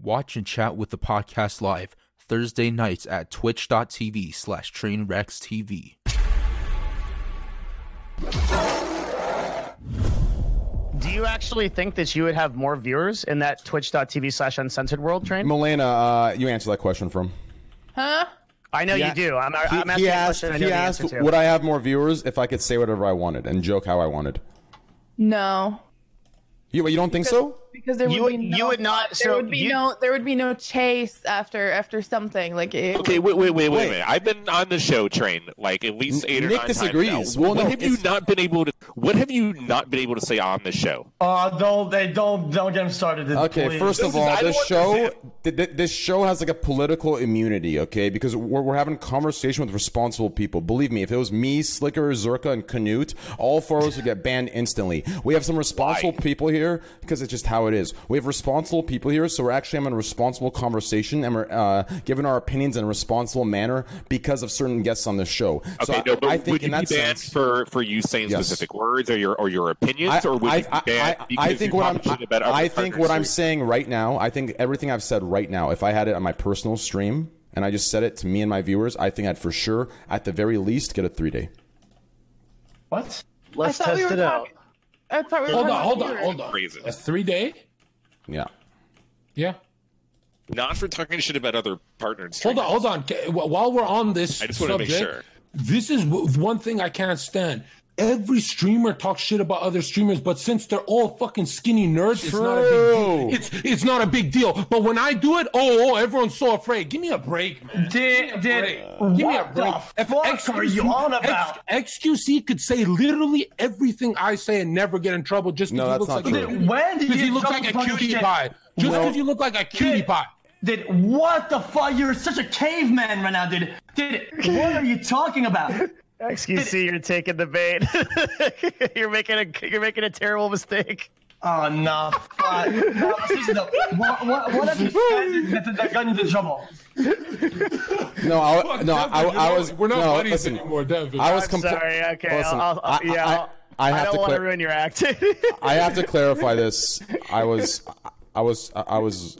Watch and chat with the podcast live Thursday nights at twitch.tv slash trainwreckstv. Do you actually think that you would have more viewers in that twitch.tv slash uncensored world train? Melina, uh, you answer that question from. Huh? I know Yeah. you do. I'm, He, I'm asking he a asked, question I know he the asked to. would I have more viewers if I could say whatever I wanted and joke how I wanted. No. You, you don't think so? Because there would would- be no, you would not- There so would be you- no. There would be no chase after after something like. It, Okay, wait, wait, wait, wait, Wait. a minute. I've been on the show train like at least eight or nine disagrees. times now. Well, what no, have you not been able to? What have you not been able to say on the show? Uh, don't they don't don't get him started. Okay, please. first of This is- all, this show th- th- this show has like a political immunity, okay? Because we're, we're having conversation with responsible people. Believe me, if it was me, Slicker, Zerka, and Canute, all four of us would get banned instantly. We have some responsible Why? people here because it's just how it is. We have responsible people here, so we're actually having a responsible conversation and we're uh, giving our opinions in a responsible manner because of certain guests on the show. so Okay, I, no, but I think would you in be banned sense, for for you saying Yes. specific words or your or your opinions, or would you be banned because think you what I'm, talk about I think what I'm saying right now. I think everything I've said right now. If I had it on my personal stream and I just said it to me and my viewers, I think I'd for sure, at the very least, get a three day. What? Let's I thought test we were it out. Talking- I thought we were Hold on, hold on, hold on. Crazy. A three day? Yeah. Yeah. Not for talking shit about other partners. Hold on, hold on. While we're on this I just wanna make subject, sure. This is one thing I can't stand. Every streamer talks shit about other streamers, but since they're all fucking skinny nerds, it's not a big True. deal. It's it's not a big deal. But when I do it, oh, oh, oh everyone's so afraid. Give me a break, man. Did did Give me a what break. the fuck are you on about? X- XQC could say literally everything I say and never get in trouble just No, because he looks like true. a When did you because he looks like a trouble cutie shit? pie. Just No. because you look like a cutie Did- pie. Did what the fuck? You're such a caveman right now, dude. Did what are you talking about? XQC, you're taking the bait. you're making a you're making a terrible mistake. Oh no, fuck. no seriously though, what, what, what have you said that, that got you into trouble? No, I, no, I, Devin, I you're was. we're not no, buddies listen, anymore, Devin. I was I'm compl- sorry. Okay, Listen, I'll, I'll, yeah. I- I'll- I have don't to want to ruin your act. I have to clarify this. I was, I was, I was.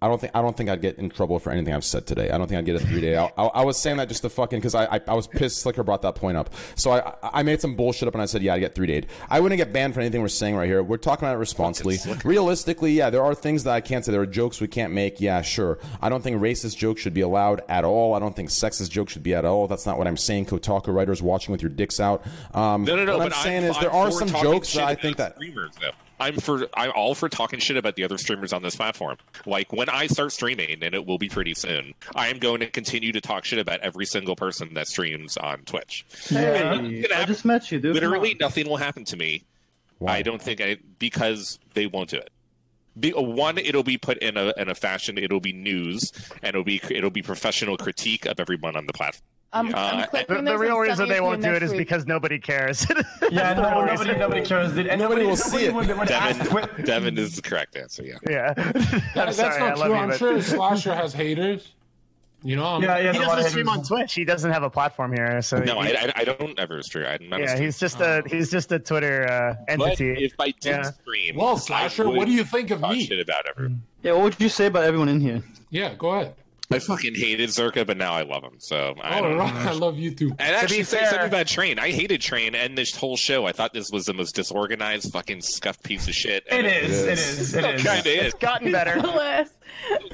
I don't think I don't think I'd get in trouble for anything I've said today. I don't think I'd get a three day. I, I, I was saying that just to fucking because I, I I was pissed. Slicker brought that point up, so I I made some bullshit up and I said yeah I get three day. I wouldn't get banned for anything we're saying right here. We're talking about it responsibly. Realistically, yeah, there are things that I can't say. There are jokes we can't make. Yeah, sure. I don't think racist jokes should be allowed at all. I don't think sexist jokes should be at all. That's not what I'm saying. Kotaku writers watching with your dicks out. Um, No, no, no. What I'm saying I'm, is there I'm are some jokes that I think that though. I'm for I'm all for talking shit about the other streamers on this platform. Like when I start streaming, and it will be pretty soon, I am going to continue to talk shit about every single person that streams on Twitch. Yeah, And I just met you, dude. Literally nothing will happen to me. Why? I don't think I because they won't do it. Be, one, it'll be put in a in a fashion. It'll be news, and it'll be it'll be professional critique of everyone on the platform. I'm, Uh, I'm the, clicking the this real reason they won't do it is week. because nobody cares. Yeah, no, nobody nobody cares, dude. And Nobody will see it. Would, would ask, Devin, Devin is the correct answer. Yeah. Yeah, I'm That- that's sorry. Not true. you, I'm but- sure Slasher has haters. You know, I'm, yeah, yeah. He doesn't stream on. Twitch. He doesn't have a platform here, so No, he- I, I, I don't ever stream. I'm not yeah, streamer. he's just a he's just a Twitter uh, But entity. if I did Yeah. stream, Well, Slasher, what do you think of me? Shit about everyone. Yeah, what would you say about everyone in here? Yeah, go ahead. I fucking hated Zerka, but now I love him. So I All don't right, know. I love you too. And actually, say fair- something about Train. I hated Train and this whole show. I thought this was the most disorganized, fucking scuffed piece of shit. It is. It is. It is. Kind of is. It's gotten better. Less.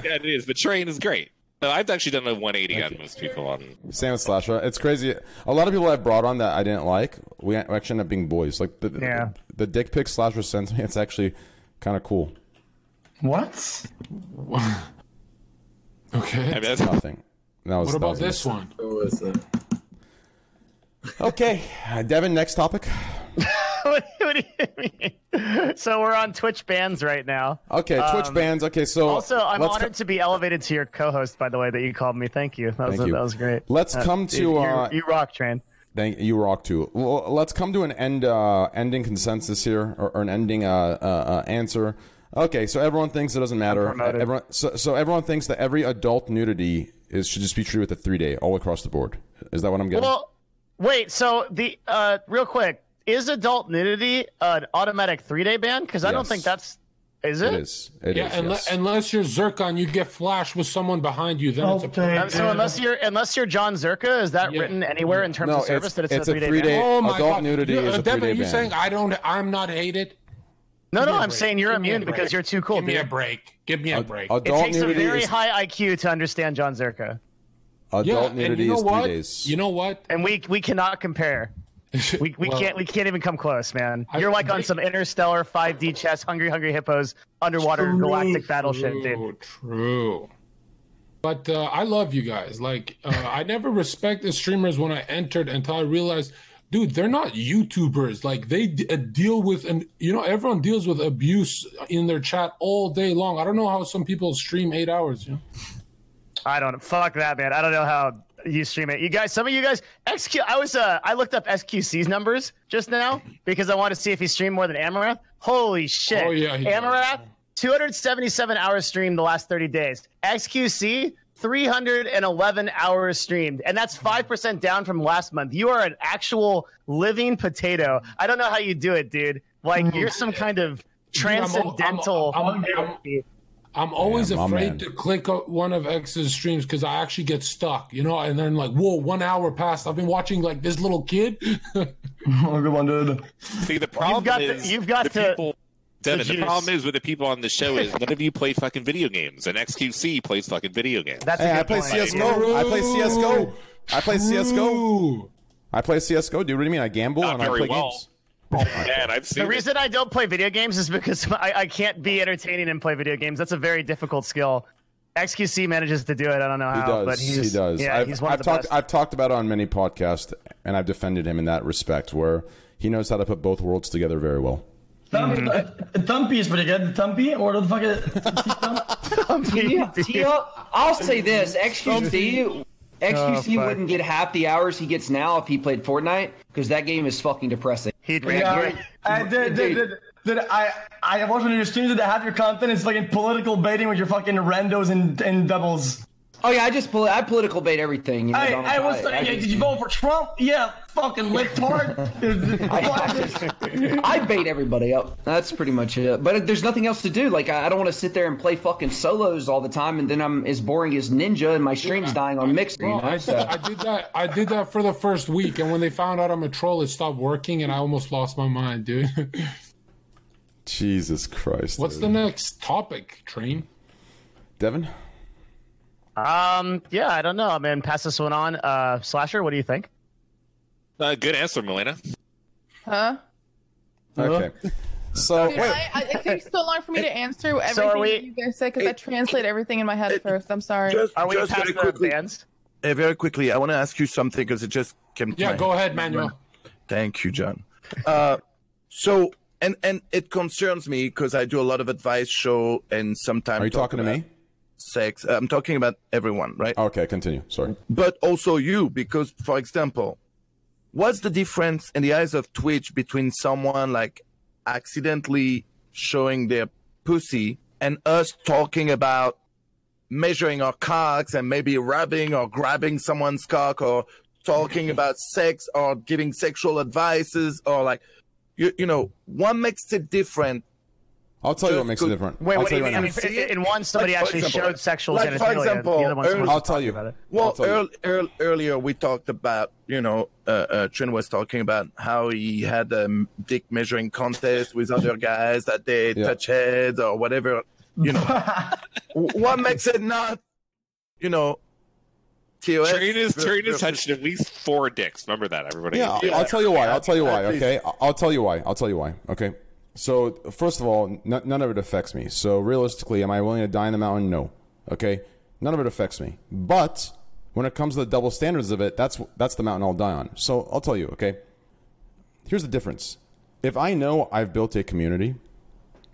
Yeah, it is. But Train is great. So I've actually done a 180 on most people on. Same with Slasher. It's crazy. A lot of people I've brought on that I didn't like, we actually end up being boys. Like the Yeah. the dick pic Slasher sends me, it's actually kind of cool. What? Okay. I mean, that's, Nothing. That was, What that about was this one? Okay, uh, Devin. Next topic. what, what do you mean? So we're on Twitch bans right now. Okay, Twitch Um, bans. Okay, so Also, I'm let's honored to be elevated to your co-host. By the way, that you called me. Thank you. That was Thank you. that was great. Let's Uh, come to, you, uh, you rock, train. Thank you, rock too. L- let's come to an end, uh, ending consensus here, or, or an ending uh, uh, uh, answer. Okay, so everyone thinks it doesn't matter. Everyone, so, so everyone thinks that every adult nudity is should just be treated with a three day all across the board. Is that what I'm getting? Well, wait. So the uh, real quick, is adult nudity an automatic three day ban? Because I don't think that's Is it? It is. It yeah, is, unle- yes. unless you're Zerka, you get flashed with someone behind you. Then it's a Okay. Um, so unless you're unless you're John Zerka, is that Yeah. written anywhere in terms No, of service it's- that it's, it's a a three-day three-day- ban? Oh my Adult god, nudity you, is a Devin, three-day are you saying I don't? I'm not hated. No, no, me a I'm break. saying you're Give me immune because you're too cool, Give me a break. Give me a break. It Adult takes a very is high IQ to understand John Zerka, adult yeah, and nudity you know is three what? days. You know what? and we we cannot compare. We, we Well, can't we can't even come close, man. You're like on some interstellar 5D chess, hungry hungry hippos, underwater galactic battle shit, dude. True, True. But uh, I love you guys. Like, uh, I never respected streamers when I entered until I realized, dude, they're not YouTubers. Like, they d- uh, deal with, and you know, everyone deals with abuse in their chat all day long. I don't know how some people stream eight hours. You know? I don't fuck that, man. I don't know how you stream it. You guys, some of you guys, XQ. I was uh, I looked up XQC's numbers just now because I wanted to see if he streamed more than Amouranth Holy shit! Oh, yeah, he does. 277 hours streamed the last 30 days. XQC. 311 hours streamed, and that's 5% down from last month. You are an actual living potato. I don't know how you do it, dude. Like, you're some kind of I'm- I'm- transcendental. I'm- I'm- I'm always Yeah, afraid man. to click one of X's streams because I actually get stuck, you know, and then like, whoa, one hour passed. I've been watching like this little kid. Oh, good one, dude. See, the problem got to- is you've got the to- people. Devin, the juice. problem is with the people on the show is none of you play fucking video games, and XQC plays fucking video games. That's Hey, a I good play point. CS:GO. I play CS:GO. I play CS:GO. I play CS:GO, dude. What do you mean? I gamble Not and I play well. games. Oh Man, I've seen The it. reason I don't play video games is because I, I can't be entertaining and play video games. That's a very difficult skill. XQC manages to do it. I don't know He how, does. but he's, he does. Yeah, I've, he's one I've of the talked. best. I've talked about it on many podcasts, and I've defended him in that respect, where he knows how to put both worlds together very well. Thump, uh, Thumpy is pretty good. Thumpy, or the fuck is Tia, Tia, I'll say this: XQC, XQC fuck. wouldn't get half the hours he gets now if he played Fortnite because that game is fucking depressing. He'd Yeah, rank I did, did, did, did, I I watched one of your streams that half your content is fucking political baiting with your fucking randos and, and doubles. Oh yeah, I just poli- I political bait everything. You know, I, Donald I was Trump. I hey, just- did you vote for Trump? Yeah, fucking libtard. I bait everybody up. That's pretty much it. But there's nothing else to do. Like I I don't want to sit there and play fucking solos all the time, and then I'm as boring as Ninja, and my stream's dying on Mixer. You know? I, So, I did that. I did that for the first week, and when they found out I'm a troll, it stopped working, and I almost lost my mind, dude. Jesus Christ. What's the next topic, Train? Devin? Um, yeah, I don't know. I mean, pass this one on. Uh, Slasher, what do you think? Uh, good answer, Melina. Huh? Okay. So Dude, wait, I, I, it takes so long for me to answer everything So we- you guys say because I translate everything in my head first. I'm sorry. Just, Are we just past very the quickly, bands? uh, very quickly, I want to ask you something because it just came to Yeah, my go head. ahead, Manuel. Thank you, John. Uh, so, and and it concerns me because I do a lot of advice show and sometimes. are you talk talking to me? Sex. Uh, I'm talking about everyone, right? Okay, continue. Sorry. but also you because for example what's the difference in the eyes of twitch between someone like accidentally showing their pussy and us talking about measuring our cocks and maybe rubbing or grabbing someone's cock or talking about sex or giving sexual advices or like you, you know what makes it different I'll tell you what makes go- it different. Wait, I'll what do tell you you mean? right I mean, in one, somebody Like, actually example- showed sexual like, for example, the other one's early- I'll tell you. about it. Well, I'll tell you. earl, earl, earlier we talked about, you know, uh, uh, Trin was talking about how he had a um, dick measuring contest with other guys that they Yeah. touch heads or whatever. You know, what makes it not, you know, TOS? Train is ver- Train has touched at least four dicks. Remember that, everybody. Yeah, I'll, I'll tell you why. I'll tell you why. Okay, I'll- I'll tell you why. I'll tell you why. Okay. So first of all, n- none of it affects me. So realistically, am I willing to die in the mountain? No. Okay. None of it affects me. But when it comes to the double standards of it, that's that's the mountain I'll die on. So I'll tell you. Okay. Here's the difference. If I know I've built a community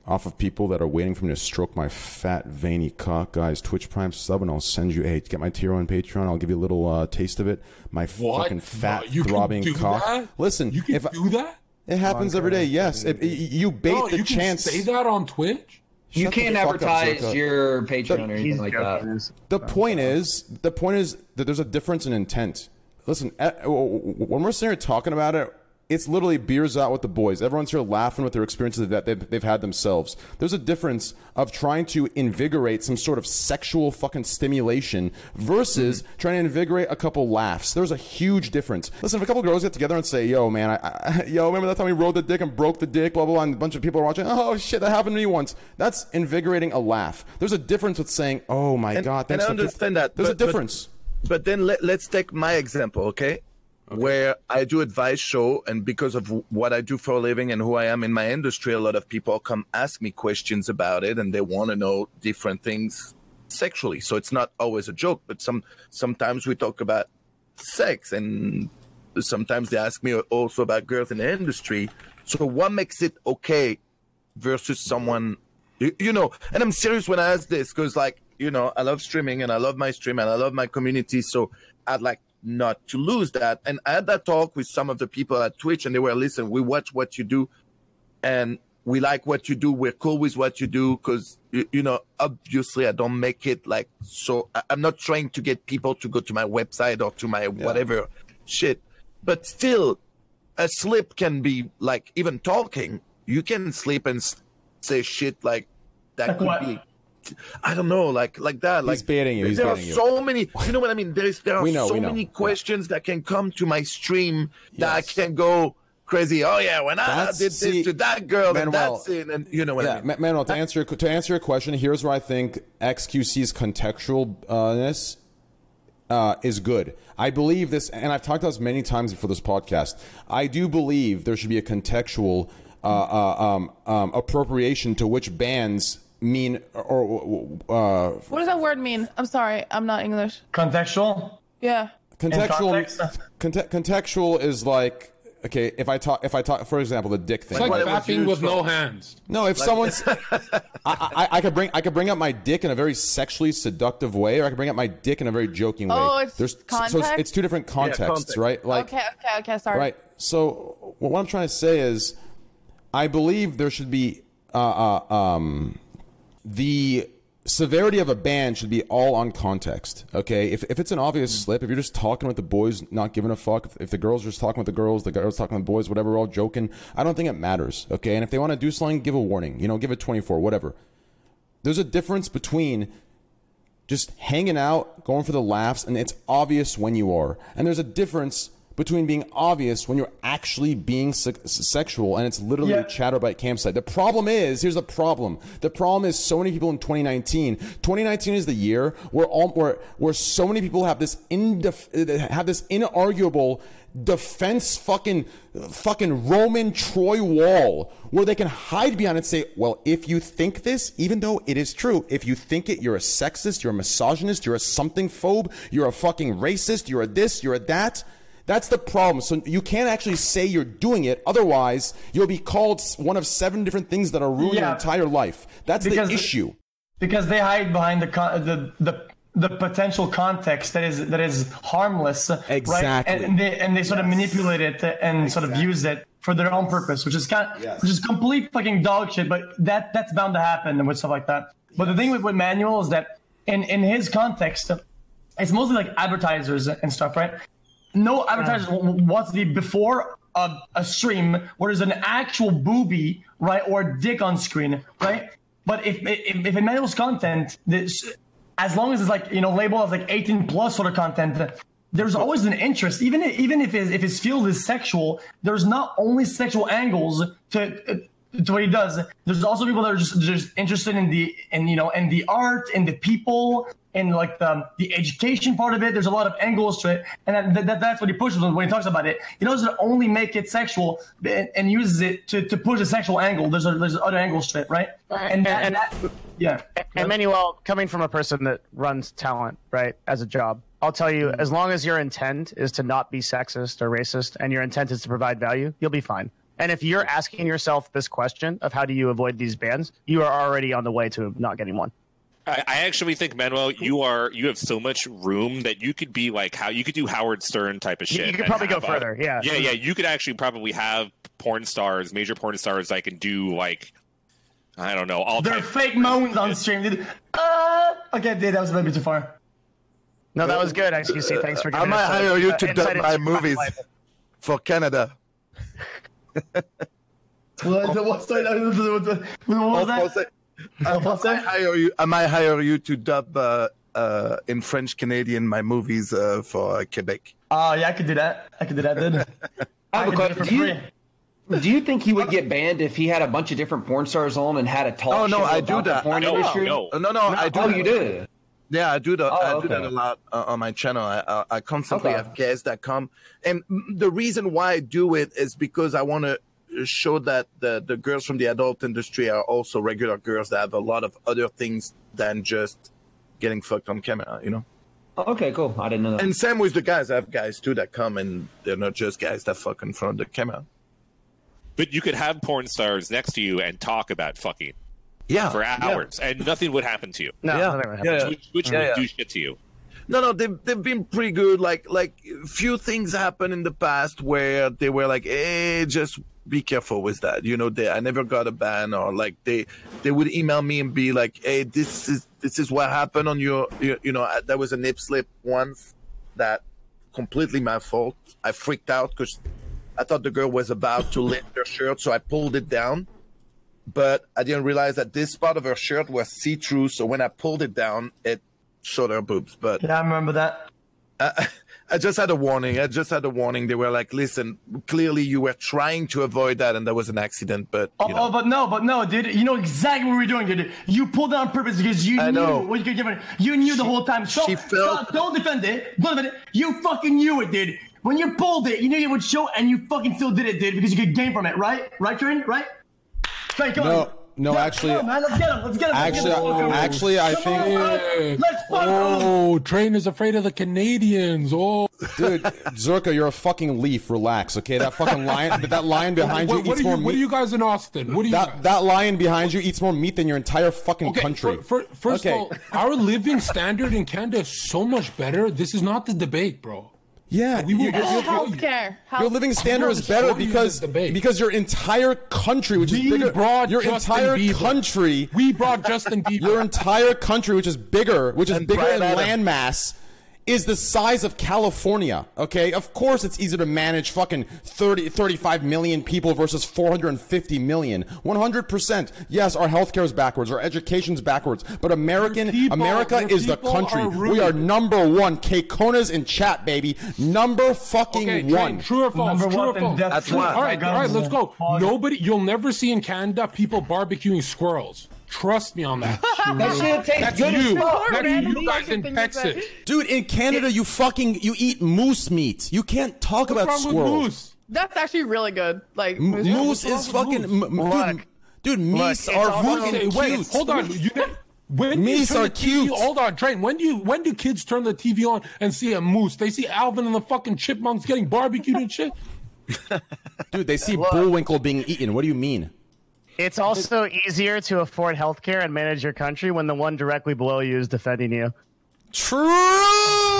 off of people that are waiting for me to stroke my fat veiny cock, guys, Twitch Prime sub, and I'll send you. Hey, get my tier on Patreon. I'll give you a little uh, taste of it. My What? fucking fat No, you throbbing cock. that? Listen, You can if I do that? It happens every day, yes. If, y- you bait No, the you chance. can say that on Twitch. you Shut the can't fuck up, advertise Zerka. your Patreon or anything like joking. that. The point is, the point is that there's a difference in intent. Listen, eh, when we're sitting here talking about it, it's literally beers out with the boys. Everyone's here laughing with their experiences that they've, they've had themselves. There's a difference of trying to invigorate some sort of sexual fucking stimulation versus mm-hmm. trying to invigorate a couple laughs. There's a huge difference. Listen, if a couple girls get together and say, "Yo, man, I, I, yo, remember that time we rode the dick and broke the dick?" Blah blah blah, and a bunch of people are watching. Oh shit, that happened to me once. That's invigorating a laugh. There's a difference with saying, "Oh my and, god." and I for- understand that. There's but, a difference. But, but then let, let's take my example, okay? Where I do advice show, and because of what I do for a living and who I am in my industry, a lot of people come ask me questions about it, and they want to know different things sexually. So it's not always a joke, but some sometimes we talk about sex, and sometimes they ask me also about girls in the industry. So what makes it okay versus someone you, you know and i'm serious when i ask this because like you know i love streaming and i love my stream and i love my community so i'd like not to lose that. And i had that talk with some of the people at twitch and they were listen we watch what you do and we like what you do. We're cool with what you do because you, you know obviously i don't make it like so I, i'm not trying to get people to go to my website or to my whatever shit. But still a slip can be like even talking you can sleep and say shit like that Like could what? be I don't know, like like that. like baiting you, he's there are you. so many. You know what I mean? There is there are know, so many questions that can come to my stream that I Yes. can go crazy. Oh yeah, when I That's- did this see, to that girl, and that scene, and you know what I mean. Manuel, to answer to answer your question, here's where I think XQC's contextualness uh, is good. I believe this, and I've talked about this many times before this podcast. I do believe there should be a contextual uh, uh, um, um, appropriation to which bands mean or uh, What does that word mean? I'm sorry, I'm not English. Contextual. Yeah. contextual. context? Conte- contextual is like okay. If I talk, if I talk, for example, the dick thing. It's like what fapping with no hands. No, if someone's, I, I, I could bring I could bring up my dick in a very sexually seductive way, or I could bring up my dick in a very joking way. Oh, it's so it's, it's two different contexts, context. right? Like, okay, okay, okay. Sorry. right. So what I'm trying to say is, I believe there should be uh, uh, um, the severity of a ban should be all on context. Okay, if, if it's an obvious mm. slip, if you're just talking with the boys, not giving a fuck, if, if the girls are just talking with the girls, the girls talking with the boys, whatever, we're all joking. I don't think it matters. Okay, and if they want to do something, give a warning. You know, give it 24, whatever. There's a difference between just hanging out, going for the laughs, and it's obvious when you are. And there's a difference between being obvious when you're actually being se- sexual and it's literally Yeah. a Chaturbate campsite. The problem is, here's the problem. The problem is so many people in 2019. 2019 is the year where all where where so many people have this indef- have this inarguable defense fucking fucking Roman Troy wall where they can hide behind it and say, well, if you think this, even though it is true, if you think it, you're a sexist, you're a misogynist, you're a something phobe, you're a fucking racist, you're a this, you're a that. That's the problem. So you can't actually say you're doing it. Otherwise, you'll be called one of seven different things that are ruining your entire life. That's Because the the- issue. because they hide behind the con- the the the potential context that is that is harmless, right? Exactly. And they and they sort of manipulate it and sort of use it for their own purpose, which is kind which is complete fucking dog shit. But that that's bound to happen with stuff like that. But the thing with, with Manuel is that in in his context, it's mostly like advertisers and stuff, right? No um, advertiser w- wants to be before a, a stream where there's an actual booby, right, or a dick on screen, right? But if if, if Emmanuel's content, this, as long as it's like you know labeled as like 18 plus sort of content, there's always an interest, even if, even if his if his field is sexual. There's not only sexual angles to uh, to what he does. There's also people that are just just interested in the in you know in the art, in the people, in like the the education part of it. There's a lot of angles to it, and that, that, that's what he pushes when he talks about it. He doesn't only make it sexual and, and uses it to, to push a sexual angle. There's a, there's other angles to it, right? And, that, and- that- yeah, And Manuel, coming from a person that runs talent, right, as a job, I'll tell you, mm-hmm. as long as your intent is to not be sexist or racist and your intent is to provide value, you'll be fine. And if you're asking yourself this question of how do you avoid these bans, you are already on the way to not getting one. I, I actually think Manuel, you are you have so much room that you could be like how you could do Howard Stern type of shit. you could probably go have, further, yeah. yeah, yeah. You could actually probably have porn stars, major porn stars, that can do like I don't know all they're type. fake moans on stream. Dude. Uh, okay, dude, that was a little bit too far. No, that was good, XQC. Thanks for I giving might us a- hire you to insight dub my movies life. for Canada. What, what's the, what, what, what was that? I, I hire you. I might hire you to dub uh, uh, in French Canadian my movies uh, for Quebec. Oh yeah, I could do that. I could do that, dude. I have a do question. for Do you, do you think he would get banned if he had a bunch of different porn stars on and had a talk Oh no, show I do that. porn no, industry? no, no, no, I do. Oh, that. you do? Yeah, I do that. Oh, I do that a lot uh, on my channel. I, I, I constantly Okay. have guests that come, and the reason why I do it is because I want to show that the the girls from the adult industry are also regular girls that have a lot of other things than just getting fucked on camera. You know. Oh, okay, cool. I didn't know that. And same with the guys. I have guys too that come, and they're not just guys that fuck in front of the camera. But you could have porn stars next to you and talk about fucking Yeah, for yeah. hours, and nothing would happen to you. No, Yeah. nothing would happen. Yeah, yeah. Which, which Yeah, would yeah. do shit to you. No, no, they've they've been pretty good. Like like few things happened in the past where they were like, "Hey, just be careful with that." You know, they I never got a ban, or like they they would email me and be like, "Hey, this is this is what happened on your you, you know there was a nip slip once that completely my fault. I freaked out because I thought the girl was about to lift her shirt, so I pulled it down." But I didn't realize that this part of her shirt was see through. So when I pulled it down, it showed her boobs. But Yeah, I remember that. I, I just had a warning. I just had a warning. They were like, "Listen, clearly you were trying to avoid that, and that was an accident." But Oh, oh, but no, but no, dude. You know exactly what we're doing, dude. You pulled it on purpose because you I knew know. what you could give it. You knew the whole time. So, she felt- stop, don't defend it. Don't defend it. You fucking knew it, dude. When you pulled it, you knew it would show, and you fucking still did it, dude, because you could gain from it, right? Right, Train? Right? Train, come No, on. No, Yeah, actually- come on, man. Let's get him. Let's get him. Actually, get him. Actually, I Come think, on. Let's fuck him. Oh, Train is afraid of the Canadians. Oh, dude, Zerka, you're a fucking leaf. Relax, okay? That fucking lion, that lion behind you what, what eats are more you? What are you guys in Austin? What are you? guys? That that lion behind you eats more meat than your entire fucking Okay, country. fir- fir- first Okay. of all, our living standard in Canada is so much better. This is not the debate, bro. Yeah, We will your- all your- tell you. Healthcare. Your living standard is better because because your entire country, which is bigger, brought your Justin entire Bieber. country, We brought Justin Bieber. your entire country, which is bigger, which is And bigger in Bryan Adams. landmass, is the size of California. Okay, of course it's easier to manage fucking 30, 35 million people versus 450 million. 100%. Yes, our healthcare is backwards, our education's backwards, but American people- America is the country. are we are number one. K-Kona's in chat, baby. Number fucking Okay, one. Train, true or false? Number true one or false? That's rate. why. All right, all right, let's go. Nobody, you'll never see in Canada people barbecuing squirrels. Trust me on that. That shit tastes That's good as you. That's Random you guys fucking in thing. Texas. Dude, in Canada, you fucking you eat moose meat. You can't talk What's about wrong with squirrel. moose? That's actually really good. Like moose- moose is fucking m- m- Look. dude. Dude, meese are fucking Okay, cute. wait, hold on. You, when do you Meese turn are the TV. Hold on, Train. When do you when do kids turn the TV on and see a moose? They see Alvin and the fucking chipmunks getting barbecued and shit. Dude, they see Bullwinkle being eaten. What do you mean? It's also easier to afford healthcare and manage your country when the one directly below you is defending you. True.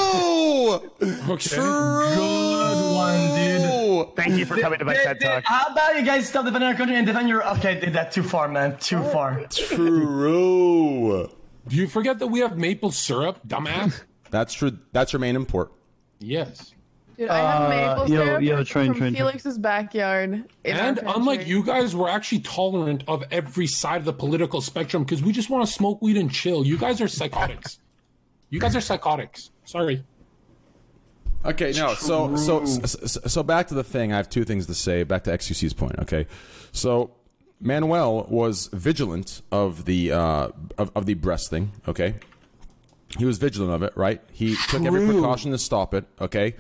Okay. True. Good one, dude. Thank you for coming to my Dude, TED Talk. How about you guys stop defending our country and defend your? Okay, did that too far, man. Too far. True. Do you forget that we have maple syrup, dumbass? That's true. That's your main import. yes. Dude, I have Uh, maple yo, syrup yo, train, from train, train. Felix's backyard. And unlike you guys, we're actually tolerant of every side of the political spectrum because we just want to smoke weed and chill. You guys are psychotics. You guys are psychotics. Sorry. Okay, no. So, so, so, so back to the thing. I have two things to say. Back to XQC's point. Okay, so Manuel was vigilant of the uh, of, of the breast thing. Okay, he was vigilant of it. Right. He took every precaution to stop it. Okay,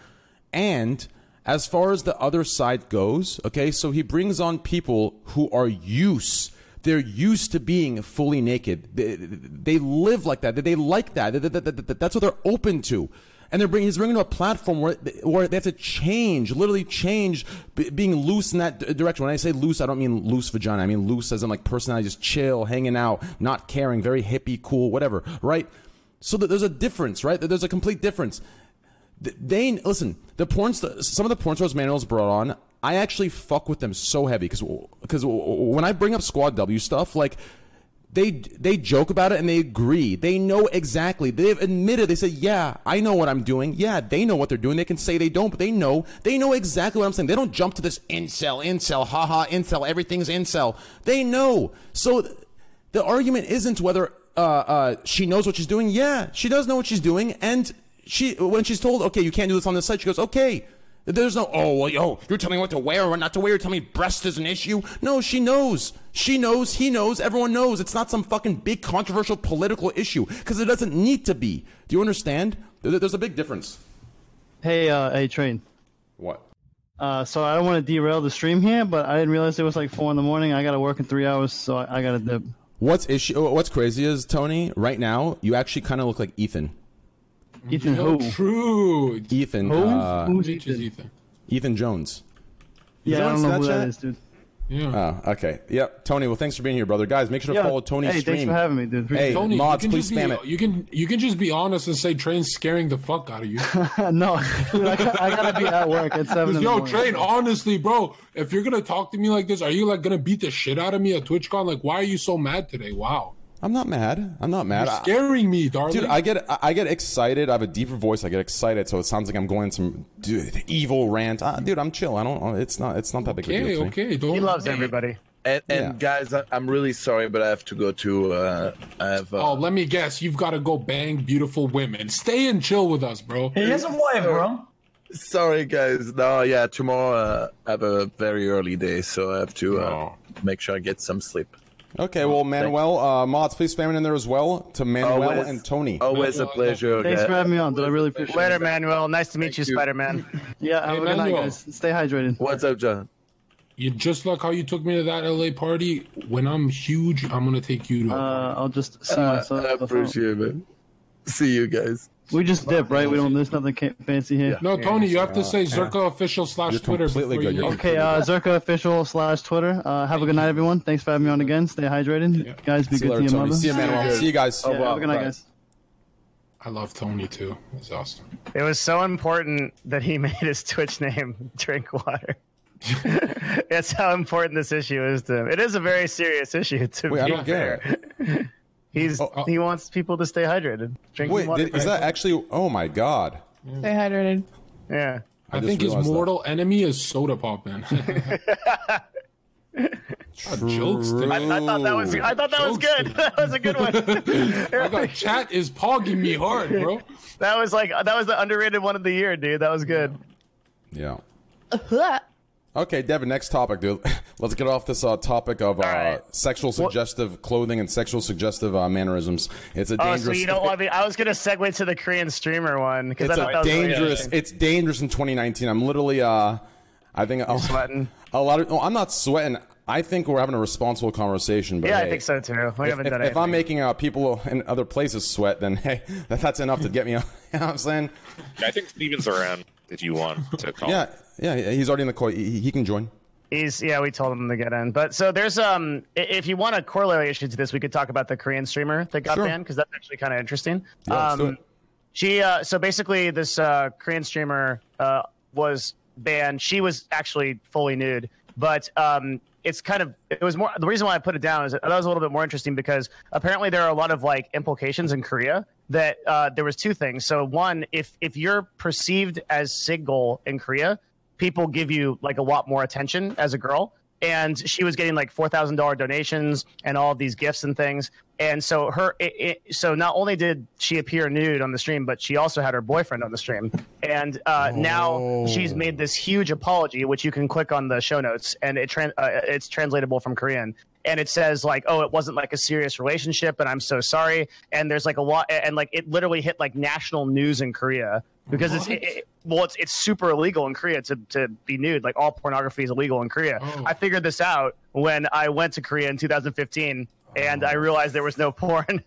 and as far as the other side goes, okay, so he brings on people who are used. They're used to being fully naked. They, they live like that. They like that. That- that- that- that- That's what they're open to. And they're bringing, he's bringing to a platform where, where they have to change, literally change being loose in that direction. When I say loose, I don't mean loose vagina. I mean loose as in like personality, just chill, hanging out, not caring, very hippie, cool, whatever, right? So there's a difference, right? There's a complete difference they listen. The porn, some of the porn stars Manuel's brought on, I actually fuck with them so heavy because because when I bring up Squad W stuff, like they they joke about it and they agree. They know exactly. They've admitted. They say, "Yeah, I know what I'm doing. Yeah, they know what they're doing. They can say they don't, but they know. They know exactly what I'm saying. They don't jump to this incel, incel, haha, incel. Everything's incel. They know. So th- the argument isn't whether uh, uh, she knows what she's doing. Yeah, she does know what she's doing, and she when she's told, "Okay, you can't do this on this site," she goes, "Okay." There's no, oh, well, yo, you're telling me what to wear or not to wear. You're telling me breast is an issue. No, she knows. She knows. He knows. Everyone knows. It's not some fucking big controversial political issue because it doesn't need to be. Do you understand? There's a big difference. Hey, uh, hey, train. What? Uh, so I don't want to derail the stream here, but I didn't realize it was like four in the morning. I got to work in three hours, so I, I got to dip. What's issue? What's crazy is Tony. Right now, you actually kind of look like Ethan. Ethan Yo, who? True. Ethan. Who? Uh, Who's Ethan? Ethan. Ethan Jones. Yeah, I don't know who that is, dude. Yeah. Oh, okay. Yep. Tony. Well, thanks for being here, brother. Guys, make sure to Yeah, follow Tony's hey, stream. thanks for having me, dude. Hey, Tony, mods, you can please just spam be, it. You can you can just be honest and say Train's scaring the fuck out of you. no, dude, I, got, I gotta be at work at seven. In Yo, morning. Train, honestly, bro, if you're gonna talk to me like this, are you like gonna beat the shit out of me at TwitchCon? Like, why are you so mad today? Wow, I'm not mad. I'm not mad. you're scaring me, darling. Dude, I get I get excited. I have a deeper voice. I get excited, so it sounds like I'm going some dude, evil rant. Uh, dude, I'm chill. I don't. It's not. It's not that big a okay, deal. to okay, don't. He loves everybody. And, and Yeah. guys, I, I'm really sorry, but I have to go to. Uh, I have. Uh, Oh, let me guess. You've got to go bang beautiful women. Stay and chill with us, bro. He has a wife, bro. Sorry, guys. No, yeah, tomorrow uh, I have a very early day, so I have to uh, Oh. make sure I get some sleep. Okay, well, Manuel, uh, mods, please spam it in there as well to Manuel Always- and Tony. Always a pleasure. Thanks guys. for having me on, dude. I really appreciate Later, it. Manuel. Nice to meet you, you. Spider Man. Yeah, have Hey, a good night, Manuel. guys. Stay hydrated. What's up, John? You just like how you took me to that LA party. When I'm huge, I'm gonna take you to. a Uh, I'll just see Uh, myself. I appreciate it. See you guys. We just dip, right? We don't. There's nothing fancy here. no, Tony, you have to say Zerka official slash Twitter completely good. you Okay, uh, Zerka official slash Twitter. Uh, have a good night, everyone. Thanks for having me on again. Stay hydrated, guys. Be See good later, to your Tony. mother. See you, Manuel. See you guys. Yeah, have a good night, guys. I love Tony too. It's awesome. It was so important that he made his Twitch name Drink Water. That's how important this issue is to him. It is a very serious issue. To Wait, I be don't get fair. He's Oh, he wants people to stay hydrated. Drinking Wait, water. did, is that actually? Oh my god! Stay hydrated. yeah. I, just think his realized that. mortal enemy is soda pop, man. jokes. I, I thought that was I thought that was Jokes. good. That was a good one. I got chat is pogging me hard, bro. that was like that was the underrated one of the year, dude. That was good. Yeah. Uh-huh. Okay, Devin. Next topic, dude. Let's get off this uh, topic of uh, right. sexual suggestive clothing and sexual suggestive uh, mannerisms. It's a Oh, dangerous. so you don't want me? I was gonna segue to the Korean streamer one because I it's thought a that was really dangerous. It's dangerous in 2019. I'm literally. Uh, I think a, sweating. a lot of. No, I'm not sweating. I think we're having a responsible conversation. But Yeah, I think so too. We If, haven't if- done if anything. I'm making uh, people in other places sweat, then hey, that, that's enough to get me. you know what I'm saying? I think Steven's around if you want to call. Yeah, yeah. He's already in the call. He, he can join. He's yeah, we told him to get in. But so there's um, if you want a corollary issue to this, we could talk about the Korean streamer that got Sure. banned because that's actually kind of interesting. Yeah, um. She uh, so basically this uh, Korean streamer uh, was banned. She was actually fully nude, but um, it's kind of it was more the reason why I put it down is that was a little bit more interesting because apparently there are a lot of like implications in Korea that uh, there was two things. So one, if if you're perceived as single in Korea, people give you like a lot more attention as a girl. And she was getting like four thousand dollar donations and all these gifts and things. And so her, it, it, so not only did she appear nude on the stream, but she also had her boyfriend on the stream. And uh, now she's made this huge apology, which you can click on the show notes, and it tran- uh, it's translatable from Korean. And it says like, oh, it wasn't like a serious relationship, and I'm so sorry. And there's like a lot, and like it literally hit like national news in Korea because it's it, it- well, it's it's super illegal in Korea to to be nude. Like all pornography is illegal in Korea. Oh. I figured this out when I went to Korea in 2015. And I realized there was no porn,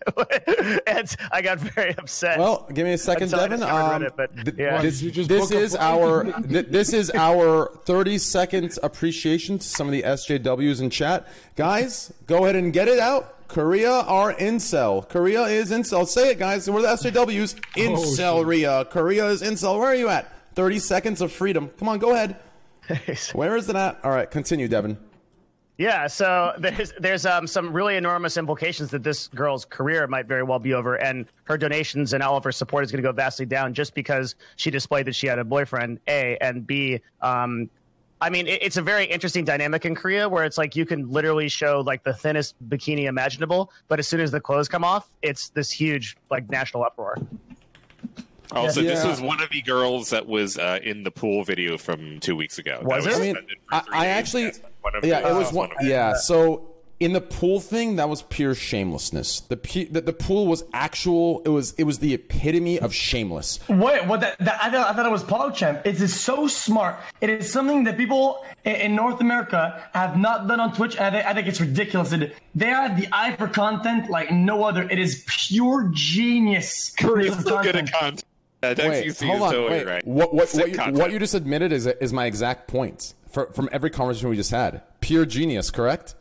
and I got very upset. Well, give me a second, Until I Devin. discovered Um, Reddit, but, th- yeah. This, Did you just this book a is our th- this is our 30 second appreciation to some of the SJWs in chat. Guys, go ahead and get it out. Korea are incel. Korea is incel. Say it, guys. We're the SJWs. Incel, shit. Korea. Korea is incel. Where are you at? 30 seconds of freedom. Come on, go ahead. Where is it at? All right, continue, Devin. Yeah, so there's there's um, some really enormous implications that this girl's career might very well be over, and her donations and all of her support is going to go vastly down just because she displayed that she had a boyfriend. A and B. Um, I mean, it, it's a very interesting dynamic in Korea where it's like you can literally show like the thinnest bikini imaginable, but as soon as the clothes come off, it's this huge like national uproar. Also, Yeah. this was one of the girls that was uh, in the pool video from two weeks ago. Was that it? I mean, I, I actually, one of yeah, the- it was that's one. of the- Yeah, so in the pool thing, that was pure shamelessness. The, pu- the the pool was actual. It was it was the epitome of shameless. Wait, what? That, that I, thought, I thought it was PogChamp. It is so smart. It is something that people in, in North America have not done on Twitch, and I, think- I think it's ridiculous. It- They have the eye for content like no other. It is pure genius. Korea's of so good at content. Content. Uh, Wait, XQC hold on. totally Wait, right. what what Sick what you, content. what you just admitted is is my exact point for, from every conversation we just had. Pure genius, correct?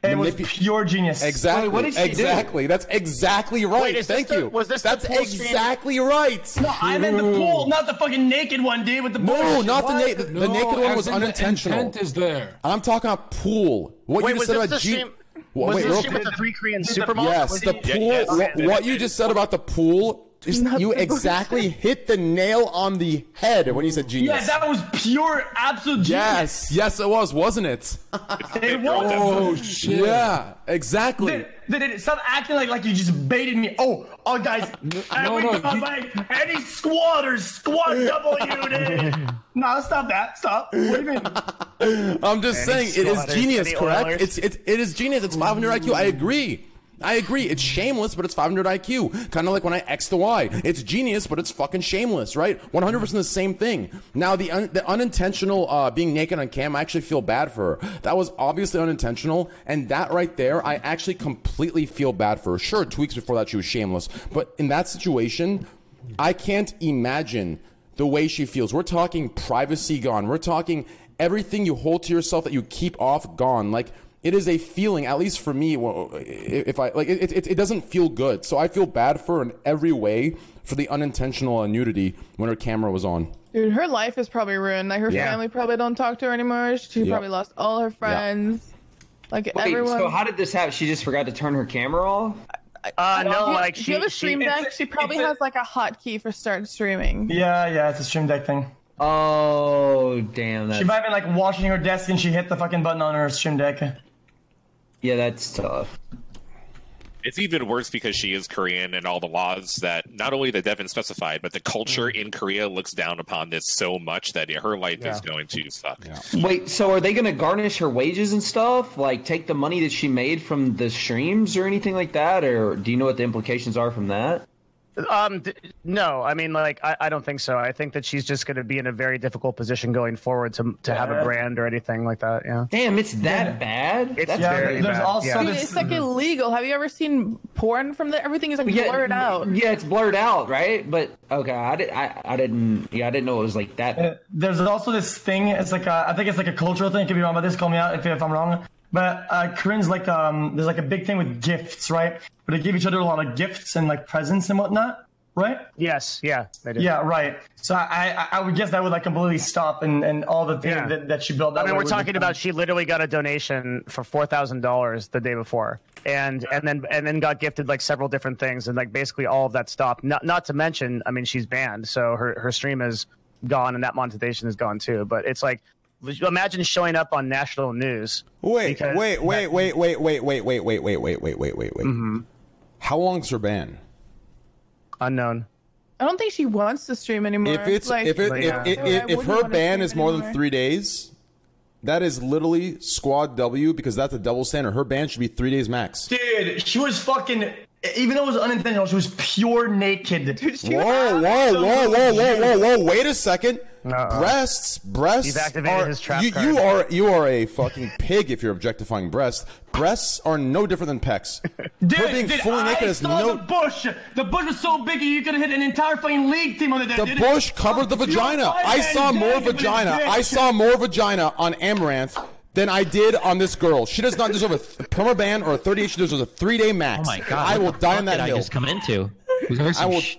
It was pure genius. Exactly. Wait, what did she do? exactly. That's exactly right. Wait, is this Thank the- you. was this the That's pool stream? exactly right. No, I meant the pool, not the fucking naked one, dude, with the No, bullshit. not the, What? na- the, No, the naked one was in the unintentional. intent is there. I'm talking about pool. What Wait, you was just said about the G- stream? Was wait, this real with the three Korean supermodels? Yes, the it- pool. yes. what, what you just said about the pool, is Not you exactly hit the nail on the head when you said genius. Yeah, that was pure, absolute genius. yes, yes, it was, wasn't it? It was. Oh shit! yeah, exactly. Did, did it stop acting like like you just baited me? Oh, oh, guys, no, we no, got you- like any squatters, squat W. no, stop that. Stop. What do you mean? I'm just saying it is genius, correct? Oilers? It's it's it is genius. It's 500 IQ. I agree. I agree. It's shameless, but it's 500 IQ. Kind of like when I X the Y. It's genius, but it's fucking shameless, right? 100% the same thing. Now, the un- the unintentional uh, being naked on cam, I actually feel bad for her. That was obviously unintentional, and that right there, I actually completely feel bad for her. Sure, two weeks before that, she was shameless, but in that situation, I can't imagine the way she feels. We're talking privacy gone. We're talking everything you hold to yourself that you keep off gone. Like it is a feeling, at least for me. If I like, it, it, it doesn't feel good. So I feel bad for her in every way for the unintentional nudity when her camera was on. Dude, her life is probably ruined. Like her Yeah. family probably don't talk to her anymore. She Yep. probably lost all her friends. Like Wait, everyone. so how did this happen? She just forgot to turn her camera off? Uh, no, you- like do she, you have a she- stream deck? it's- She probably a- has like a hotkey for start streaming. Yeah, yeah, it's a stream deck thing. Oh, damn. She might have been like washing her desk and she hit the fucking button on her stream deck. Yeah, that's tough. It's even worse because she is Korean and all the laws that not only the Devin specified, but the culture in Korea looks down upon this so much that her life is going to suck. Wait, so are they going to garnish her wages and stuff? Like take the money that she made from the streams or anything like that? Or do you know what the implications are from that? Um, th- no, I mean, like, I, I don't think so. I think that she's just going to be in a very difficult position going forward to to have a brand or anything like that. Yeah, Damn, it's that bad? It's That's Yeah, very there's bad, also yeah. Dude, this. it's like illegal. Have you ever seen porn from the? Everything is like blurred out. Yeah, it's blurred out, right? But okay, I, did, I, I didn't. Yeah, I didn't know it was like that. Uh, There's also this thing. It's like a, I think it's like a cultural thing. Could be wrong about this. Call me out if, if I'm wrong. But uh, Koreans like um, there's like a big thing with gifts, right? But they give each other a lot of gifts and like presents and whatnot, right? Yes, yeah, they do. Yeah, right. So I, I, I would guess that would like completely stop and, and all the things Yeah. that, that she built. That I mean, we're talking about she literally got a donation for four thousand dollars the day before, and and then and then got gifted like several different things, and like basically all of that stopped. Not not to mention, I mean, she's banned, so her her stream is gone, and that monetization is gone too. But it's like, imagine showing up on national news. Wait, Because wait, wait, wait, wait, wait, wait, wait, wait, wait, wait, wait, wait, wait, wait. How long's her ban? Unknown. I don't think she wants to stream anymore. If it's like, if it if, Yeah. if, I if, if her ban stream is more than three days, that is literally squad W because that's a double standard. Her ban should be three days max. Dude, she was fucking. Even though it was unintentional, she was pure naked. Whoa, whoa, whoa, whoa, whoa, whoa, whoa! Wait a 2nd Uh-uh. Breasts, breasts. He's activated are, his trap you, card. you are you are a fucking pig if you're objectifying breasts. Breasts are no different than pecs. Dude, her being dude, fully naked I is no. the bush. The bush was so big you could have hit an entire fucking league team on it. The dude. bush covered the vagina. I saw more vagina. I saw more vagina on Amouranth than I did on this girl. She does not deserve a th- permaban or a 38. She deserves a three day max. Oh my god! I will die fuck on that did I just come into? Was there some, will- sh-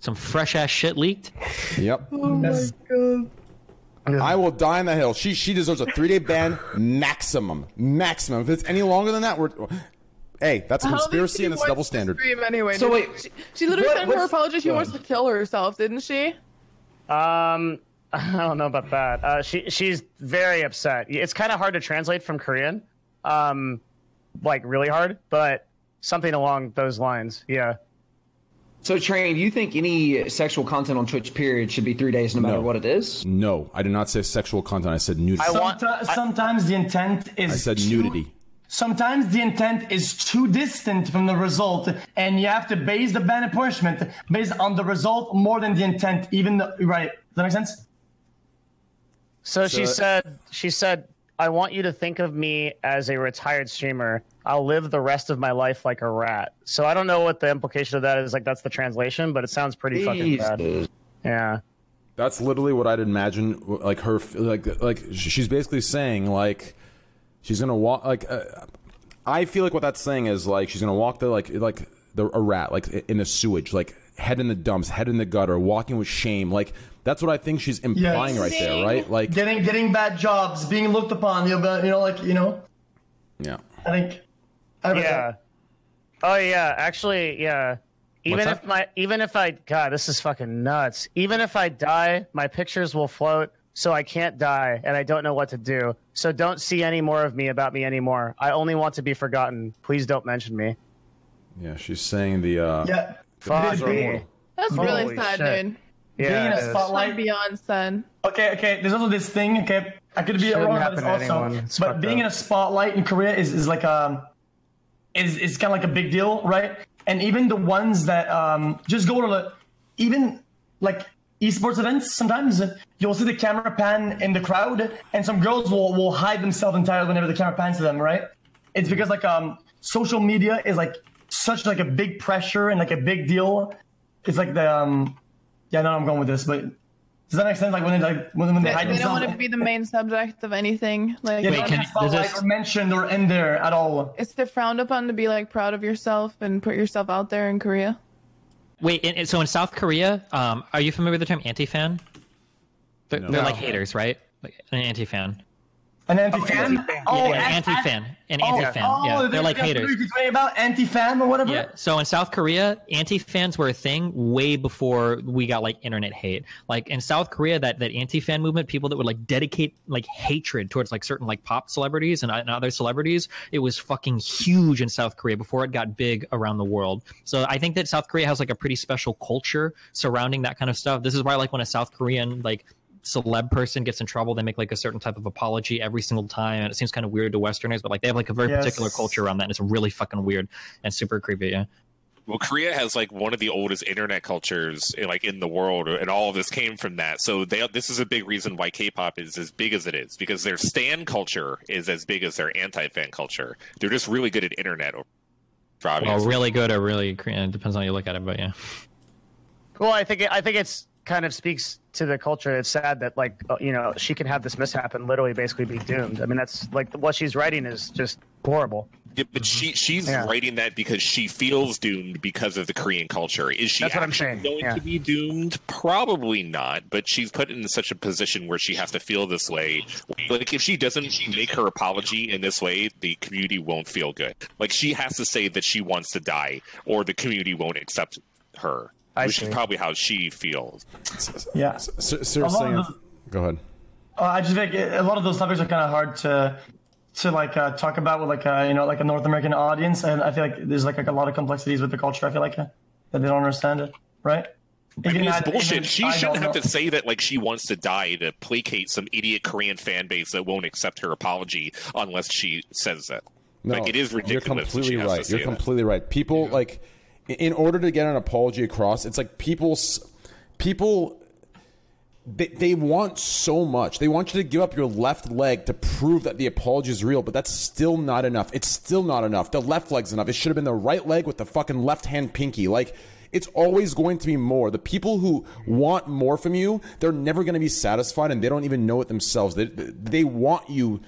some fresh ass shit leaked? Yep. oh my god. I will die on the hill. She she deserves a three day ban maximum. Maximum. If it's any longer than that, we're hey, that's a I conspiracy and it's double standard. Stream anyway. So wait, she, she literally what- said in her what's- apology she wants to kill herself, didn't she? Um, I don't know about that. Uh, she she's very upset. It's kind of hard to translate from Korean, um, like really hard, but something along those lines. Yeah. So, Train, do you think any sexual content on Twitch, period, should be three days no matter No. what it is? No, I did not say sexual content. I said nudity. I I, want- Someti- sometimes the intent is I said too- nudity. Sometimes the intent is too distant from the result, and you have to base the ban and punishment based on the result more than the intent. Even the, right? Does that make sense? So, she said she said I want you to think of me as a retired streamer. I'll live the rest of my life like a rat. So I don't know what the implication of that is. Like that's the translation, but it sounds pretty fucking bad. Yeah. That's literally what I'd imagine. Like her, like like she's basically saying like she's gonna walk. Like uh, I feel like what that's saying is like she's gonna walk the like like the a rat like in the sewage, like head in the dumps, head in the gutter, walking with shame. Like that's what I think she's implying right there, right? Like Getting getting bad jobs, being looked upon. You know, you know, like you know. yeah. I think. I. Yeah. Oh yeah, actually, yeah. Even What's if up? my even if I God, this is fucking nuts. Even if I die, my pictures will float, so I can't die, and I don't know what to do. So don't see any more of me about me anymore. I only want to be forgotten. Please don't mention me. Yeah, she's saying the uh Yeah. Fuck me. That's Holy really sad, shit. Dude. being in a spotlight. Like beyond sad. Okay, okay. There's also this thing. Okay, I could be Shouldn't wrong happen about this to also, anyone. It's but being up. in a spotlight in Korea is, is like um is is kind of like a big deal, right? And even the ones that um just go to the even like esports events, sometimes you'll see the camera pan in the crowd, and some girls will will hide themselves entirely whenever the camera pans to them, right? It's because like um social media is like such like a big pressure and like a big deal. It's like the um yeah, no, I'm going with this, but does that make sense? Like when they like when, when they They, hide they don't want to be the main subject of anything. Like yeah, Wait, they don't can- have spotlight this- or mentioned or in there at all. it's they're frowned upon to be like proud of yourself and put yourself out there in Korea. Wait, and, and so in South Korea, um, are you familiar with the term anti-fan? They're, they're like haters, right? Like an anti-fan. An anti-fan? Oh, an- an anti-fan. An oh, anti-fan. Oh, yeah, they're there's like haters. theory you're about anti-fan or whatever. Yeah. So in South Korea, anti-fans were a thing way before we got like internet hate. Like in South Korea, that that anti-fan movement, people that would like dedicate like hatred towards like certain like pop celebrities and, and other celebrities, it was fucking huge in South Korea before it got big around the world. So I think that South Korea has like a pretty special culture surrounding that kind of stuff. This is why like when a South Korean like celeb person gets in trouble, they make like a certain type of apology every single time, and it seems kind of weird to Westerners, but like they have like a very Yes. particular culture around that, and it's really fucking weird and super creepy. Yeah. Well, Korea has like one of the oldest internet cultures eh, like in the world, and all of this came from that. So they, this is a big reason why K-pop is as big as it is because their stan culture is as big as their anti-fan culture. They're just really good at internet. For obvious Well, really good or really Korean. It depends on how you look at it, but yeah. Well, I think it, I think it's kind of speaks to the culture. It's sad that like uh, you know she can have this mishap and literally basically be doomed. I mean, that's like what she's writing is just horrible. Yeah, but she she's Yeah. writing that because she feels doomed because of the Korean culture. Is she That's what I'm saying, going yeah. to be doomed? Probably not. But she's put in such a position where she has to feel this way. Like if she doesn't make her apology in this way, the community won't feel good. Like she has to say that she wants to die, or the community won't accept her. I which see. is probably how she feels. Yeah. Ser- A seriously, of those- go ahead. Uh, I just think a lot of those topics are kind of hard to to like uh, talk about with like uh, you know like a North American audience, and I feel like there's like, like a lot of complexities with the culture. I feel like uh, that they don't understand it, right? I mean, it's I- bullshit. She I shouldn't have know. to say that like she wants to die to placate some idiot Korean fan base that won't accept her apology unless she says that. No, like it is ridiculous. You're that she completely has to right. say You're that. completely right. People like, i- in order to get an apology across, it's like people's people. They, they want so much. They want you to give up your left leg to prove that the apology is real, but that's still not enough. It's still not enough. The left leg's enough. It should have been the right leg with the fucking left hand pinky. Like, it's always going to be more. The people who want more from you, they're never going to be satisfied and they don't even know it themselves. They, they want you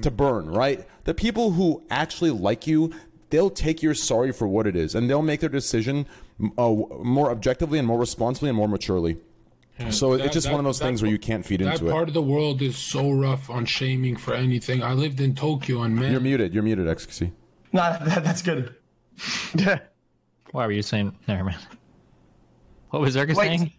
to burn, right? The people who actually like you, they'll take your sorry for what it is, and they'll make their decision uh, more objectively and more responsibly and more maturely. So That- it's just that- one of those that- things where you can't feed it That into part of the world is so rough on shaming for anything. I lived in Tokyo and man, You're muted. You're muted, XQC. Nah, that, that's good. Why were you saying? Never mind. What was Zerka saying?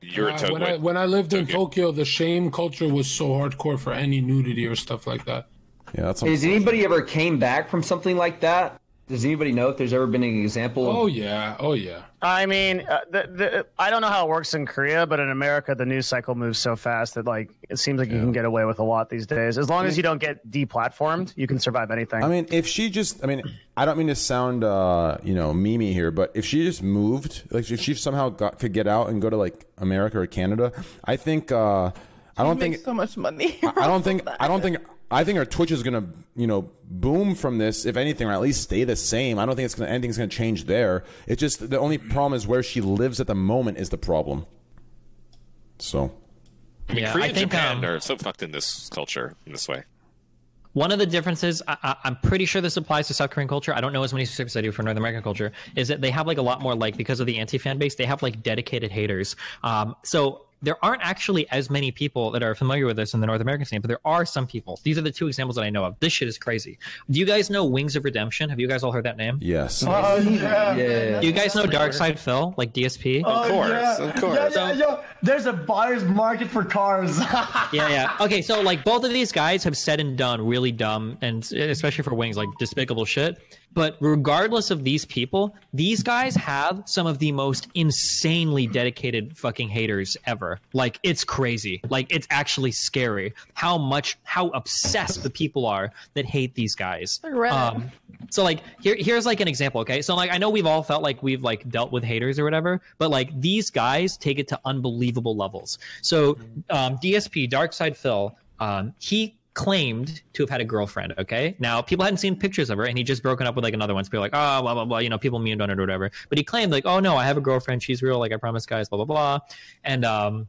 You're Uh, Tokyo. when I when I lived in Tokyo, the shame culture was so hardcore for any nudity or stuff like that. Yeah, that's. Has anybody ever came back from something like that? Does anybody know if there's ever been an example? Oh yeah, oh yeah. I mean, uh, the, the, I don't know how it works in Korea, but in America, the news cycle moves so fast that like it seems like you can get away with a lot these days. As long as you don't get deplatformed, you can survive anything. I mean, if she just, I mean, I don't mean to sound, uh, you know, memey here, but if she just moved, like if she somehow got, could get out and go to like America or Canada, I think, uh, I don't think, so much money. I I don't think, I don't think, I think her Twitch is gonna, you know, boom from this, if anything, or at least stay the same. I don't think it's gonna, anything's gonna change there. It's just the only problem is where she lives at the moment is the problem. So, I mean, Yeah, Korea I and think, Japan um, are so fucked in this culture in this way. One of the differences, I, I, I'm pretty sure this applies to South Korean culture. I don't know as many specifics I do for North American culture. Is that they have like a lot more like because of the anti fan base, they have like dedicated haters. Um, so there aren't actually as many people that are familiar with this in the North American scene, but there are some people. These are the two examples that I know of. This shit is crazy. Do you guys know Wings of Redemption? Have you guys all heard that name? yes. Oh, yeah. yeah. Do you guys know Dark Side Phil, like DSP? Oh, course, yeah. of course. Yeah, yeah, yeah. There's a buyer's market for cars. yeah, yeah. Okay, so like both of these guys have said and done really dumb, and especially for Wings, like despicable shit. But regardless of these people, these guys have some of the most insanely dedicated fucking haters ever. Like it's crazy. Like it's actually scary how much how obsessed the people are that hate these guys. Um, so like here here's like an example, okay? So like I know we've all felt like we've like dealt with haters or whatever, but like these guys take it to unbelievable levels. So um, DSP Dark Side Phil, um, he claimed to have had a girlfriend. Okay, now people hadn't seen pictures of her, and he just broken up with like another one. So people were like, oh, blah blah blah. You know, people memed on it or whatever. But he claimed like, oh no, I have a girlfriend. She's real. Like I promise, guys. Blah blah blah. And um,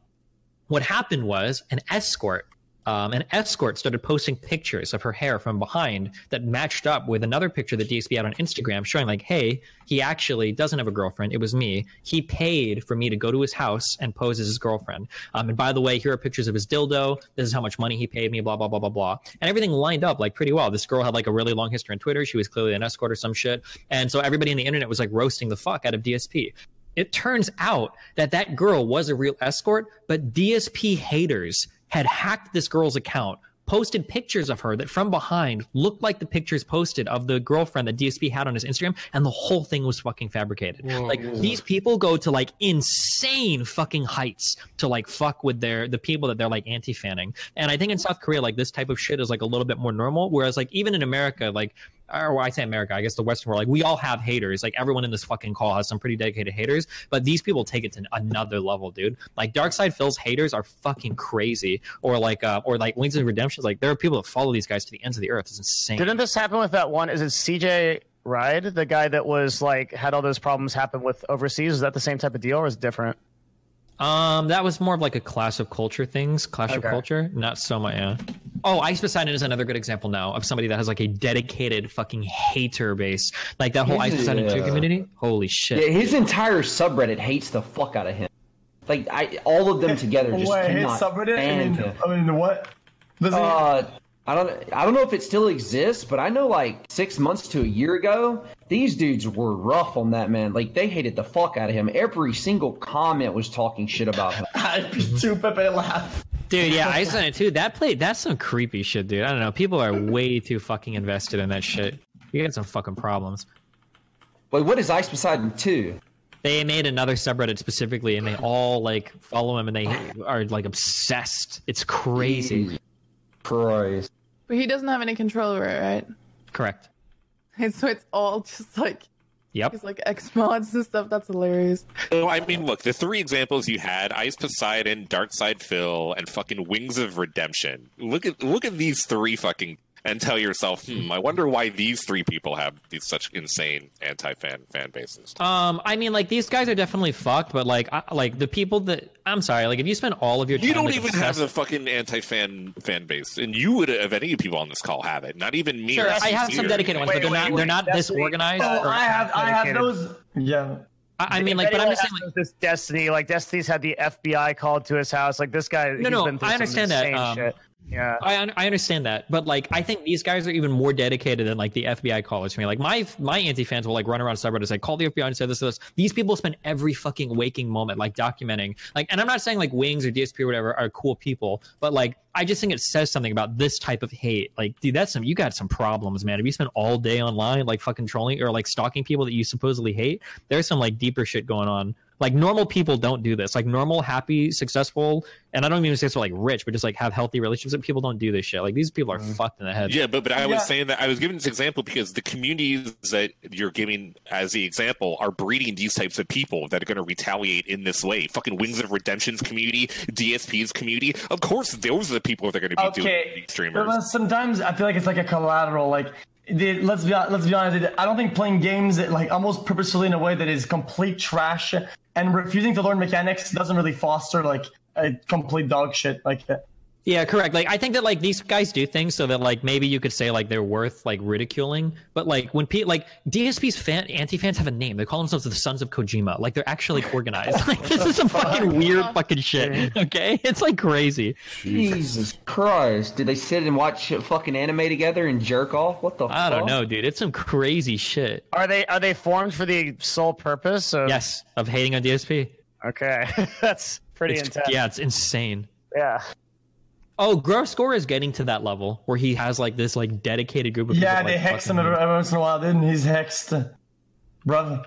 what happened was an escort. Um, an escort started posting pictures of her hair from behind that matched up with another picture that DSP had on Instagram showing, like, hey, he actually doesn't have a girlfriend. It was me. He paid for me to go to his house and pose as his girlfriend. Um, and by the way, here are pictures of his dildo. This is how much money he paid me, blah, blah, blah, blah, blah. And everything lined up like pretty well. This girl had like a really long history on Twitter. She was clearly an escort or some shit. And so everybody on the internet was like roasting the fuck out of DSP. It turns out that that girl was a real escort, but DSP haters had hacked this girl's account, posted pictures of her that from behind looked like the pictures posted of the girlfriend that DSP had on his Instagram, and the whole thing was fucking fabricated. Like these people go to like insane fucking heights to like fuck with their the people that they're like anti-fanning. And I think in South Korea, like this type of shit is like a little bit more normal. Whereas like even in America, like or I say America, I guess the Western world, like we all have haters. Like everyone in this fucking call has some pretty dedicated haters, but these people take it to another level, dude. Like Darkside Phil's haters are fucking crazy, or like, uh, or like Wings of Redemption. Like there are people that follow these guys to the ends of the earth. It's insane. Didn't this happen with that one? Is it CJ Ride, the guy that was like had all those problems happen with overseas? Is that the same type of deal or is it different? Um, that was more of like a clash of culture things, clash of culture, not so much. Yeah. Oh, Ice Poseidon is another good example now of somebody that has like a dedicated fucking hater base, like that whole Ice His, Poseidon two community. Holy shit! Yeah, his entire subreddit hates the fuck out of him. Like I, all of them together just Wait, his cannot subreddit? I stand mean, him. I mean, what? Does he- Uh, I don't. I don't know if it still exists, but I know like six months to a year ago, these dudes were rough on that man. Like they hated the fuck out of him. Every single comment was talking shit about him. Too Pepe laugh. Dude, yeah, Ice Poseidon too. That play, that's some creepy shit, dude. I don't know. People are way too fucking invested in that shit. You get some fucking problems. Wait, what is Ice Poseidon two? They made another subreddit specifically, and they all like follow him, and they are like obsessed. It's crazy. Christ. But he doesn't have any control over it, right? Correct. And so it's all just like Yep. it's like X mods and stuff. That's hilarious. So I mean, look, the three examples you had: Ice Poseidon, Dark Side Phil, and fucking Wings of Redemption. Look at look at these three fucking, and tell yourself, hmm, I wonder why these three people have these such insane anti-fan fan bases. Um, I mean, like these guys are definitely fucked, but like, I, like the people that I'm sorry, like if you spend all of your time, You don't like, even have obsessed- a fucking anti-fan fan base, and you would have any people on this call have it. Not even me. Sure, I have some dedicated ones, but they're not they're not Definitely- disorganized. Oh, or- I have, I have those. Yeah. I, I mean, If like, but I'm just saying, like, this Destiny, like Destiny's had the FBI called to his house. Like this guy, No, he's no, been through I understand that, um, shit. Yeah. I I understand that, but like I think these guys are even more dedicated than like the FBI callers to me. Like my my anti fans will like run around subreddits like call the FBI and say this this. These people spend every fucking waking moment like documenting like, and I'm not saying like Wings or DSP or whatever are cool people, but like I just think it says something about this type of hate. Like, dude, that's some you got some problems, man. If you spend all day online like fucking trolling or like stalking people that you supposedly hate, there's some like deeper shit going on. Like normal people don't do this. Like normal, happy, successful, and I don't even say successful like rich, but just like have healthy relationships. And people don't do this shit. Like these people are mm-hmm. fucked in the head. Yeah, but but I Yeah. was saying that I was giving this example because the communities that you're giving as the example are breeding these types of people that are going to retaliate in this way. Fucking Wings of Redemption's community, DSP's community. Of course, those are the people that are going to be doing Okay. these But streamers. sometimes I feel like it's like a collateral. Like, the, let's be let's be honest. I don't think playing games that, like almost purposefully in a way that is complete trash and refusing to learn mechanics doesn't really foster like a complete dog shit. Like, Yeah, correct. Like I think that like these guys do things so that like maybe you could say like they're worth like ridiculing, but like when people like DSP's fan anti fans have a name. They call themselves the Sons of Kojima. Like they're actually organized. like this is some fucking weird fucking shit. Okay, it's like crazy. Jesus Christ! Did they sit and watch fucking anime together and jerk off? What the? Fuck? I don't know, dude. It's some crazy shit. Are they are they formed for the sole purpose of? Yes, of hating on DSP. Okay, that's pretty It's- intense. yeah, it's insane. Yeah. Oh, Gross Gore is getting to that level where he has like this like dedicated group of yeah, people. they like, hex him every every once in a while. Didn't he's hexed, brother?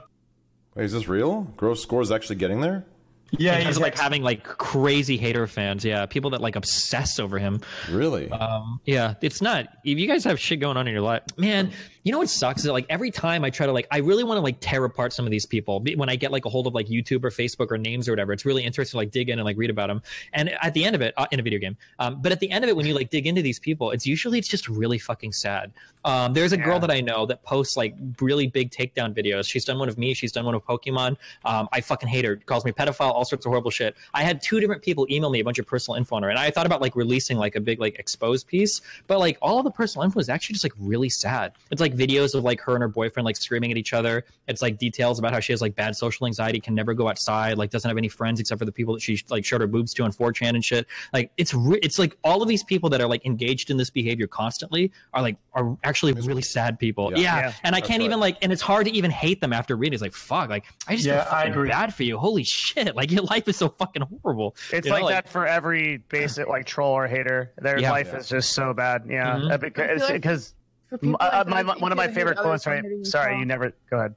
Wait, is this real? Gross Gore is actually getting there? Yeah, he's like having like crazy hater fans. Yeah, people that like obsess over him. Really? Um, yeah, it's not. If you guys have shit going on in your life, man, you know what sucks is that like every time I try to like, I really want to like tear apart some of these people. When I get like a hold of like YouTube or Facebook or names or whatever, it's really interesting to like dig in and like read about them. And at the end of it, uh, in a video game, um, but at the end of it, when you like dig into these people, it's usually it's just really fucking sad. Um, there's a girl that I know that posts like really big takedown videos. She's done one of me. She's done one of Pokemon. Um, I fucking hate her. Calls me pedophile. All sorts of horrible shit. I had two different people email me a bunch of personal info on her, and I thought about like releasing like a big like exposed piece, but like all of the personal info is actually just like really sad. It's like videos of like her and her boyfriend like screaming at each other. It's like details about how she has like bad social anxiety, can never go outside, like doesn't have any friends except for the people that she like showed her boobs to on 4chan and shit. Like it's re- it's like all of these people that are like engaged in this behavior constantly are like are actually really sad people. Yeah. Yeah, Yeah. and I can't right. even like, and it's hard to even hate them after reading. It's like fuck, like I just Yeah, feel I fucking agree. bad for you. Holy shit, like your life is so fucking horrible. It's You know, like, that for every basic like troll or hater. Their Yeah. life is just so bad. Yeah, Mhm. Uh, because I feel like because uh, like my, that, one of my favorite quotes. Right? Sorry, you never go ahead.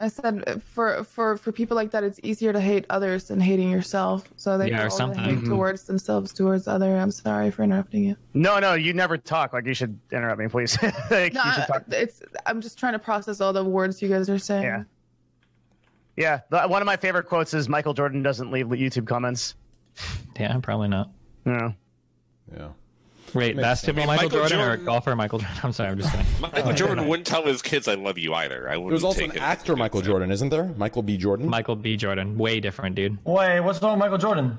I said uh, for for for people like that, it's easier to hate others than hating yourself. So they Yeah, or go all the something. hate Mhm. towards themselves towards other. I'm sorry for interrupting you. No, no, you never talk. Like you should interrupt me, please. like, No, you should I- talk. it's. I'm just trying to process all the words you guys are saying. Yeah. Yeah, the, one of my favorite quotes is Michael Jordan doesn't leave YouTube comments. Yeah, probably not. No. Yeah. Wait, Makes basketball sense. Michael, Michael Jordan, Jordan- or golfer Michael Jordan? I'm sorry, I'm just kidding. Michael Jordan wouldn't tell his kids "I love you" either. I wouldn't. There also an it as a actor, Michael. Jordan, isn't there? Michael B. Jordan. Michael B. Jordan, way different, dude. Wait, what's wrong with Michael Jordan?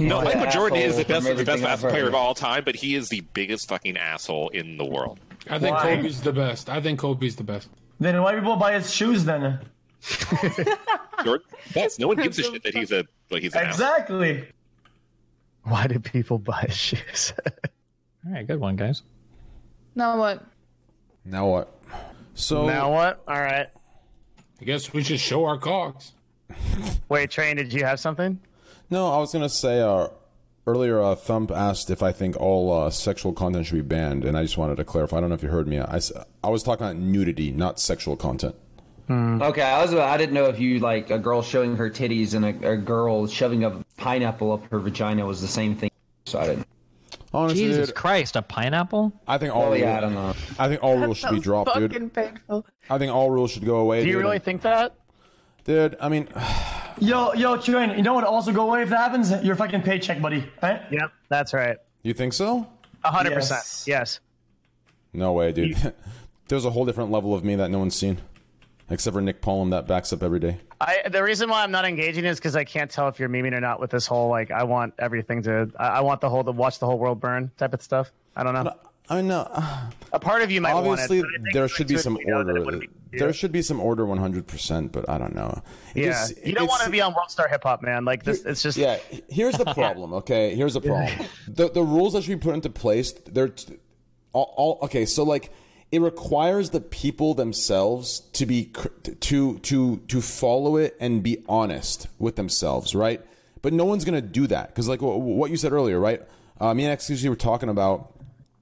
No, He's Michael Jordan is the best, the best basketball player of all time, but he is the biggest fucking asshole in the world. I think Why? Kobe's the best. I think Kobe's the best. Then why people buy his shoes then? Jordan, yes, no one gives a shit that he's a like he's an asshole. Exactly. Why do people buy shoes? All right, good one, guys. Now what? Now what? So now what? All right. I guess we should show our cocks. Wait, Train, did you have something? No, I was gonna say uh, earlier. Uh, Thump asked if I think all uh, sexual content should be banned, and I just wanted to clarify. I don't know if you heard me. I, I was talking about nudity, not sexual content. Mm. Okay, I was. I didn't know if you like a girl showing her titties and a, a girl shoving a pineapple up her vagina was the same thing. So I didn't. Honestly, Jesus dude, Christ, a pineapple? I think all Oh rules, yeah, I don't know. I think all rules should be Sounds dropped, dude. fucking painful. I think all rules should go away. Do you dude. really think that? dude? I mean, Yo, yo, Train, you know what also go away if that happens? Your fucking paycheck, buddy. Right? Yep, that's right. you think so? A hundred Yes. percent. Yes. No way, dude. There's a whole different level of me that no one's seen, except for Nick Polom that backs up every day. I the reason why I'm not engaging is because I can't tell if you're memeing or not with this whole like I want everything to I, I want the whole to watch the whole world burn type of stuff. I don't know. I mean, no. A part of you might obviously want it. there should be some intuitively know that order. it wouldn't there should be some order 100%, but I don't know. It Yeah, just- you don't want to be on Worldstar Hip Hop, man. Like this, it's just yeah. Here's the problem. Okay, here's the problem. The the rules that should be put into place. They're t- all, all okay. So like, it requires the people themselves to be to to to follow it and be honest with themselves, right? But no one's gonna do that because like wh- what you said earlier, right? Uh, me and XQC were talking about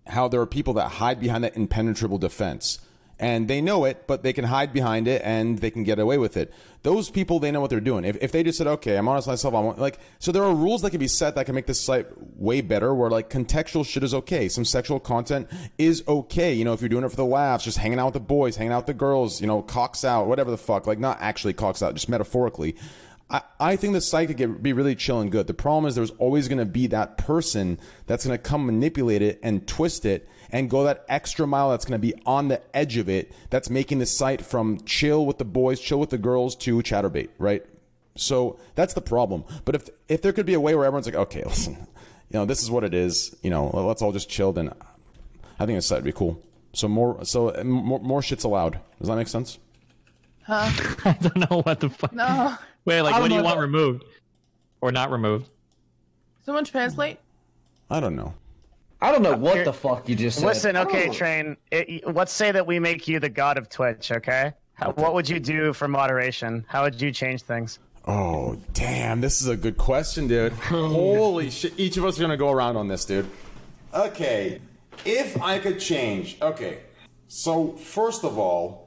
how there are people that hide behind that impenetrable defense. And they know it, but they can hide behind it and they can get away with it. Those people, they know what they're doing. If, if they just said, okay, I'm honest with myself, I'm like, so there are rules that can be set that can make this site way better where like contextual shit is okay. Some sexual content is okay. You know, if you're doing it for the laughs, just hanging out with the boys, hanging out with the girls, you know, cocks out, whatever the fuck. Like, not actually cocks out, just metaphorically. I, I think the site could get, be really chill and good. The problem is there's always going to be that person that's going to come manipulate it and twist it and go that extra mile that's going to be on the edge of it that's making the site from chill with the boys, chill with the girls to Chaturbate, right? So that's the problem. But if if there could be a way where everyone's like, okay, listen, you know, this is what it is, you know, let's all just chill, then I think the site would be cool. So more, so more, more shit's allowed. Does that make sense? Huh? I don't know what the fuck. No. Wait, like, what don't you want that- removed or not removed? Someone translate. I don't know. I don't know uh, what the fuck you just said. Listen, okay, Oh. Train. It, let's say that we make you the god of Twitch. Okay. How, What would you do for moderation? How would you change things? Oh, damn. This is a good question, dude. Holy shit. Each of us are going to go around on this, dude. Okay. If I could change. Okay. So, first of all,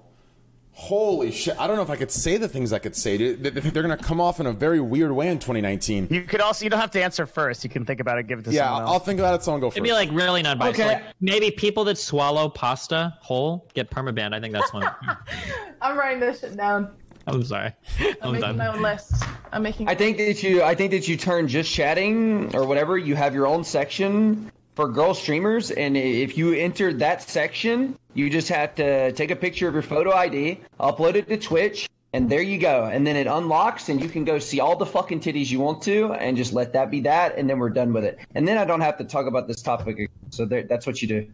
holy shit. I don't know if I could say the things I could say. They- They're going to come off in a very weird way in 2019. You could also. You don't have to answer first. You can think about it. Give it to Yeah, someone else. I'll think about it. Someone go first. It'd be like really not biased. Okay. Like maybe people that swallow pasta whole get permabanned. I think that's one. I'm writing this shit down. I'm sorry. I'm I'm making done. my own list. I'm making. I think that you I think that you turn just chatting or whatever, you have your own section for girl streamers and if you enter that section, you just have to take a picture of your photo ID, upload it to Twitch, and there you go. And then it unlocks and you can go see all the fucking titties you want to and just let that be that and then we're done with it. And then I don't have to talk about this topic. So there, that's what you do.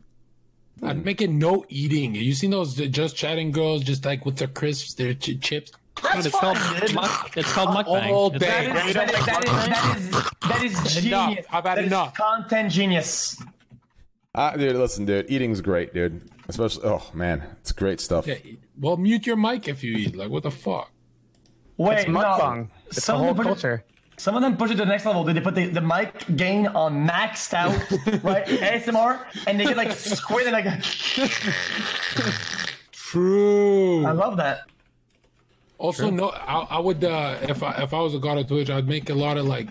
I'd make it no eating. You seen those just chatting girls, just like with their crisps, their ch- chips. Dude, it's called muck, it's called mukbang. All It's- day. That is, that is, that is, that is, that is Enough. genius. I've had That is enough. Content genius. Uh, dude, listen, dude. Eating's great, dude. Especially, oh, man. It's great stuff. Yeah, well, mute your mic if you eat. Like, what the fuck? Wait, It's mukbang. It's the Some of whole them it- culture. Some of them push it to the next level. They put the, the mic gain on maxed out, right? ASMR, and they get like squid and like. A true. I love that. Also, no, I, I would uh, if I if I was a god of Twitch, I'd make a lot of like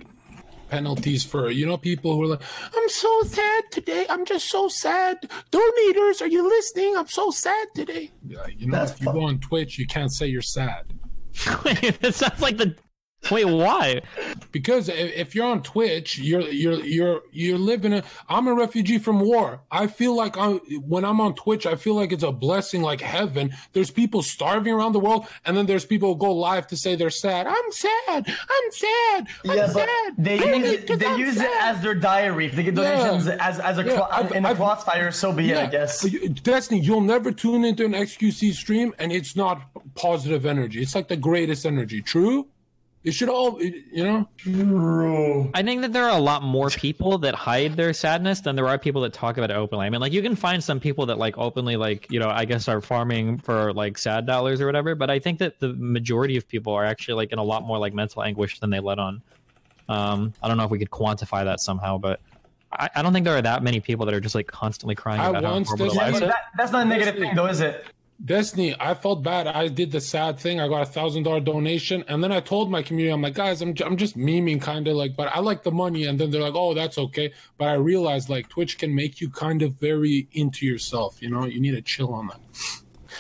penalties for you know people who are like, I'm so sad today. I'm just so sad. Donators, are you listening? I'm so sad today. Be like, you know, if you go on Twitch, you can't say you're sad. it sounds like the. Wait, why? Because if you're on Twitch, you're you're you're you're living a. I'm a refugee from war. I feel like I when I'm on Twitch, I feel like it's a blessing, like heaven. There's people starving around the world, and then there's people who go live to say they're sad. I'm sad. I'm sad. I'm Yeah, but sad. they Hey, use it, 'cause they I'm use it as their diary. If they get Yeah. donations as as a Yeah, cro- I've- in a I've- crossfire, so be it. I guess. Destiny, you'll never tune into an XQC stream and it's not positive energy. It's like the greatest energy. True? It should all, you know? I think that there are a lot more people that hide their sadness than there are people that talk about it openly. I mean, like you can find some people that like openly, like you know, I guess are farming for like sad dollars or whatever. But I think that the majority of people are actually like in a lot more like mental anguish than they let on. Um, I don't know if we could quantify that somehow, but I, I don't think there are that many people that are just like constantly crying I about how horrible this- their lives that, that's not a negative thing, though, is it? Destiny, I felt bad. I did the sad thing. I got a thousand dollar donation, and then I told my community, I'm like, guys, I'm, j- I'm just memeing, kind of like, but I like the money. And then they're like, oh, that's okay. But I realized like Twitch can make you kind of very into yourself. You know, you need to chill on that.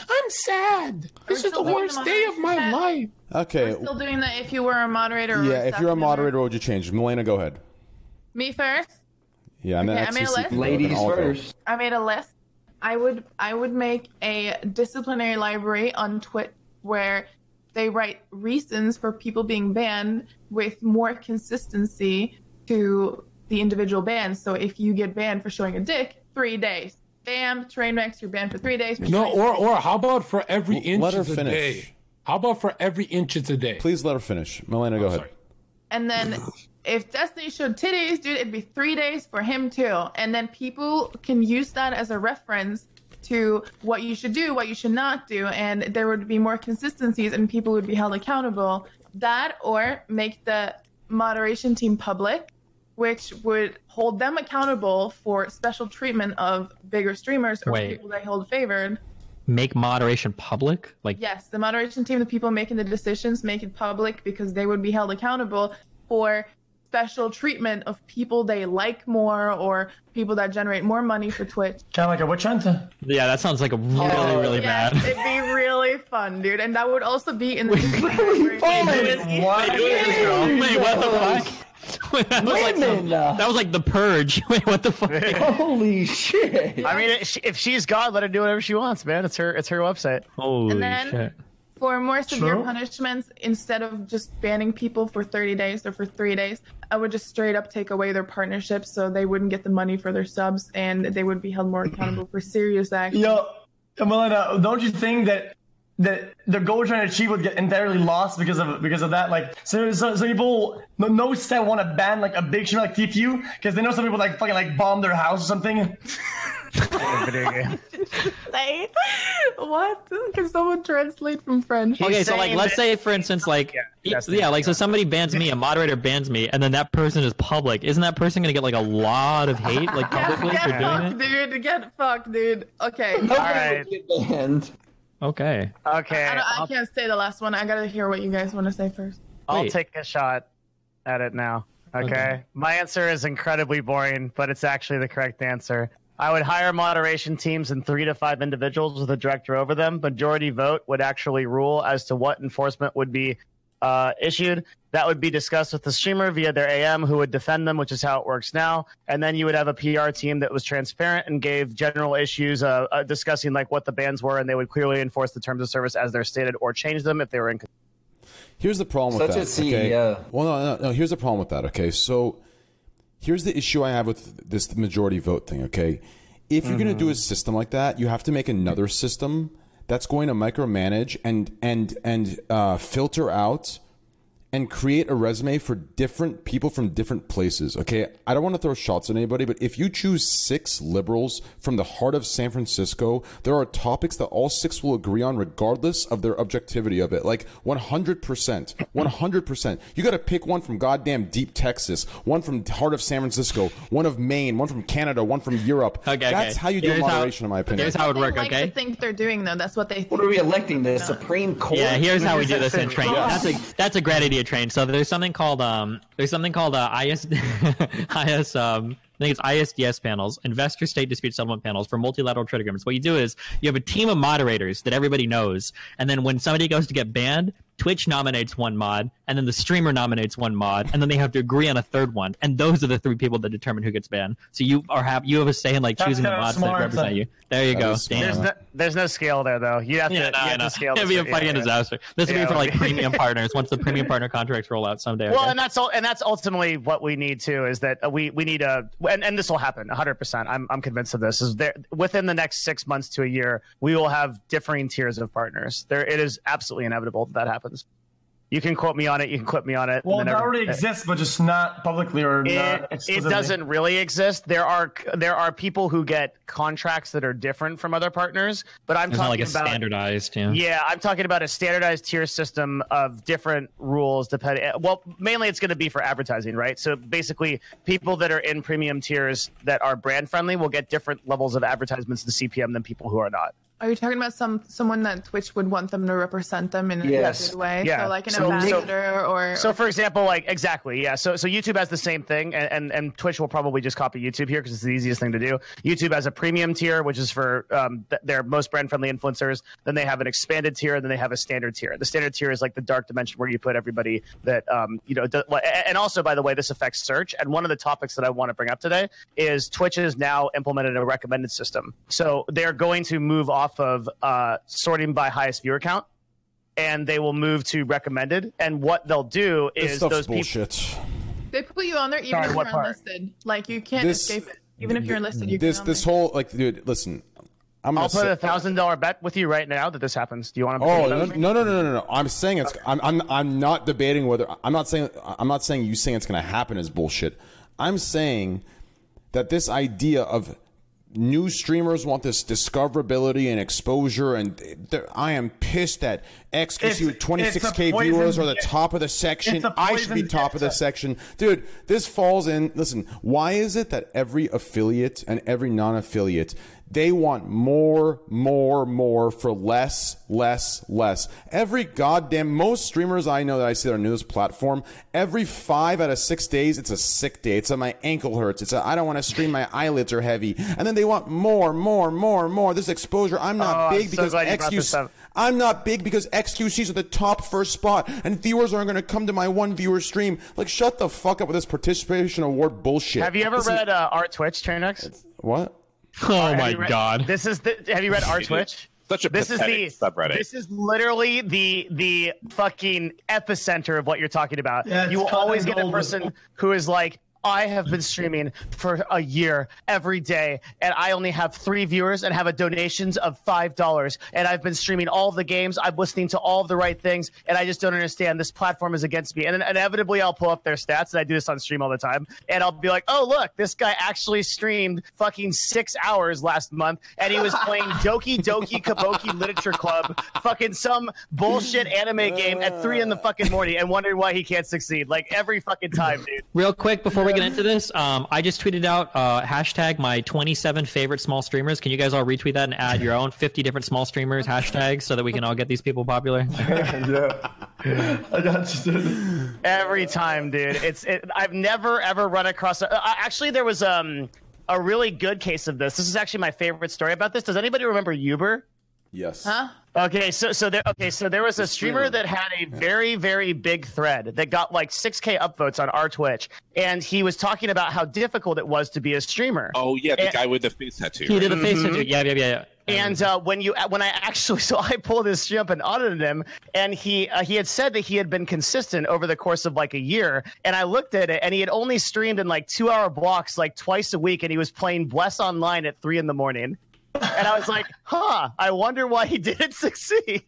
I'm sad. This is the worst the day of my life. Okay. Still doing that if you were a moderator. Or Yeah, if you're a moderator, what would you change? Melina, go ahead. Me first. Yeah, and Okay, then I made a list. Ladies then I'll go. first. I made a list. I would I would make a disciplinary library on Twitch where they write reasons for people being banned with more consistency to the individual ban. So if you get banned for showing a dick, three days. bam, train wrecks, you're banned for three days. for No, 20 or or how about for every inch let her it's a finish. day? How about for every inch it's a day? Please let her finish. Melina, go ahead. And then if Destiny showed titties, dude, it'd be three days for him too. And then people can use that as a reference to what you should do, what you should not do, and there would be more consistencies and people would be held accountable. That or make the moderation team public, which would hold them accountable for special treatment of bigger streamers or Wait. people they hold favored. Make moderation public. Like Yes, the moderation team, the people making the decisions, make it public because they would be held accountable for special treatment of people they like more or people that generate more money for Twitch. Kind of like a witch hunt. yeah, that sounds like a really Oh, really yes, bad. It'd be really fun, dude, and that would also be in the. What? Wait, what the fuck? Wait, that, was like some- that was like the purge. Wait, what the fuck? Holy shit! I mean, if if she's God, let her do whatever she wants, man. It's her. It's her website. Holy And then- shit! For more severe True. punishments, instead of just banning people for 30 days or for three days, I would just straight up take away their partnerships so they wouldn't get the money for their subs and they would be held more accountable for serious acts Yo, Melina, don't you think that that the goal trying to achieve would get entirely lost because of because of that? Like, so so, so people no, no set want to ban like a big streamer like Tfue because they know some people like fucking like bomb their house or something. Video game. Say what? Can someone translate from French? He's Okay, so like, let's say for instance, like, Yeah, yeah, like, so somebody bans me, a moderator bans me, and then that person is public. Isn't that person gonna get like a lot of hate, like publicly Get for doing fucked, it? dude. Get fucked, dude. Okay. Nobody right. would get banned. Okay. Okay, I, I I'll, can't say the last one. I gotta hear what you guys want to say first. I'll Wait. take a shot at it now. Okay? Okay. My answer is incredibly boring, but it's actually the correct answer. I would hire moderation teams and three to five individuals with a director over them. Majority vote would actually rule as to what enforcement would be uh, issued. That would be discussed with the streamer via their AM, who would defend them, which is how it works now. And then you would have a PR team that was transparent and gave general issues, uh, uh, discussing like what the bans were, and they would clearly enforce the terms of service as they're stated, or change them if they were in. Here's the problem with that. Such a that. okay? CEO. Well, no, no, no. Here's the problem with that. Okay, so here's the issue I have with this majority vote thing. Okay, if you're going to do a system like that, you have to make another system that's going to micromanage and and and uh, filter out and create a resume for different people from different places. Okay, I don't want to throw shots at anybody, but if you choose six liberals from the heart of San Francisco, there are topics that all six will agree on, regardless of their objectivity of it. Like 100%, 100%. You got to pick one from goddamn deep Texas, one from heart of San Francisco, one of Maine, one from Canada, one from Europe. Okay, That's okay. how you do Here's how- moderation, in my opinion. Here's how it would work. They like Okay. to think they're doing though. That's what they. What are we electing? The Supreme Court? Yeah, here's how we do this in training. That's a that's a great idea, train. So there's something called um there's something called uh, IS IS um I think it's ISDS panels, investor state dispute settlement panels for multilateral trade agreements. What you do is you have a team of moderators that everybody knows, and then when somebody goes to get banned, Twitch nominates one mod, and then the streamer nominates one mod, and then they have to agree on a third one, and those are the three people that determine who gets banned. So you are have you have a say in like That's choosing the mods that represent but- you. There you That go. There's no, there's no scale there though. You have to, Yeah, you no, I have know. to scale. It'd be a fucking Yeah, yeah. disaster. This would Yeah, be for like premium partners once the premium partner contracts roll out someday. Well, okay? and that's all, and that's ultimately what we need too. Is that uh, we we need a, and, and this will happen 100. percent I'm I'm convinced of this. Is there within the next six months to a year, we will have differing tiers of partners. There, it is absolutely inevitable that that happens. You can quote me on it. You can quote me on it. Well, and that then already every- exists, but just not publicly or It, not it doesn't really exist. There are there are people who get contracts that are different from other partners, but I'm It's not talking like a about standardized. Yeah. Yeah, I'm talking about a standardized tier system of different rules depending. Eh, well, mainly it's going to be for advertising, right? So basically, people that are in premium tiers that are brand friendly will get different levels of advertisements to CPM than people who are not. Are you talking about some someone that Twitch would want them to represent them in Yes. a good way? Yeah. So like an So- so- ambassador or So, for example, like exactly, yeah. So, so YouTube has the same thing, and and, and Twitch will probably just copy YouTube here because it's the easiest thing to do. YouTube has a premium tier, which is for um, th- their most brand friendly influencers. Then they have an expanded tier, and then they have a standard tier. The standard tier is like the dark dimension where you put everybody that um, you know. Do, a- and also, by the way, this affects search. And one of the topics that I want to bring up today is Twitch has now implemented a recommended system. So they're going to move off of uh, sorting by highest viewer count and they will move to recommended. And what they'll do This is stuff's those people. bullshit. they put you on there even Sorry, if what you're part? unlisted. Like you can't This- escape it. Even if you're enlisted, you this can this whole like, dude, listen. I'm I'll gonna put say- a thousand dollar bet with you right now that this happens. Do you want to? Oh no, no no no no no! I'm saying it's. I'm I'm I'm not debating whether. I'm not saying. I'm not saying you saying it's going to happen is bullshit. I'm saying that this idea of new streamers want this discoverability and exposure, and I am pissed that It's- 26k it's viewers are the top of the section. I should be top of the section, dude. This falls in. Listen, why is it that every affiliate and every non-affiliate they want more, more, more for less, less, less. Every goddamn most streamers I know that I see on this platform, every five out of six days, it's a sick day. It's a my ankle hurts. It's a I don't want to stream. My eyelids are heavy, and then they want more, more, more, more. This exposure. I'm not Oh, I'm big so because you XQC. I'm not big because XQC's are the top first spot, and viewers aren't going to come to my one viewer stream. Like, shut the fuck up with this participation award bullshit. Have you ever This is- read uh, our Twitch, Trainwreck? what? Oh Have my read- god. This is the. Have you read our Twitch? Such a this is the subreddit. This is literally the the fucking epicenter of what you're talking about. Yeah, you will always get a person who is like, I have been streaming for a year every day, and I only have three viewers and have a donations of five dollars. And I've been streaming all the games. I'm listening to all of the right things, and I just don't understand. This platform is against me. And then inevitably, I'll pull up their stats, and I do this on stream all the time. And I'll be like, Oh, look, this guy actually streamed fucking six hours last month, and he was playing Doki Doki Kabuki Literature Club, fucking some bullshit anime game at three in the fucking morning, and wondering why he can't succeed. Like every fucking time, dude. Real quick before we get into this, um, I just tweeted out uh, hashtag my 27 favorite small streamers. Can you guys all retweet that and add your own 50 different small streamers hashtags so that we can all get these people popular? yeah. I got you. Every time, dude. It's it, I've never ever run across. A, uh, actually, there was um a really good case of this. This is actually my favorite story about this. Does anybody remember Uber? Yes. Huh? Okay, so so there okay, so there was a streamer streamer. that had a very very big thread that got like 6k upvotes on our Twitch, and he was talking about how difficult it was to be a streamer. oh yeah, the And- guy with the face tattoo. He right? did the face tattoo. Yeah, yeah, yeah. yeah. And uh, when you when I actually so I pulled his stream up and audited him, and he uh, he had said that he had been consistent over the course of like a year, and I looked at it, and he had only streamed in like two hour blocks like twice a week, and he was playing Bless Online at three in the morning, and I was like, huh, I wonder why he didn't succeed.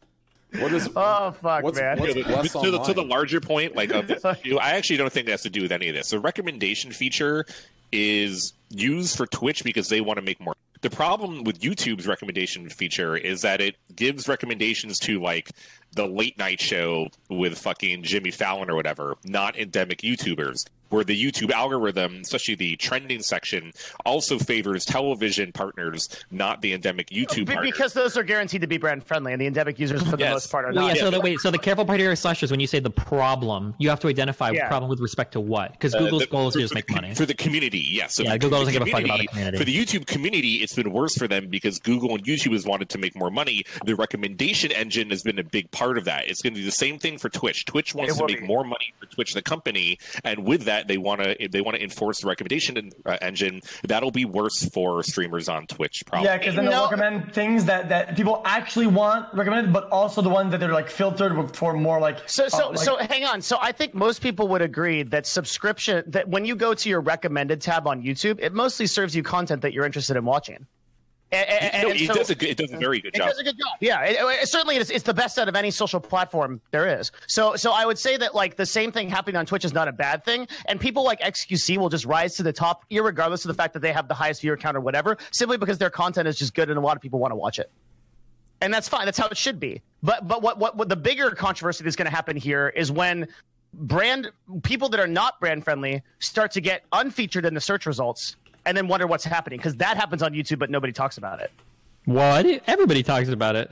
What is? Oh fuck, What's- man. what's- to, the, to, the, to the larger point, like uh, of this I actually don't think that has to do with any of this. The recommendation feature is used for Twitch because they want to make more. The problem with YouTube's recommendation feature is that it gives recommendations to like the late night show with fucking Jimmy Fallon or whatever, not endemic YouTubers. Where the YouTube algorithm, especially the trending section, also favors television partners, not the endemic YouTube Be- partners. because those are guaranteed to be brand friendly, and the endemic users for the Yes. most part are Well, not. yeah, so the, wait, so the careful part here is slashers when you say the problem, you have to identify Yeah. problem with respect to what? Because Uh, Google's the- goal is to just make money. for the community. Yes, So Yeah, for Google the doesn't give a fuck about the community. For the YouTube community, it's been worse for them because Google and YouTube has wanted to make more money. The recommendation engine has been a big part of that. It's going to do the same thing for Twitch. Twitch wants It to make be. more money for Twitch, the company, and with that, they want to they want to enforce the recommendation en- uh, engine. That'll be worse for streamers on Twitch. Probably. Yeah, because then they'll No. recommend things that, that people actually want recommended, but also the ones that they're like filtered for more like. So so uh, like- so hang on. So I think most people would agree that subscription that when you go to your recommended tab on YouTube, it mostly serves you content that you're interested in watching. And, and- No, and it so- does a good, it does a very good it job. does a good job. Yeah, it, it- certainly it's, it's the best out of any social platform there is. So so I would say that like the same thing happening on Twitch is not a bad thing, and people like XQC will just rise to the top, regardless of the fact that they have the highest viewer count or whatever, simply because their content is just good and a lot of people want to watch it. And that's fine. That's how it should be. But but what what, what the bigger controversy that's going to happen here is when brand people that are not brand friendly start to get unfeatured in the search results and then wonder what's happening because that happens on YouTube, but nobody talks about it. What? Everybody talks about it.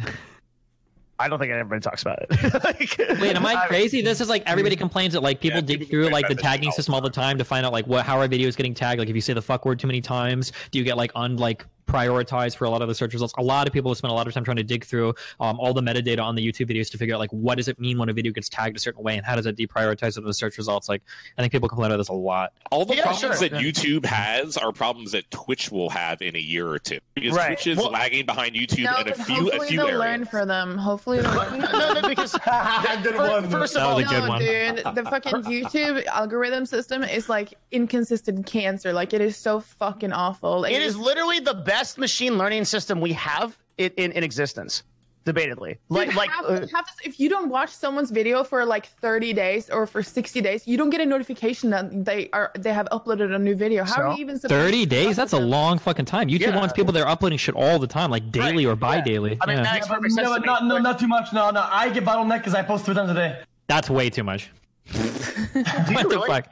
I don't think everybody talks about it. Like- Wait, am I I- crazy? This is like everybody mm-hmm. complains that like people Yeah, dig people through like the tagging system all the time to find out like what how our video is getting tagged. Like if you say the fuck word too many times, do you get like un like prioritized for a lot of the search results. A lot of people have spent a lot of time trying to dig through um, all the metadata on the YouTube videos to figure out like what does it mean when a video gets tagged a certain way and how does it deprioritize it in the search results. Like I think people complain about this a lot. All the Yeah, problems sure. that YouTube has are problems that Twitch will have in a year or two because Right. Twitch is Well- lagging behind YouTube No, in a few a hopefully few they'll areas. learn for them. Hopefully they'll learn. no, no, because Good fir- one. first of all, was a good no, dude, the fucking YouTube algorithm system is like inconsistent cancer. Like it is so fucking awful. Like, it is literally the best machine learning system we have in, in, in existence, debatedly Like, Dude, like half- uh, half this- if you don't watch someone's video for like 30 days or for 60 days, you don't get a notification that they are they have uploaded a new video. How are So? you even 30 days? That's a long fucking time. YouTube Yeah. wants people that are uploading shit all the time, like daily or bi daily. I mean, yeah. that Yeah, makes but, no, to but me. not, no, not too much. No, no. I get bottlenecked because I post three times a day. That's way too much. what the fuck?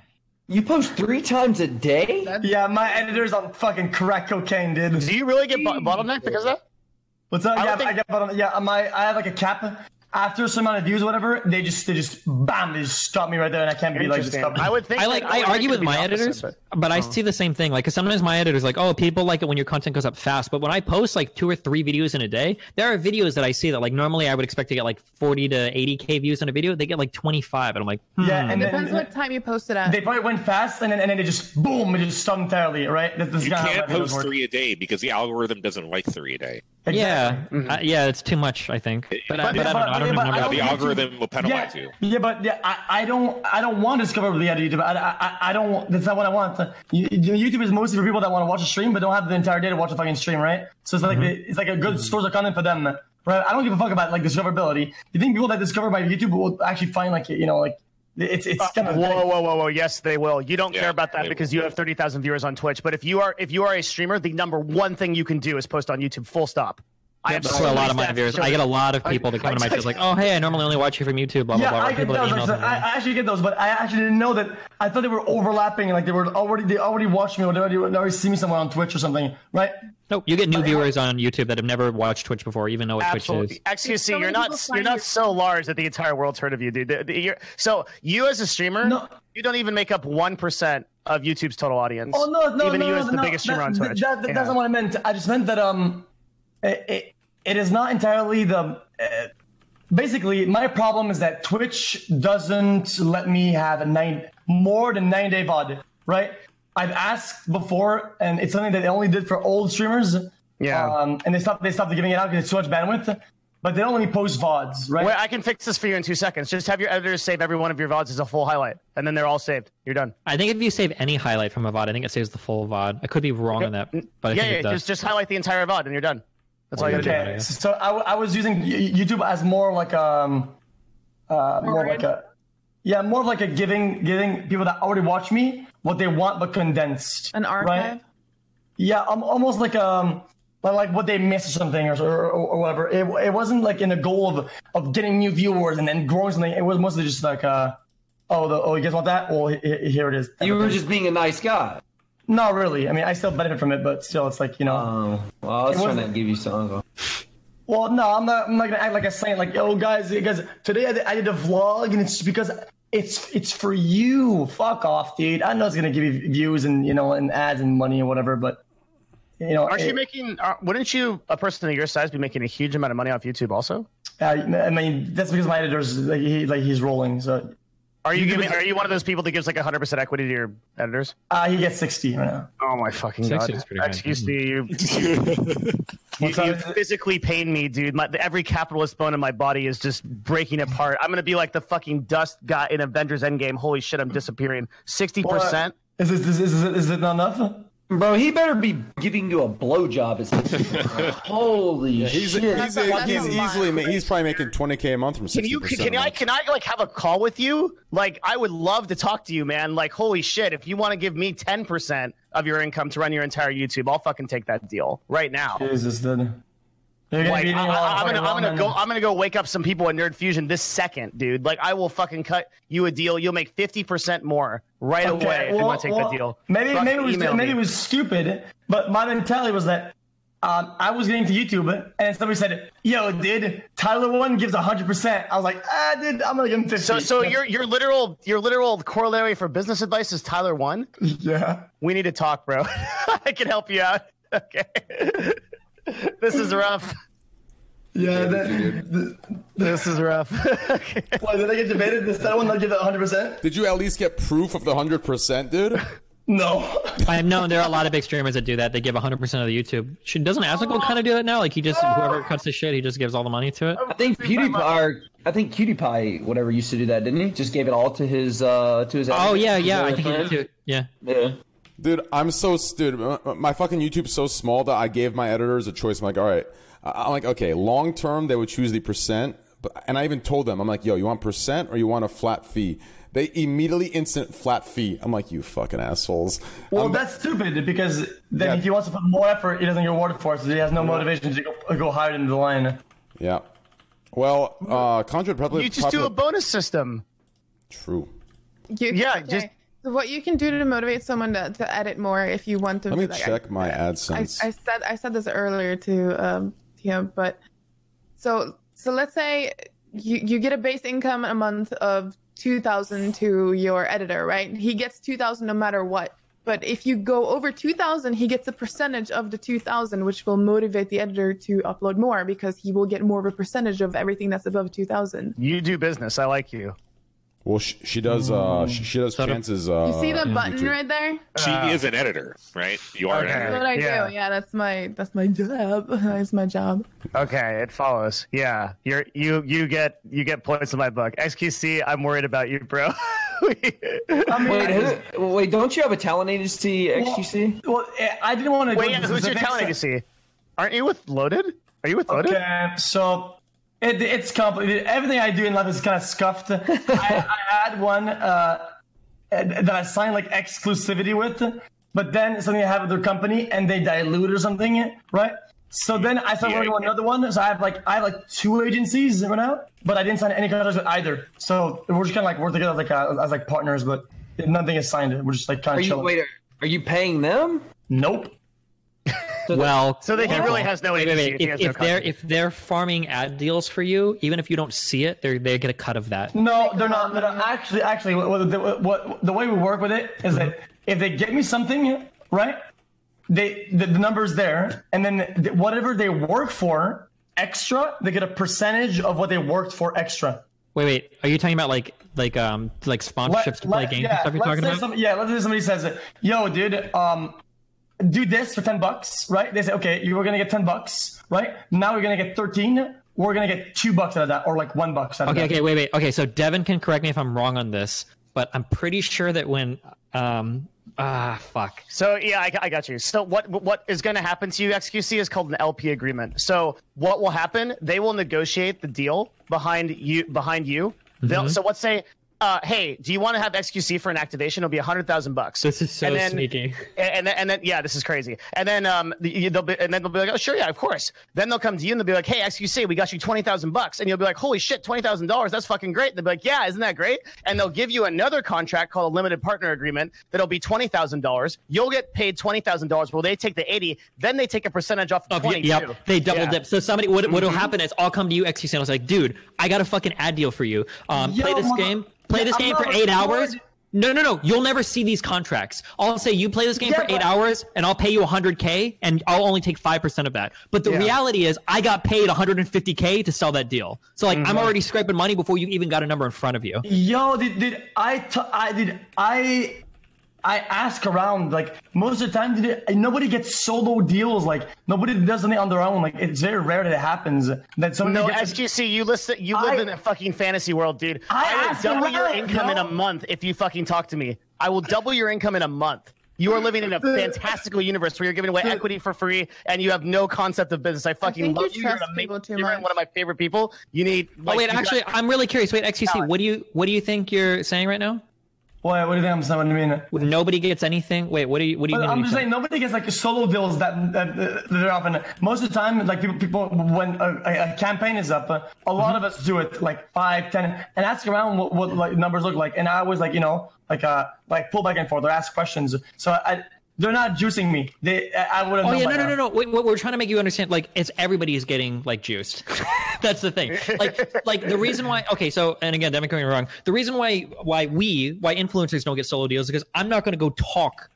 You post three times a day? Yeah, my editor's on fucking crack cocaine, dude. Do you really get bo- bottlenecked because of that? What's up? I Yeah, think- I get bottle. Yeah, my I have like a cap. After some amount of views, or whatever, they just they just bam, they just stop me right there, and I can't be like just stop. I would think. I like I argue with my the opposite, editors, but- but, I see the same thing. Like, cause sometimes my editors like, oh, people like it when your content goes up fast. But when I post like two or three videos in a day, there are videos that I see that like normally I would expect to get like forty to eighty k views in a video. They get like twenty five, and I'm like, hmm. Yeah, and then Depends what time you post it at. they probably went fast, and then and then they just boom, it just stopped entirely, right? This, this is You kinda can't post three a day because the algorithm doesn't like three a day. Yeah, Exactly. uh, yeah, it's too much. I think, but, I, But- but I don't know. I don't but- even know. I about don't The YouTube- algorithm will penalize yeah, you. Yeah, but yeah, I, I don't I don't want to discover the YouTube. I, I, I don't. want- That's not what I want. You- YouTube is mostly for people that want to watch a stream but don't have the entire day to watch a fucking stream, right? So it's like Mm-hmm. it's like a good source of content for them, right? I don't give a fuck about like discoverability. You think people that discover my YouTube will actually find like you know like it's it's kind of Whoa, whoa, whoa, whoa! Yes, they will. You don't Yeah, care about that because will. you have thirty thousand viewers on Twitch. But if you are if you are a streamer, the number one thing you can do is post on YouTube. Full stop. I have so a lot of my viewers. I get a lot of people that come I- to my I- videos like, oh, hey, I normally only watch you from YouTube. Blah blah Yeah, blah. or I get people those. that email actually. I, I actually get those, but I actually didn't know that. I thought they were overlapping, like they were already they already watched me or they already, they already see me somewhere on Twitch or something, right? No, you get new viewers on YouTube that have never watched Twitch before, even know what Absolutely. Twitch is. XQC, So you're not you're not so large that the entire world's heard of you, dude. The- the- you're- so you as a streamer, No. you don't even make up one percent of YouTube's total audience. Oh no, no, even no, you no, as the no, biggest streamer that, on Twitch. That, that, Yeah. That's not what I meant. I just meant that um, it, it, it is not entirely the. Uh, basically, my problem is that Twitch doesn't let me have a nine more than nine day VOD. Right? I've asked before, and it's something that they only did for old streamers. Yeah. Um, and they stopped. They stopped giving it out because it's too much bandwidth. But they don't let me post VODs, right? Wait, I can fix this for you in two seconds. Just have your editors save every one of your VODs as a full highlight, and then they're all saved. You're done. I think if you save any highlight from a VOD, I think it saves the full VOD. I could be wrong on that, but I yeah, think yeah. it does. Just just highlight the entire VOD, and you're done. That's all you gotta do. Okay, so I was using YouTube as more like um, uh, more like a yeah, more of like a giving giving people that already watch me what they want but condensed. An archive. Right? Yeah, um, almost like um, like- like what they missed or something or or, or whatever. It, it wasn't like in the goal of of getting new viewers and then growing something. It was mostly just like uh, oh the oh you guys want that? Well he- he- here it is. You were just being a nice guy. Not really. I mean I still benefit from it, but still it's like you know. Oh, well, I was It trying to give you something. Well, no, I'm not. I'm not gonna act like a saint. Like, yo, guys, guys, today I did, I did a vlog, and it's because it's it's for you. Fuck off, dude. I know it's gonna give you views and you know and ads and money and whatever, but you know, Aren't you making? Uh, wouldn't you, a person of your size, be making a huge amount of money off YouTube? Also, uh, I mean, that's because my editor's like, he, like he's rolling, so are you YouTube giving? Are you one of those people that gives like 100 percent equity to your editors? uh, he gets sixty right now. Oh my fucking 60 god! is. Excuse me, you. you, you physically pain me, dude. My, every capitalist bone in my body is just breaking apart. I'm gonna be like the fucking dust guy in Avengers Endgame. Holy shit, I'm disappearing. Sixty percent. Is this is, is, is it not enough? Bro, he better be giving you a blowjob. As Holy He's shit! he's, a- he's easily ma- he's probably making 20k a month from 60%. Can you? Can, I? Can I like have a call with you? Like, I would love to talk to you, man. Like, holy shit! If you want to give me 10 percent of your income to run your entire YouTube, I'll fucking take that deal right now. Jesus, dude. You're gonna Like, be I, eating a lot of am gonna, I'm gonna go. I'm gonna go wake up some people at Nerd Fusion this second, dude. Like, I will fucking cut you a deal. You'll make 50 percent more right away if you want to take well, the deal. Maybe Fucking maybe it was maybe me. it was stupid, but my mentality was that um, I was getting to YouTube and somebody said, "Yo, dude, Tyler one gives hundred percent." I was like, "Ah, dude, I'm gonna give him 50. So, so your your literal your literal corollary for business advice is Tyler one. yeah. We need to talk, bro. I can help you out. okay. This is rough. Yeah, that, This is rough. Why did I get debated? Does that one not give it 100? percent Did you at least get proof of the hundred percent, dude? No. I have known there are a lot of big streamers that do that. They give 100% of the YouTube. Should, doesn't Asmongold kind of do that now? Like he just whoever cuts his shit, he just gives all the money to it. I think PewDiePie, or, I think PewDiePie, whatever, used to do that, didn't he? Just gave it all to his uh to his. Oh yeah, yeah. I think he did too. Yeah. Yeah. Dude, I'm so dude. My, my fucking YouTube's so small that I gave my editors a choice. I'm like, all right. I- I'm like, okay. Long term, they would choose the percent, but and I even told them, I'm like, yo, you want percent or you want a flat fee? They immediately instant flat fee. I'm like, you fucking assholes. Well, I'm- that's stupid because then Yeah. if he wants to put more effort, he doesn't get rewarded for it, so he has no motivation to go, go higher into the line. yeah. Well, uh, Conjured probably you just do a bonus system. True. You, Yeah, okay. just- So what you can do to motivate someone to, to edit more if you want them Let me to like, check my I, AdSense. I said I said this earlier to um to him, but so so let's say you you get a base income a month of two thousand to your editor, right? He gets two thousand no matter what. But if you go over two thousand, he gets a percentage of the two thousand, which will motivate the editor to upload more because he will get more of a percentage of everything that's above two thousand. You do business. I like you. Well, she, she does. Uh, she, she does chances. Uh, You see the on button YouTube. right there? She is an editor, right? You are Okay. an That's editor. what I Yeah. do. Yeah, that's my that's my job. That's my job. Okay, it follows. Yeah, you're you you get you get points in my book. XQC, I'm worried about you, bro. I mean, Wait, who, wait, don't you have a talent agency, XQC? well, eh, I didn't want to. Wait, go yeah, who's your specifics. talent agency? Aren't you with Loaded? Are you with Loaded? Okay, so it, it's complicated. Everything I do in life is kind of scuffed. I, I had one uh, that I signed like exclusivity with, but then something I have with their company and they dilute or something, right? So then I started Yeah, working with yeah. another one. So I have like I have like two agencies right now, but I didn't sign any contracts with either. So we're just kind of like work together as like uh, as like partners, but nothing is signed. We're just like kind Are of you chilling. wait? Are you paying them? Nope. Well, So that he careful. really has no Wait, wait, wait. if If, no they're if they're farming ad deals for you, even if you don't see it, they're they get a cut of that. No, they're not. They're not. Actually, actually, what, what, the- what, the way we work with it is that if they get me something, right, they the, the number's there, and then th- whatever they work for extra, they get a percentage of what they worked for extra. Wait, wait. Are you talking about like like um like sponsorships to play games and stuff? You're talking about? some- yeah, let's say somebody says, it. "Yo, dude, um, do this for ten bucks," right? They say, "Okay, you were gonna get ten bucks, right? Now we're gonna get thirteen. We're gonna get two bucks out of that, or like one bucks out of Okay, that." okay, wait, wait. Okay, so Devin can correct me if I'm wrong on this, but I'm pretty sure that when um ah fuck. So yeah, I, I got you. So what what is going to happen to you, XQC, is called an LP agreement. So what will happen? They will negotiate the deal behind you. Behind you. They'll, so let's say, uh, hey, do you want to have XQC for an activation? It'll be a hundred thousand bucks. This is so And then- sneaky. And, and then, and then yeah, this is crazy. And then um, they'll be, and then they'll be like, oh sure, yeah, of course. Then they'll come to you and they'll be like, hey, XQC, we got you twenty thousand bucks, and you'll be like, holy shit, twenty thousand dollars, that's fucking great. They'll be like, yeah, isn't that great? And they'll give you another contract called a limited partner agreement that'll be twenty thousand dollars. You'll get paid twenty thousand dollars. Well, they take the eighty, then they take a percentage off the Of, twenty. yep, they double Yeah. dip. So somebody, what what'll happen is I'll come to you, XQ Channel, like, dude, I got a fucking ad deal for you. Um, Yo, play this mother- game, play this game for eight hours. No, no, no. You'll never see these contracts. I'll say you play this game Yeah, for eight but- hours, and I'll pay you 100k, and I'll only take five percent of that. But the Yeah. reality is, I got paid 150k to sell that deal. So like, Mm-hmm. I'm already scraping money before you even got a number in front of you. Yo, did, did I, t- I did I I ask around like most of the time it, nobody gets solo deals like nobody does anything on their own like it's very rare that it happens that somebody No, gets XQC, you listen. You live I- in a fucking fantasy world, dude. I I, will asked double your around, income in a month if you fucking talk to me. I will double your income in a month. You are living in a fantastical universe where you're giving away equity for free and you have no concept of business. I fucking think you love you. You're, amazing, people too you're much. one of my favorite people. You need. Oh wait, you got- actually, I'm really curious. Wait, XQC, what do you what do you think you're saying right now? What, what do you think I'm saying? What do you mean? Nobody gets anything. Wait, what do you what do you But mean? I'm just saying? nobody gets like solo deals that that, that they're often. Most of the time, like people, people when a, a, campaign is up, a lot of us do it like five, ten, and ask around what, what like numbers look like. And I always like you know like uh like pull back and forth or ask questions. So I they're not juicing me. They I I wouldn't. Oh yeah, no, no, no, no. Wait, what we're trying to make you understand, like, it's everybody is getting like juiced. That's the thing. Like, like the reason why. Okay, so and again, don't get me wrong. The reason why why we why influencers don't get solo deals is because I'm not going to go talk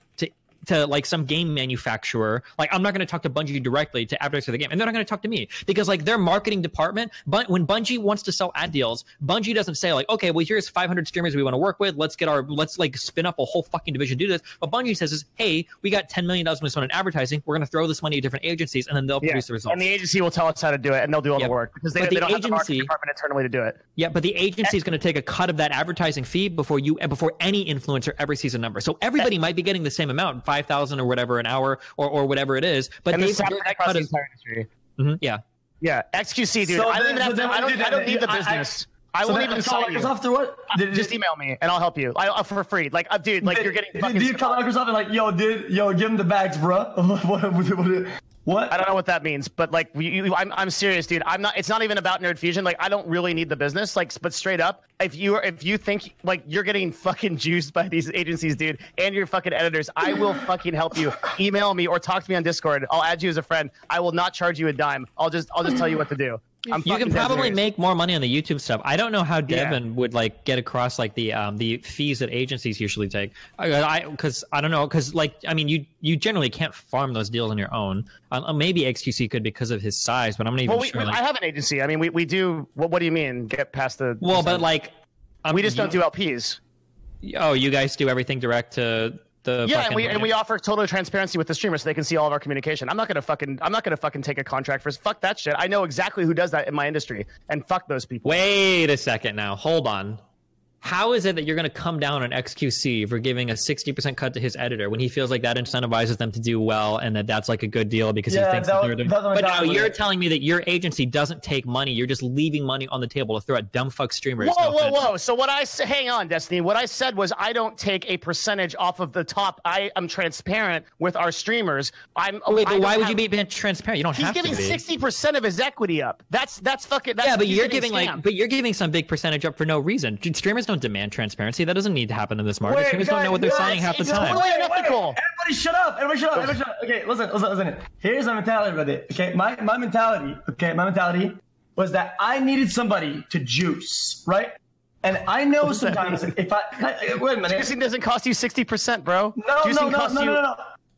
to to like some game manufacturer. Like I'm not going to talk to Bungie directly to advertise for the game, and they're not going to talk to me because like their marketing department. But when Bungie wants to sell ad deals, Bungie doesn't say like, okay, well here's 500 streamers we want to work with. Let's get our let's like spin up a whole fucking division to do this. What Bungie says is, hey, we got 10 million dollars spent on advertising. We're going to throw this money at different agencies, and then they'll Yeah. produce the results. And the agency will tell us how to do it, and they'll do all the work because they, But they the don't have the marketing agency- department internally to do it. Yeah, but the agency is going to take a cut of that advertising fee before you before any influencer ever sees a number. So everybody might be getting the same amount, five thousand or whatever an hour or, or whatever it is. But And they this that across cut the is entire industry. Mhm, yeah. Yeah, XQC, dude. So I don't then- have so to. I don't. do I don't need do? the I- I- business. I, so won't even call sign you. Microsoft what? Did- Just email me and I'll help you. I, uh, for free. Like, uh, dude, like you're getting. Do, fucking do you call Microsoft and like, yo, dude, yo, give him the bags, bro? what? I don't know what that means, but like, you, I'm, I'm serious, dude. I'm not. It's not even about Nerd Fusion. Like, I don't really need the business. Like, but straight up, if you if you think like you're getting fucking juiced by these agencies, dude, and your fucking editors, I will fucking help you. Email me or talk to me on Discord. I'll add you as a friend. I will not charge you a dime. I'll just I'll just tell you what to do. I'm You can probably serious. make more money on the YouTube stuff. I don't know how Yeah. Devin would like get across like the um the fees that agencies usually take. I because I, don't know because like I mean you you generally can't farm those deals on your own. Uh, maybe XQC could because of his size, but I'm not even Well, we, sure. we- like- I have an agency. I mean, we, we do. What, what do you mean? Get past the. well, but like um, we just you- don't do LPs. Oh, you guys do everything direct to the Yeah, and we and we offer total transparency with the streamer, so they can see all of our communication. I'm not gonna fucking I'm not gonna fucking take a contract for fuck that shit. I know exactly who does that in my industry, and fuck those people. Wait a second now. Hold on. How is it that you're going to come down on XQC for giving a 60% cut to his editor when he feels like that incentivizes them to do well and that that's like a good deal because Yeah, he thinks that that, they're doing But now you're it. telling me that your agency doesn't take money. You're just leaving money on the table to throw at dumb fuck streamers. Whoa, No whoa, offense. whoa! So what I s- hang on, Destiny. What I said was I don't take a percentage off of the top. I am transparent with our streamers. I'm. Oh, Wait, but why would have- you be transparent? You don't He's have giving to be. sixty percent of his equity up. That's that's fucking. That's, yeah, but he's you're giving like, but you're giving some big percentage up for no reason. Streamers don't demand transparency. That doesn't need to happen in this market. Wait, Streamers don't know what they're guys, saying half the time. totally Wait, wait. Everybody shut up. Everybody shut up. Everybody shut up. Okay, listen, listen, listen. Here's my mentality with it. Okay, my, my mentality, okay, my mentality was that I needed somebody to juice, right? And I know does sometimes if I, I wait a minute. Juicing doesn't cost you sixty percent, bro. No, no, Juicing no, costs no, you- no, no, no.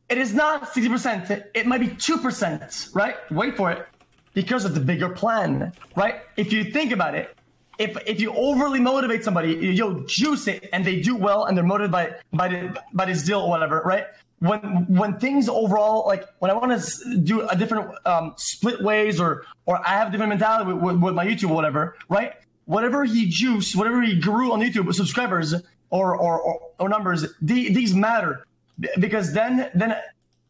It is not 60%. It might be 2%, right? Wait for it. Because of the bigger plan, right? If you think about it, if if you overly motivate somebody, you yo, juice it, and they do well, and they're motivated by by the, by this deal or whatever, right? When when things overall like when I want to do a different um, split ways or or I have different mentality with, with, with my YouTube or whatever, right? Whatever he juice, whatever he grew on YouTube subscribers or or, or, or numbers, the, these matter because then then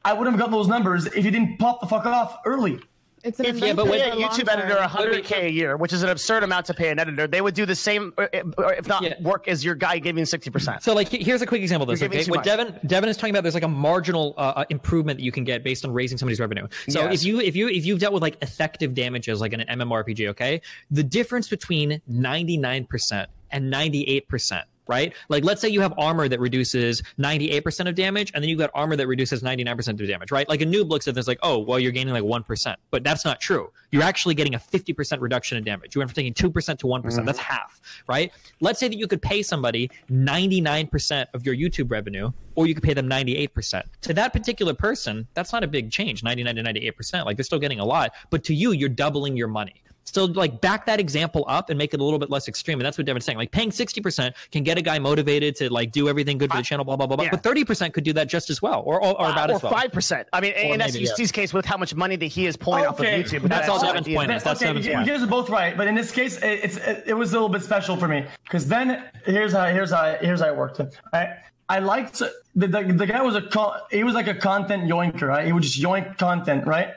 I wouldn't have got those numbers if he didn't pop the fuck off early. It's an If you investment pay a YouTube editor 100k a year, which is an absurd amount to pay an editor, they would do the same, or or if not Yeah. work, as your guy giving 60%. So, like, here's a quick example of this. Okay, what much. Devin Devin is talking about, there's like a marginal uh, uh, improvement that you can get based on raising somebody's revenue. So, Yes. if you if you if you've dealt with like effective damages, like in an MMORPG, okay, the difference between 99% and 98%. Right? Like, let's say you have armor that reduces 98% of damage, and then you've got armor that reduces 99% of damage, right? Like, a noob looks at this like, oh, well, you're gaining like 1%. But that's not true. You're actually getting a 50% reduction in damage. You went from taking 2% to one mm-hmm. That's half, right? Let's say that you could pay somebody 99% of your YouTube revenue, or you could pay them 98%. To that particular person, that's not a big change, 99 to 98%. Like, they're still getting a lot. But to you, you're doubling your money. So like back that example up and make it a little bit less extreme. And that's what Devin's saying. Like paying 60% can get a guy motivated to like do everything good for the channel, blah, blah, blah, blah. yeah. But 30% could do that just as well. Or, or, or about or as well. five percent. I mean, in maybe, yeah. XQC's case, with how much money that he is pulling off of Okay. YouTube, That's that's all the Devin's idea. point is. That's okay, Devin's you, point. you guys are both right, but in this case, it, it's it, it was a little bit special for me because then here's how here's how here's how it worked. I I liked the, the the guy was a con, he was like a content yoinker. Right? He would just yoink content, right?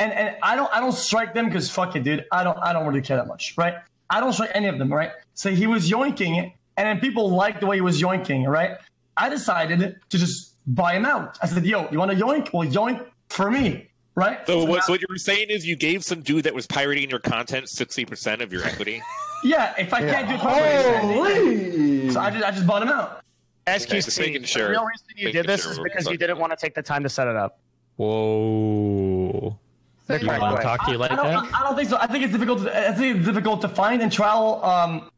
And and I don't I don't strike them because fuck it, dude. I don't I don't really care that much, right? I don't strike any of them, right? So he was yoinking, and then people liked the way he was yoinking, right? I decided to just buy him out. I said, "Yo, you want to yoink? Well, yoink for me." Right? So what, now- so what you're saying is you gave some dude that was pirating your content 60% of your equity? Yeah, if I can't do it properly, so I just I just bought him out. XQC. Just making The sure. real reason you Making did this sure is because you didn't want to take the time to set it up. Whoa. So You you're- want to talk to you like I don't, that? I don't think so. I think it's difficult. To, I think it's difficult to find and trial um,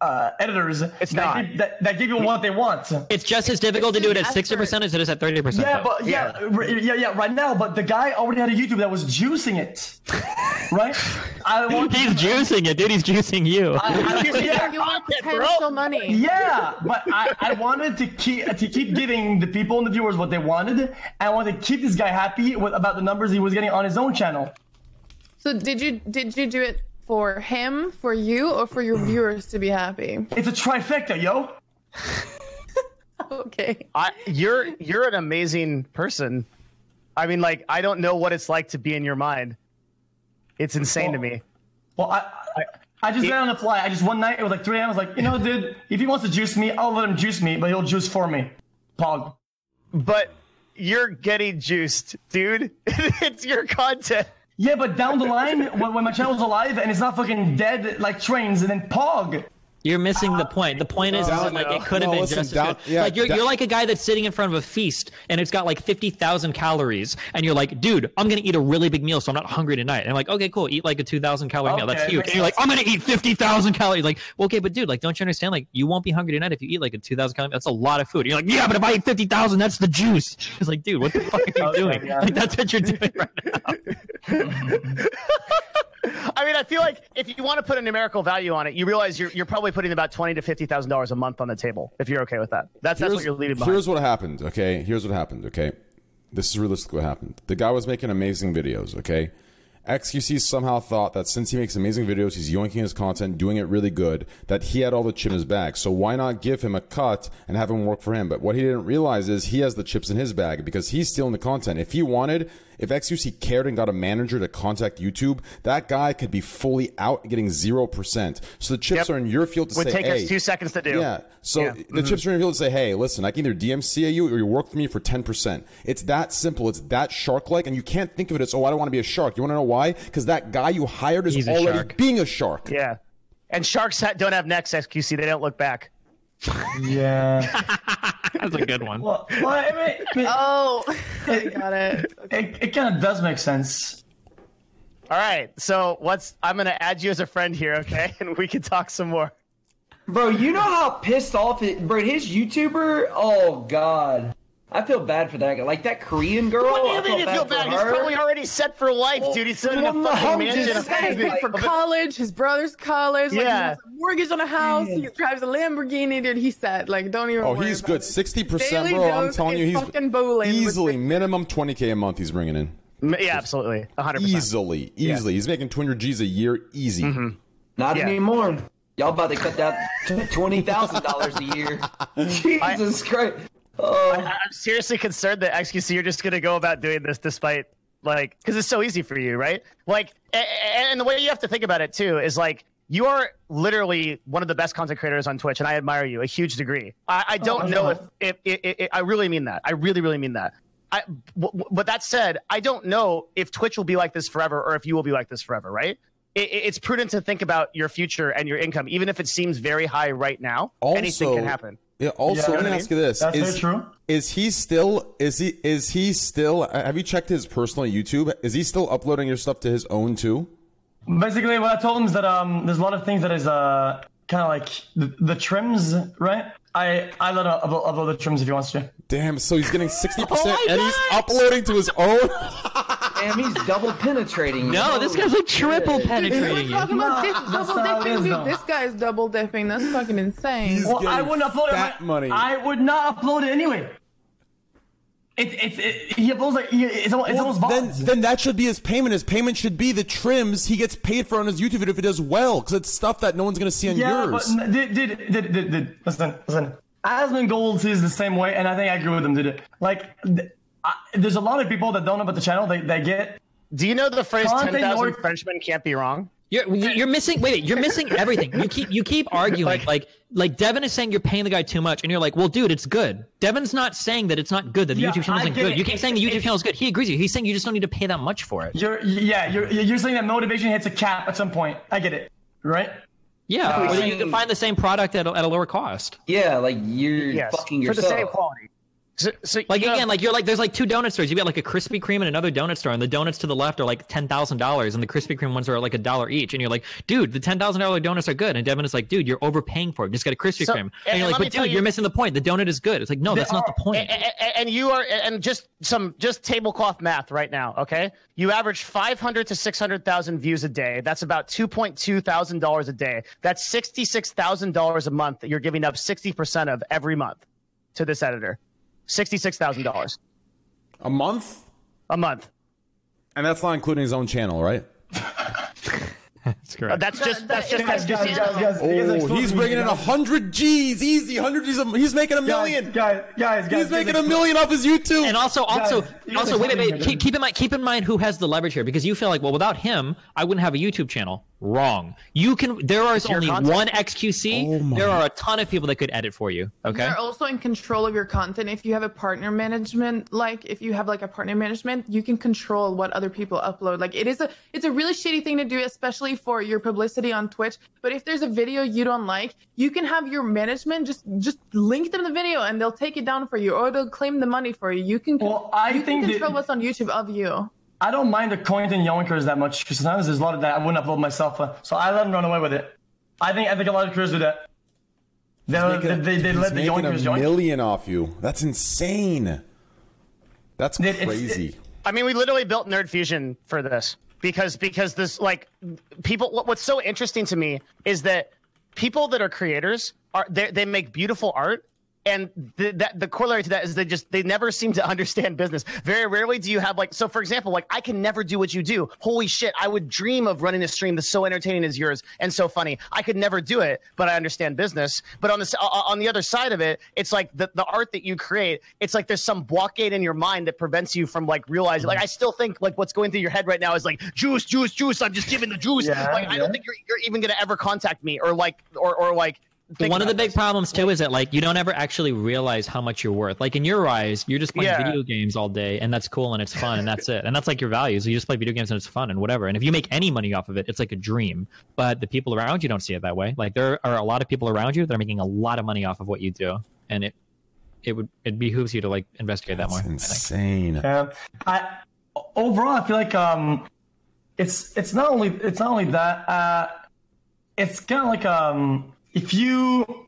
uh, editors It's that, not. Give, that, that give you what they want. It's just as difficult to do it at sixty percent as it is at thirty percent. Yeah, but yeah, r- yeah, yeah, right now. But the guy already had a YouTube that was juicing it, right? I want. he's juicing it, dude. He's juicing you. I, I, yeah, You want potential money. yeah, but I, I wanted to keep to keep giving the people and the viewers what they wanted, and I wanted to keep this guy happy with about the numbers he was getting on his own channel. So did you did you do it for him, for you, or for your viewers to be happy? It's a trifecta, yo. Okay. I, you're you're an amazing person. I mean, like I don't know what it's like to be in your mind. It's insane to me. Well, I, I, I just ran on the fly. I just one night it was like 3 a.m. I was like, you know, dude, if he wants to juice me, I'll let him juice me, but he'll juice for me. Pog. But you're getting juiced, dude. it's your content. Yeah, but down the line, when, when my channel's alive and it's not fucking dead like trains, and then Pog. You're missing the point. The point is, is Down- like it could have no, been listen, just as good. yeah, like you're, down- you're like a guy that's sitting in front of a feast and it's got like fifty thousand calories, and you're like, dude, I'm gonna eat a really big meal, so I'm not hungry tonight. And I'm like, okay, cool, eat like a two thousand calorie meal. That's Okay, huge. And you're like. I'm gonna eat fifty thousand calories. Like, well, okay, but dude, like, don't you understand? Like, you won't be hungry tonight if you eat like a two thousand calorie. That's a lot of food. And you're like, yeah, but if I eat fifty thousand, that's the juice. It's like, dude, what the fuck are you Okay, doing? yeah. Like, that's what you're doing right now. I mean, I feel like if you want to put a numerical value on it, you realize you're you're probably putting about twenty to fifty thousand dollars a month on the table. If you're okay with that, that's that's what you're leaving behind. Here's what happened, okay? Here's what happened, okay? This is realistically what happened. The guy was making amazing videos, okay? XQC somehow thought that since he makes amazing videos, he's yoinking his content, doing it really good, that he had all the chip in his bag. So why not give him a cut and have him work for him? But what he didn't realize is he has the chips in his bag because he's stealing the content. If he wanted, if XQC cared and got a manager to contact YouTube, that guy could be fully out getting 0%. So the chips Yep. are in your field to Would say, take hey, us two seconds to do. yeah. So Yeah. the chips are in your field to say, hey, listen, I can either DMCA you or you work for me for 10%. It's that simple. It's that shark like. And you can't think of it as, oh, I don't want to be a shark. You want to know why? Because that guy you hired is He's already shark. being a shark. Yeah. And sharks don't have necks, XQC. They don't look back. Yeah. That's a good one. well, well, I mean, I mean, Oh, I got it. it, it kind of does make sense. All right. So what's I'm gonna add you as a friend here, okay? And we can talk some more. Bro, you know how pissed off it, bro. His YouTuber, oh god, I feel bad for that guy. Like that Korean girl. What do I you mean you feel for bad? He's her. probably already set for life, dude. He's sitting in a fucking I'm mansion. just of- This guy's paid for college, his brother's college. Like, Yeah. he has a mortgage on a house. He drives a Lamborghini, dude. He said, like, don't even. Oh, worry he's about good. it. 60%, Daily bro. I'm telling you, he's fucking bowling with easily minimum 20K a month he's bringing in. Yeah, absolutely. 100%. Easily. Easily. He's making 200 G's a year easy. Mm-hmm. Not Yeah. anymore. Y'all about to cut that twenty thousand dollars a year. Jesus Christ. Oh, I- I'm seriously concerned that XQC you're just gonna go about doing this despite like because it's so easy for you, right? Like, a- a- and the way you have to think about it too is like you are literally one of the best content creators on Twitch, and I admire you a huge degree. I, I don't Oh, know if, no. if, if, if I really mean that. I really, really mean that. I, w- w- but that said, I don't know if Twitch will be like this forever or if you will be like this forever, right? It, it- it's prudent to think about your future and your income, even if it seems very high right now. anything can happen. Yeah. Also, Yeah. let me You know ask you this: That's is, true. is he still? Is he? Is he still? Have you checked his personal YouTube? Is he still uploading your stuff to his own too? Basically, what I told him is that um, there's a lot of things that is uh, kind of like the, the trims, right? I I let him upload, upload the trims if he wants to. Damn. So he's getting sixty percent, my and he's uploading to his own. damn, he's double penetrating. No, this guy's like triple shit. Dude, penetrating we're talking about Nah, this double not dipping, dude. This guy's double dipping. That's fucking insane. He's Well, I wouldn't upload fat it. money. I would not upload it anyway. It, it, it, he uploads like he, it's almost, it's almost then, VODs. then that should be his payment. His payment should be the trims he gets paid for on his YouTube video if he does well, because it's stuff that no one's gonna see on yeah, yours. but n- did, did, did, did, did, listen, listen. Asmongold is the same way, and I think I agree with him. Did it like? th- I, there's a lot of people that don't know about the channel. They, they get Do you know the phrase Content 10,000 or- Frenchmen can't be wrong? You're you're missing. Wait, wait, you're missing everything. You keep you keep arguing like like Devin is saying you're paying the guy too much, and you're like, well, dude, it's good. Devin's not saying that it's not good that the Yeah, YouTube channel isn't good. it. You keep saying the YouTube channel is good. He agrees with you. He's saying you just don't need to pay that much for it. you're yeah you're you're saying that motivation hits a cap at some point. I get it, right? Yeah, or that you can find the same product at a, at a lower cost. Yeah, like you're Yes. fucking For the same quality. So, so Like again, like you're like there's like two donut stores. You got like a Krispy Kreme and another donut store, and the donuts to the left are like ten thousand dollars, and the Krispy Kreme ones are like a dollar each. And you're like, dude, the ten thousand dollar donuts are good. And Devin is like, dude, you're overpaying for it. Just get a Krispy So- Kreme. and- And you're like, but dude, you- you're missing the point. The donut is good. It's like, no, that's not the oh, point. A- a- a- and you are and just some just tablecloth math right now okay you average 500 to 600000 views a day that's about 2.2 thousand dollars a day that's 66000 dollars a month that you're giving up 60% of every month to this editor 66000 dollars A month? a month And that's not including his own channel, right? That's Uh, that's just that's just Guys, guys, guys, guys, guys Oh, exposed he's me, bringing in a hundred G's, easy. Hundred G's. a- He's making a million. Guys, guys, guys, He's making a million off his YouTube. And also, also, Guys, also, wait, a minute. Keep, keep in mind, keep in mind who has the leverage here, because you feel like, well, without him, I wouldn't have a YouTube channel. Wrong. You can. There is your only content. one XQC. Oh there are a ton of people that could edit for you. Okay. You're also in control of your content. If you have a partner management, like if you have like a partner management, you can control what other people upload. Like it is a it's a really shitty thing to do, especially for your publicity on Twitch. But if there's a video you don't like, you can have your management just just link them the video and they'll take it down for you or they'll claim the money for you. You can Well, I you think can that- control what's on YouTube of you. I don't mind the coins and yoinkers that much because sometimes there's a lot of that I wouldn't upload myself, uh, so I let them run away with it. I think I think a lot of creators do that. They He's making a- they, they let the making yoinkers a yoink. million off you. That's insane. That's It- it's- crazy. I mean, we literally built Nerd Fusion for this because because this like people. What, what's so interesting to me is that people that are creators are they they make beautiful art. And the, that the corollary to that is they just they never seem to understand business. Very rarely do you have like so. For example, like I can never do what you do. Holy shit! I would dream of running a stream that's so entertaining as yours and so funny. I could never do it, but I understand business. But on the on the other side of it, it's like the, the art that you create. It's like there's some blockade in your mind that prevents you from like realizing. Like I still think like what's going through your head right now is like juice, juice, juice. I'm just giving the juice. Yeah, like I don't think you're, you're even gonna ever contact me or like or or like. Think One of the big this. problems too is that like you don't ever actually realize how much you're worth. Like in your eyes, you're just playing Yeah. video games all day, and that's cool and it's fun and that's it. And that's like your values. You just play video games and it's fun and whatever. And if you make any money off of it, it's like a dream. But the people around you don't see it that way. Like there are a lot of people around you that are making a lot of money off of what you do, and it it would it behooves you to like investigate that more. That's I think. insane. Yeah. I overall I feel like um it's it's not only it's not only that uh it's kind of like um if you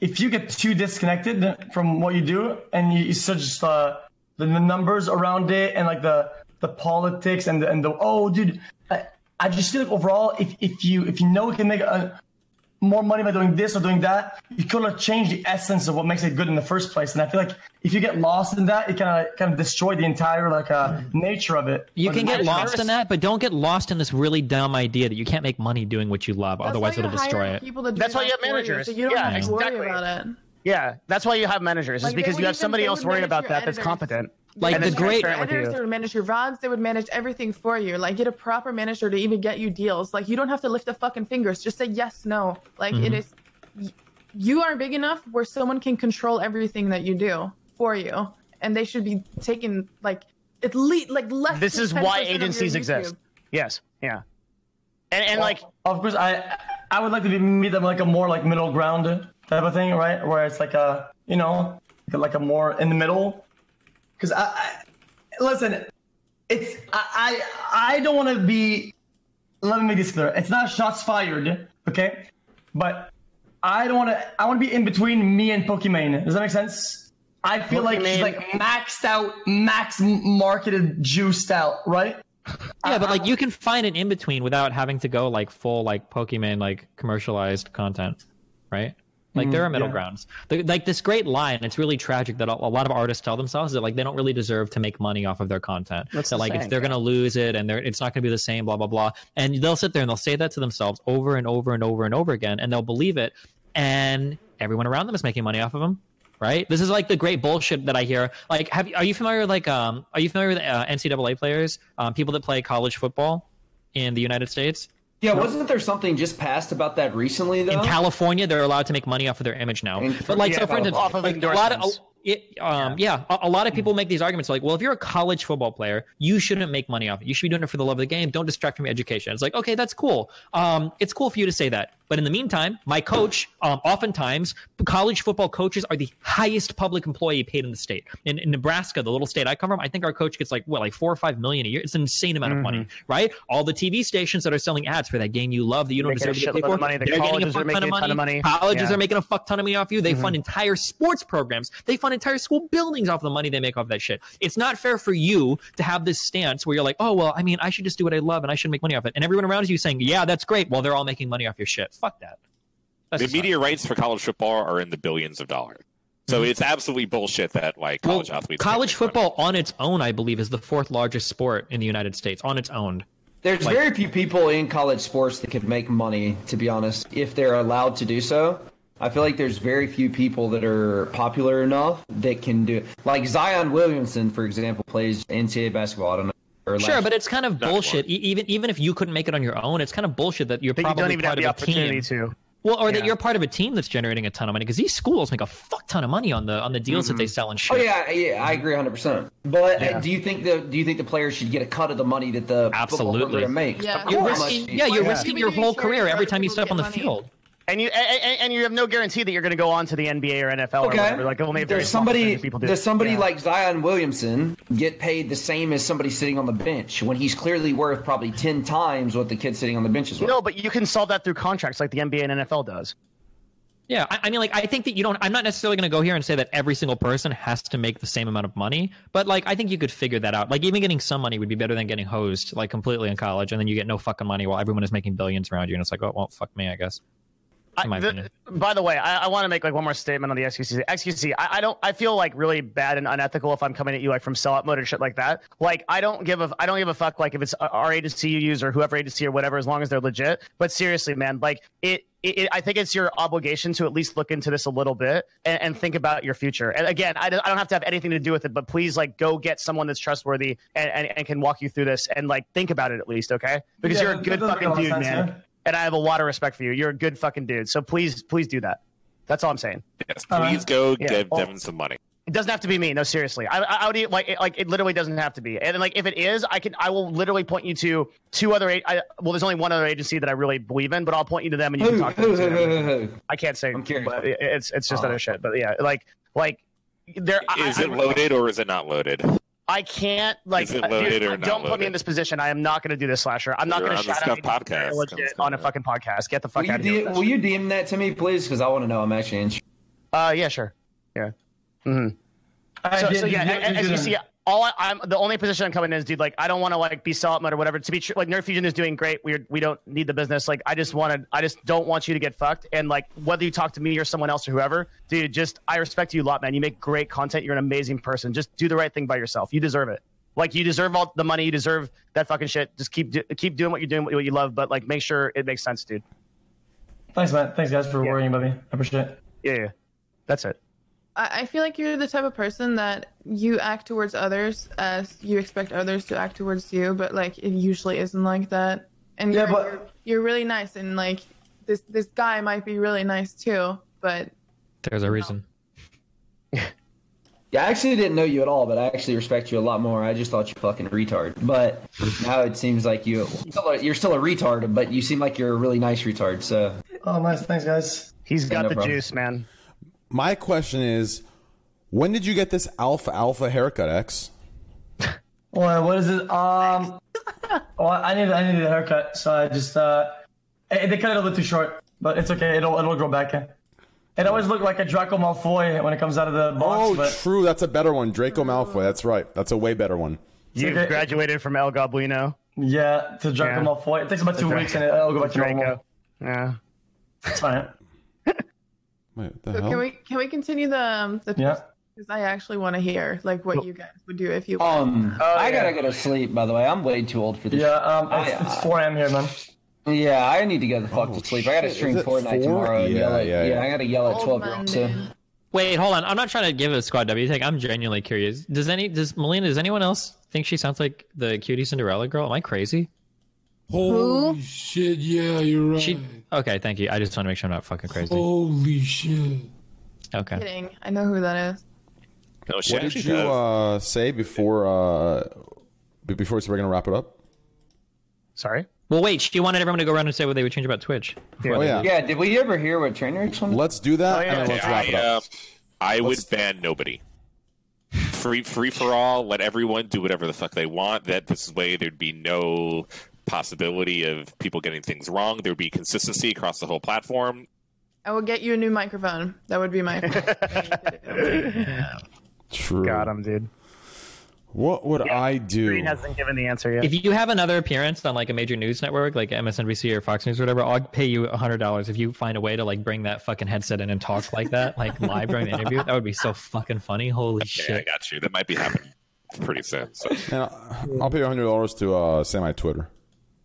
if you get too disconnected from what you do and you, you just uh the, the numbers around it and like the the politics and the, and the oh dude I, I just feel like overall if if you if you know you can make a more money by doing this or doing that, you kind of change the essence of what makes it good in the first place. And I feel like if you get lost in that, it kind of kind of destroy the entire like uh, nature of it. You can get lost in that, but don't get lost in this really dumb idea that you can't make money doing what you love. That's Otherwise, it'll destroy it. People to do That's why you have for managers. so you don't Yeah, have to worry about it. Yeah, that's why you have managers. Is Like, they because you have somebody else would worrying about your that that's editors. competent. Like the great- editors, you. they would manage your VODs, they would manage everything for you. Like get a proper manager to even get you deals. Like you don't have to lift the fucking fingers. Just say yes, no. Like Mm-hmm. it is you are big enough where someone can control everything that you do for you. And they should be taking like at least like less This than is 10% why agencies exist. Yes. Yeah. And and like of course, I I would like to be meet them like a more like middle ground type of thing, right? Where it's like a you know like a more in the middle. Because I, I listen, it's I I, I don't want to be. Let me make this clear. It's not shots fired, okay? But I don't want to. I want to be in between me and Pokimane. Does that make sense? I feel like she's like maxed out, max marketed, juiced out, right? Yeah, but like you can find an in between without having to go like full like Pokimane like commercialized content, right? Like there are middle yeah. grounds. The, like this great line, it's really tragic that a, a lot of artists tell themselves that like they don't really deserve to make money off of their content. That's that like saying, they're yeah. gonna lose it and they're it's not gonna be the same, blah blah blah. And they'll sit there and they'll say that to themselves over and over and over and over again, and they'll believe it. And everyone around them is making money off of them. Right. This is like the great bullshit that I hear. Like, have you, are you familiar with like um are you familiar with uh, NCAA players, um, people that play college football in the United States? Yeah, wasn't there something just passed about that recently though? in California, they're allowed to make money off of their image now. In- But like, yeah, so for instance, off of like, a lot of, endorsements. it, um, yeah, a, a lot of people make these arguments like, well, if you're a college football player, you shouldn't make money off it. You should be doing it for the love of the game. Don't distract from your education. It's like, okay, that's cool. Um, it's cool for you to say that, But in the meantime, my coach, um, oftentimes, college football coaches are the highest public employee paid in the state. In, in Nebraska, the little state I come from, I think our coach gets like what, like four or five million a year. It's an insane amount of money, right? All the TV stations that are selling ads for that game you love that you don't deserve to paid for, money. The they're getting a colleges are fuck making ton of a ton of money. Colleges Yeah. are making a fuck ton of money off you. They fund entire sports programs. They fund entire school buildings off the money they make off that shit. It's not fair for you to have this stance where you're like, oh well, I mean, I should just do what I love and I should make money off it, and everyone around you saying, yeah, that's great. Well, they're all making money off your shit. Fuck that. That's the just media rights for college football are in the billions of dollars. So it's absolutely bullshit that like college athletes. Mm-hmm. college football on its own, I believe, is the fourth largest sport in the United States on its own. There's Like- very few people in college sports that could make money, to be honest, if they're allowed to do so. I feel like there's very few people that are popular enough that can do Like Zion Williamson, for example, plays NCAA basketball. I don't know. Or Sure, last- but it's kind of bullshit. E- even even if you couldn't make it on your own, it's kind of bullshit that you're That you probably don't even have part the of a opportunity team. to. Well, or that you're part of a team that's generating a ton of money because these schools make a fuck ton of money on the on the deals that they sell and shit. Oh yeah, yeah, I agree 100. percent But uh, do you think the do you think the players should get a cut of the money that the Absolutely. program makes? Yeah. You're risking, yeah, you're risking your whole career every time you step on the field. And you and, and- and you have no guarantee that you're going to go on to the NBA or NFL or Okay. whatever. Like only a very does small somebody percentage people do. does somebody Yeah. like Zion Williamson get paid the same as somebody sitting on the bench when he's clearly worth probably ten times what the kid sitting on the bench is worth? No, but you can solve that through contracts like the NBA and NFL does. Yeah, I, I mean, like, I think that you don't. I'm not necessarily going to go here and say that every single person has to make the same amount of money, but like, I think you could figure that out. Like, even getting some money would be better than getting hosed like completely in college, and then you get no fucking money while everyone is making billions around you, and it's like, oh, well, fuck me, I guess. In my I- the- by the way, I, I want to make like one more statement on the XQC. XQC, I, I don't. I feel like really bad and unethical if I'm coming at you like from sellout mode and shit like that. Like I don't give a. I don't give a fuck. Like if it's uh, our agency you use or whoever agency or whatever, as long as they're legit. But seriously, man, like it. It, it, I think it's your obligation to at least look into this a little bit and, and think about your future. And again, I don't, I don't have to have anything to do with it, but please, like, go get someone that's trustworthy and, and, and can walk you through this and like think about it at least, okay? Because Yeah, you're a good does a fucking dude, sense, man yeah. And I have a lot of respect for you. You're a good fucking dude. So please, please do that. That's all I'm saying. Yes, please go Yeah. give. Devin some money. It doesn't have to be me. No, seriously. I, I, I would like, it, like, it literally doesn't have to be. And like, if it is, I can, I will literally point you to two other. a- I, well, there's only one other agency that I really believe in, but I'll point you to them and you can talk to them. I can't say. I'm curious. But it's it's just Oh. other shit. But yeah, like, like there. Is I- Is I, it loaded or is it not loaded? I can't like. Is it uh, dude, or not don't put me in this position. I am not going to do this, slasher. I'm not going to the shout out podcast. legit on a fucking podcast. Get the fuck Will out you, of here. DM, will you DM that to me, please? Because I want to know. I'm actually interested. Uh, yeah, sure. Yeah. Mm-hmm. I So, did- so yeah, you- you as do you that. see, all I, I'm the only position I'm coming in is, dude. Like, I don't want to like be sellout mode or whatever. To be true, like Nerd Fusion is doing great. We're we don't need the business. Like, I just wanted, I just don't want you to get fucked. And like, whether you talk to me or someone else or whoever, dude, just I respect you a lot, man. You make great content. You're an amazing person. Just do the right thing by yourself. You deserve it. Like, you deserve all the money. You deserve that fucking shit. Just keep do, keep doing what you're doing, what you love. But like, make sure it makes sense, dude. Thanks, man. Thanks, guys, for worrying about me. I appreciate it. Yeah, yeah. That's it. I I feel like you're the type of person that you act towards others as you expect others to act towards you, but like it usually isn't like that. And Yeah, you're, but- you're, you're really nice, and like this this guy might be really nice too, but There's a reason. Yeah, I actually didn't know you at all, but I actually respect you a lot more. I just thought you fucking retard. But now it seems like you you're still a retard, but you seem like you're a really nice retard. So Oh, nice. Thanks, guys. He's got no the problem. juice, man. My question is, when did you get this alpha alpha haircut, X? Well, what is it? Um, well, I need I needed a haircut, so I just uh, they cut it a little too short, but it's okay. It'll it'll grow back. Yeah. It always looked like a Draco Malfoy when it comes out of the box, Oh, but true. That's a better one. Draco Malfoy. That's right. That's a way better one. You've okay. graduated from El Goblino. yeah, to Draco Yeah. Malfoy. It takes about two weeks and it'll go back to normal. Draco. Yeah. It's fine. Wait, the so hell? can we can we continue the um, the Yeah. because I actually want to hear like what you guys would do if you um, Oh, I yeah. gotta go to sleep. By the way, I'm way too old for this. Yeah, um, it's, I- it's 4 a.m. here, man. Yeah, I need to go the fuck Oh, to sleep. I gotta stream Is it Fortnite four? tomorrow. And Yeah, yell at, yeah, yeah, yeah. I gotta yell at twelve man, year olds. So. Wait, hold on. I'm not trying to give a squad W take. I'm genuinely curious. Does any does Melina? Does anyone else think she sounds like the cutie Cinderella girl? Am I crazy? Holy shit! Yeah, you're right. She okay. Thank you. I just want to make sure I'm not fucking crazy. Holy shit! Okay. kidding. I know who that is. No, she What did you uh, say before uh, before we're gonna wrap it up? Sorry. Well, wait. She wanted everyone to go around and say what they would change about Twitch. Oh yeah. Yeah, did we ever hear what Trainer wanted? Let's do that, Oh, yeah. and then let's wrap it I, up. uh, I would Let's- ban nobody. Free, free for all. Let everyone do whatever the fuck they want. That this way, there'd be no possibility of people getting things wrong. There'd be consistency across the whole platform. I will get you a new microphone. That would be my. True. Got him, dude. What would I do? Green hasn't given the answer yet. If you have another appearance on like a major news network, like MSNBC or Fox News or whatever, I'll pay you a hundred dollars if you find a way to like bring that fucking headset in and talk like that, like live during the interview. That would be so fucking funny. Holy shit! I got you. That might be happening pretty soon. So. And I'll- I'll pay you hundred dollars to uh, say my Twitter.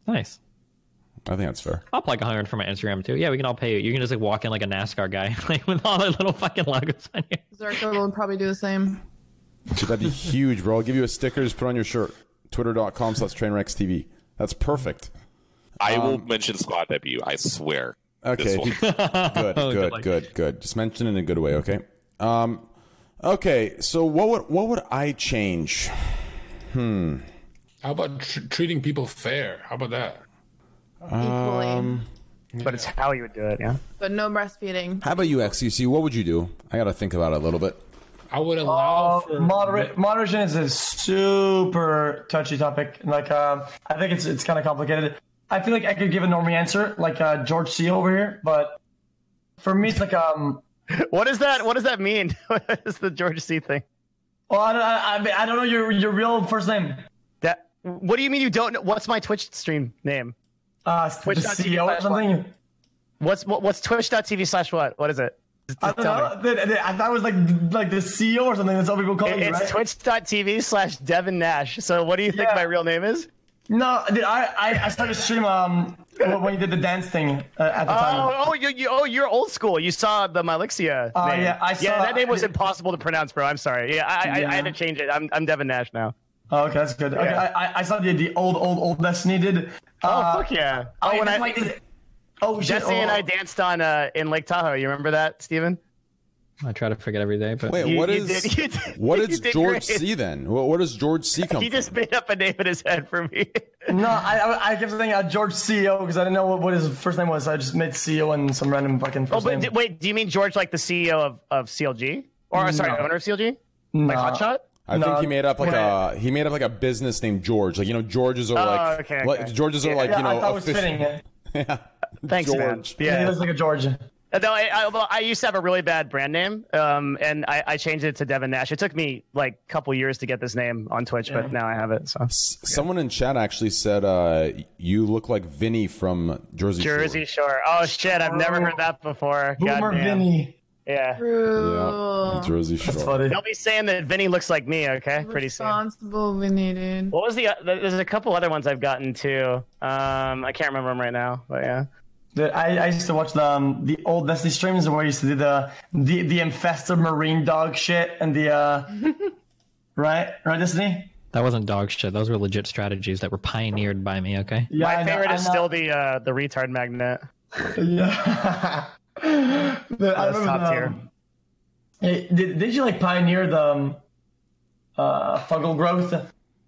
Nice. I think that's fair. I'll plug a hundred for my Instagram too. Yeah, we can all pay you. You can just like walk in like a NASCAR guy, like with all the little fucking logos on you. Zerka will probably do the same. Dude, that'd be huge, bro. I'll give you a sticker. Just put on your shirt. Twitter.com slash TrainwrecksTV. That's perfect. I will mention Squad W. I swear. Okay. This if one. you- good, Oh, good, good good, good. Just mention it in a good way, okay? Um, okay. So what would what would I change? Hmm. How about tr- treating people fair? How about that? Equally. but it's how you would do it, yeah. But no breastfeeding. How about you, XQC? What would you do? I got to think about it a little bit. I would allow Uh, for moderate moderation is a super touchy topic. Like, um, I think it's it's kind of complicated. I feel like I could give a normie answer, like uh, George C over here, but for me, it's like um. What does that? What does that mean? what is the George C thing? Well, I don't, I, I mean, I don't know your your real first name. That. What do you mean you don't know? What's my Twitch stream name? Uh, Twitch the CEO or something. What's what, what's Twitch.tv slash what? What is it? I don't know. I thought it was like like the CEO or something. That's what people call It- It's right? twitch.tv slash Devin Nash. So what do you think Yeah. my real name is? No, dude, I, I I started stream um when you did the dance thing uh, at the time. Oh, oh, you, you, oh, you're old school. You saw the Malixia Oh, name. yeah, I yeah, that name was impossible to pronounce, bro. I'm sorry. Yeah, I, I, I had to change it. I'm, I'm Devin Nash now. Oh, okay, that's good. Okay, Yeah. I, I- I saw the the old old old Destiny did. Oh, Uh, fuck yeah. Oh, I, when I, like- oh shit. Jesse and oh, I danced on uh, in Lake Tahoe. You remember that, Steven? I try to forget every day, but Wait, You- what you is did- you did- what you is did George great. C then? What, what does George C come He from? just made up a name in his head for me. No, I I, I kept saying uh, George CEO because I didn't know what, what his first name was. So I just made CEO and some random fucking oh, but name. d- wait, do you mean George like the CEO of, of CLG? Or sorry, owner of CLG? no. Like Hotshot? I No, think he made up like wait. a he made up like a business named George. Like you know, Georges are Oh, like okay, like. Georges are Yeah. like Yeah, you know I thought it was offici- fitting. Yeah, Yeah. Thanks, man. George. yeah. he Yeah. looks like a George. Uh, No, I, I, I used to have a really bad brand name, um, and I, I changed it to Devin Nash. It took me like a couple years to get this name on Twitch, but now I have it. So S- Someone in chat actually said uh, you look like Vinny from Jersey. Shore. Jersey Shore. Oh shit, I've never heard that before. Boomer Goddamn. Vinny. Yeah, Yeah, Jersey That's Shore. funny. they'll be saying that Vinny looks like me. Okay, pretty soon. Responsible, Vinny, dude. What was the? Uh, there's a couple other ones I've gotten too. Um, I can't remember them right now, but yeah. Dude, I, I used to watch the um, the old Destiny streams where I used to do the the the infested marine dog shit and the uh right right Destiny. that wasn't dog shit. Those were legit strategies that were pioneered by me. Okay. Yeah, My know- favorite I is know- still the uh, the retard magnet. Yeah. Dude, I remember top the, tier. um, did, did you like pioneer the um, uh, fungal growth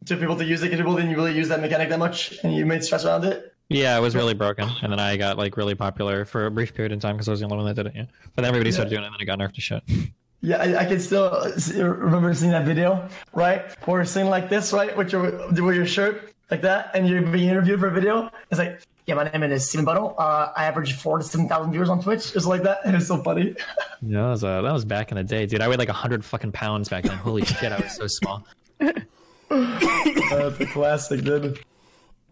to people to use it? Because people didn't really use that mechanic that much, and you made stress around it. Yeah, it was really broken, and then I got like really popular for a brief period in time because I was the only one that did it. Yeah, but then everybody started doing it, and then it got nerfed to shit. Yeah, I, I can still remember seeing that video, right? Or sitting like this, right, with your with your shirt like that, and you're being interviewed for a video. It's like, yeah, my name is Steven Bonnell. Uh, I average four to seven thousand viewers on Twitch, just like that. And it's so funny. Yeah, that was uh, that was back in the day, dude. I weighed like hundred fucking pounds back then. Holy shit, I was so small. That's a classic, dude.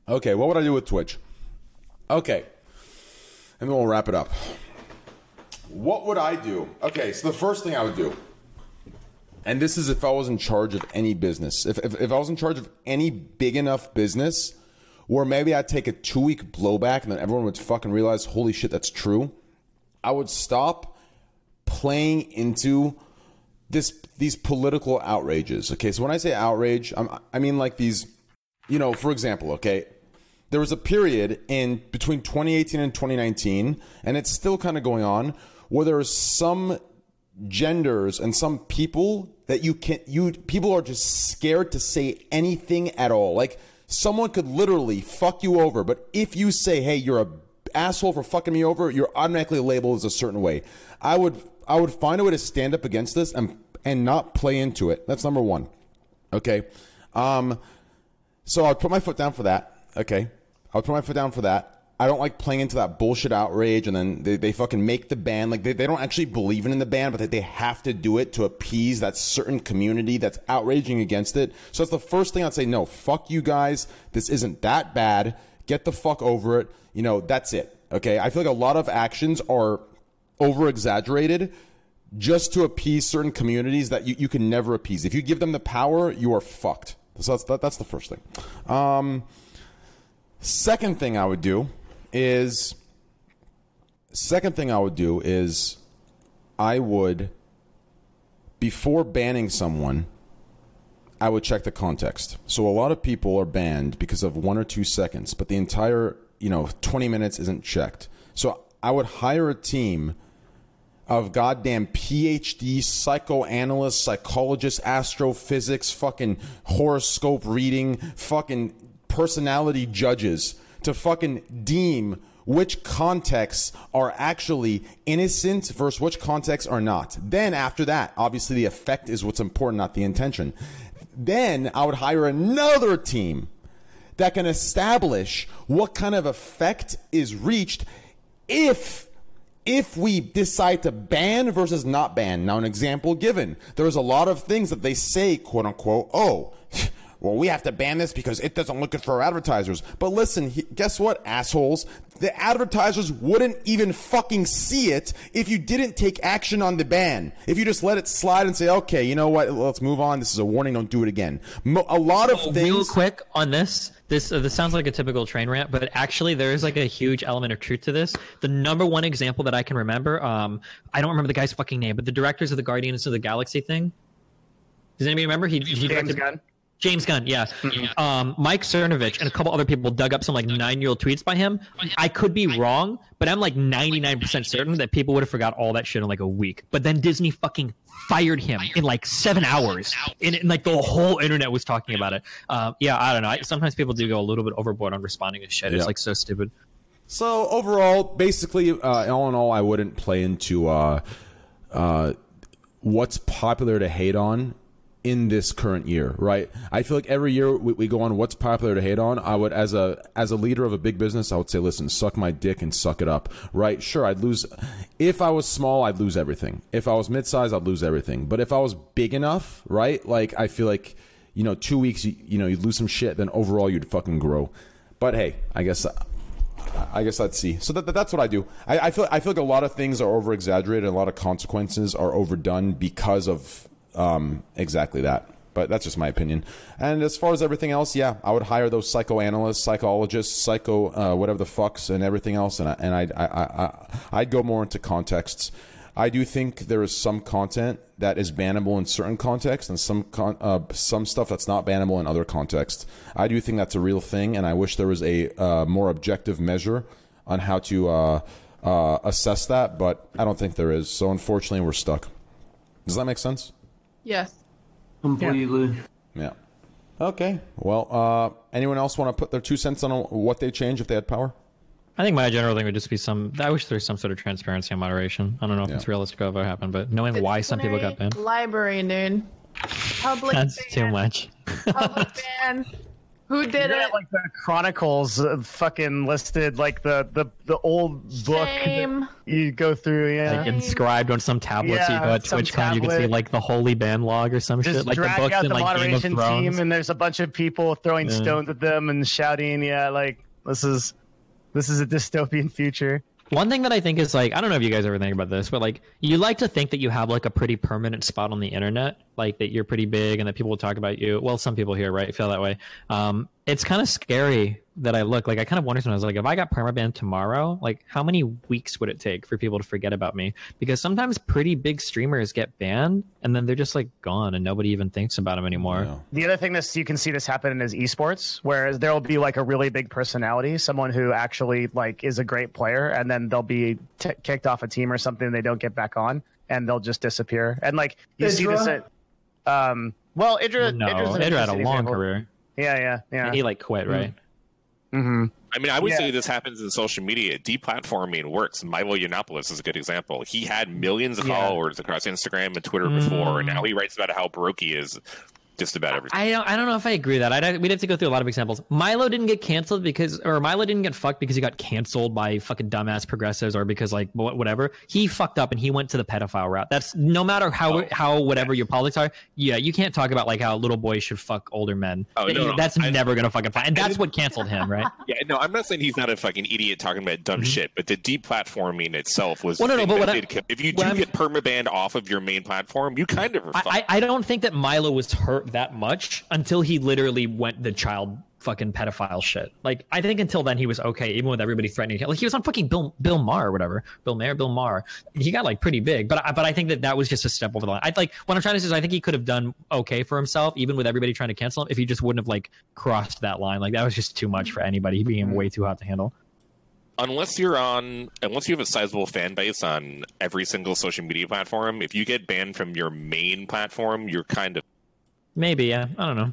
Okay, what would I do with Twitch? Okay, and then we'll wrap it up. What would I do? Okay, so the first thing I would do, and this is if I was in charge of any business, if, if, if I was in charge of any big enough business where maybe I'd take a two week blowback and then everyone would fucking realize, holy shit, that's true, I would stop playing into this these political outrages. Okay, so when I say outrage, I'm, I mean like these, you know, for example, okay, there was a period in between 2018 and 2019, and it's still kind of going on, where there are some genders and some people that you can you people are just scared to say anything at all. Like Someone could literally fuck you over, but if you say, "Hey, you're a asshole for fucking me over," you're automatically labeled as a certain way. I would I would find a way to stand up against this and and not play into it. That's number one. Okay. Um, so I'll put my foot down for that. Okay. I'll put my foot down for that. I don't like playing into that bullshit outrage and then they, they fucking make the ban. Like they, they don't actually believe in the ban, but they, they have to do it to appease that certain community that's outraging against it. So that's the first thing I'd say. No, fuck you guys. This isn't that bad. Get the fuck over it. You know, that's it. Okay. I feel like a lot of actions are over exaggerated just to appease certain communities that you, you can never appease. If you give them the power, you are fucked. So that's, that, that's the first thing. Um, second thing I would do is second thing I would do is I would before banning someone I would check the context. So a lot of people are banned because of one or two seconds, but the entire, you know, 20 minutes isn't checked. So I would hire a team of goddamn PhD psychoanalysts, psychologists, astrophysics, fucking horoscope reading, fucking personality judges to fucking deem which contexts are actually innocent versus which contexts are not. Then after that, obviously the effect is what's important, not the intention. Then I would hire another team that can establish what kind of effect is reached if if we decide to ban versus not ban. Now, an example given, there's a lot of things that they say, quote unquote, oh, well, we have to ban this because it doesn't look good for our advertisers. But listen, he, guess what, assholes? The advertisers wouldn't even fucking see it if you didn't take action on the ban. If you just let it slide and say, okay, you know what, let's move on. This is a warning. Don't do it again. Mo- a lot of So, things. Real quick on this, this uh, this sounds like a typical train rant, but actually there is like a huge element of truth to this. The number one example that I can remember, um, I don't remember the guy's fucking name, but the directors of the Guardians of the Galaxy thing. Does anybody remember? He, he James directed Gunn. James Gunn, yeah. Um, Mike Cernovich and a couple other people dug up some like nine-year-old tweets by him. I could be wrong, but I'm like 99% certain that people would have forgot all that shit in like a week. But then Disney fucking fired him in like seven hours, and, and, like the whole internet was talking about it. Um, yeah, I don't know. I, sometimes people do go a little bit overboard on responding to shit. It's Yeah. like so stupid. So overall, basically, uh, all in all, I wouldn't play into uh, uh, what's popular to hate on in this current year, right? I feel like every year we, we go on what's popular to hate on. I would, as a as a leader of a big business, I would say, listen, suck my dick and suck it up, right? Sure, I'd lose. If I was small, I'd lose everything. If I was mid-sized, I'd lose everything. But if I was big enough, right? Like I feel like you know, two weeks, you, you know, you'd lose some shit, then overall you'd fucking grow. But hey, I guess I guess let's see. So that, that- that's what I do. I, I feel I feel like a lot of things are over exaggerated. A lot of consequences are overdone because of um, exactly that. But that's just my opinion. And as far as everything else, yeah, I would hire those psychoanalysts, psychologists, psycho uh, whatever the fucks, and everything else. And I, and I'd, I, I, I'd go more into contexts. I do think there is some content that is bannable in certain contexts, and some con- uh, some stuff that's not bannable in other contexts. I do think that's a real thing, and I wish there was a uh, more objective measure on how to uh, uh, assess that, but I don't think there is. So unfortunately, we're stuck. Does that make sense? Yes. Completely. Yeah. Okay. Well, uh, anyone else want to put their two cents on what they change if they had power? I think my general thing would just be some. I wish there's some sort of transparency and moderation. I don't know if Yeah. it's realistic or ever happen, but knowing why some people got banned, Library, dude. Public that's too much. Public ban. Who did got, it? like the Chronicles uh, fucking listed, like the the the old book Shame. you go through. Yeah, Like inscribed on some tablets, so you Yeah, go at some TwitchCon, you can see like the holy Band log or some just shit, like the drag books out in the like Game of moderation Thrones. team, and there's a bunch of people throwing Yeah. stones at them and shouting. Yeah, like this is this is a dystopian future. One thing that I think is like I don't know if you guys ever think about this, but like you like to think that you have like a pretty permanent spot on the internet, like that you're pretty big and that people will talk about you. Well, some people here, right, feel that way. Um, it's kind of scary that I look like I kind of wonder sometimes like if I got permabanned tomorrow, like how many weeks would it take for people to forget about me? Because sometimes pretty big streamers get banned and then they're just like gone and nobody even thinks about them anymore. Yeah. The other thing that you can see this happen is esports, where there will be like a really big personality, someone who actually like is a great player, and then they'll be t- kicked off a team or something, and they don't get back on, and they'll just disappear. And like you see this at, um, well, Idra, No, Idra's Idra had a long example. career. Yeah, yeah, yeah. And he like quit, right? Mm-hmm. I mean, I would Yeah. say this happens in social media. Deplatforming works. Milo Yiannopoulos is a good example. He had millions of Yeah. followers across Instagram and Twitter before, and now he writes about how broke he is just about everything. I don't. I don't know if I agree with that. I'd, we'd have to go through a lot of examples. Milo didn't get canceled because, or Milo didn't get fucked because he got canceled by fucking dumbass progressives or because like whatever. He fucked up and he went to the pedophile route. That's no matter how Oh, how whatever your politics are. Yeah, you can't talk about like how little boys should fuck older men. Oh, no, no. that's I- never gonna fucking fly. And that's what canceled him, right? Yeah, no, I'm not saying he's not a fucking idiot talking about dumb shit, but the deplatforming itself was. Mm-hmm. Well, no, no, but what I- did if you do I'm- get permabanned off of your main platform, you kind of are. I, I I don't think that Milo was hurt that much until he literally went the child fucking pedophile shit. Like I think until then he was okay, even with everybody threatening him. Like he was on fucking Bill Bill Maher or whatever, Bill Mayer, Bill Maher. He got like pretty big, but I, but I think that that was just a step over the line. I like what I'm trying to say is I think he could have done okay for himself, even with everybody trying to cancel him, if he just wouldn't have like crossed that line. Like that was just too much for anybody. He became mm-hmm. way too hot to handle. unless you're on unless you have a sizable fan base on every single social media platform if you get banned from your main platform you're kind of Maybe yeah, I don't know.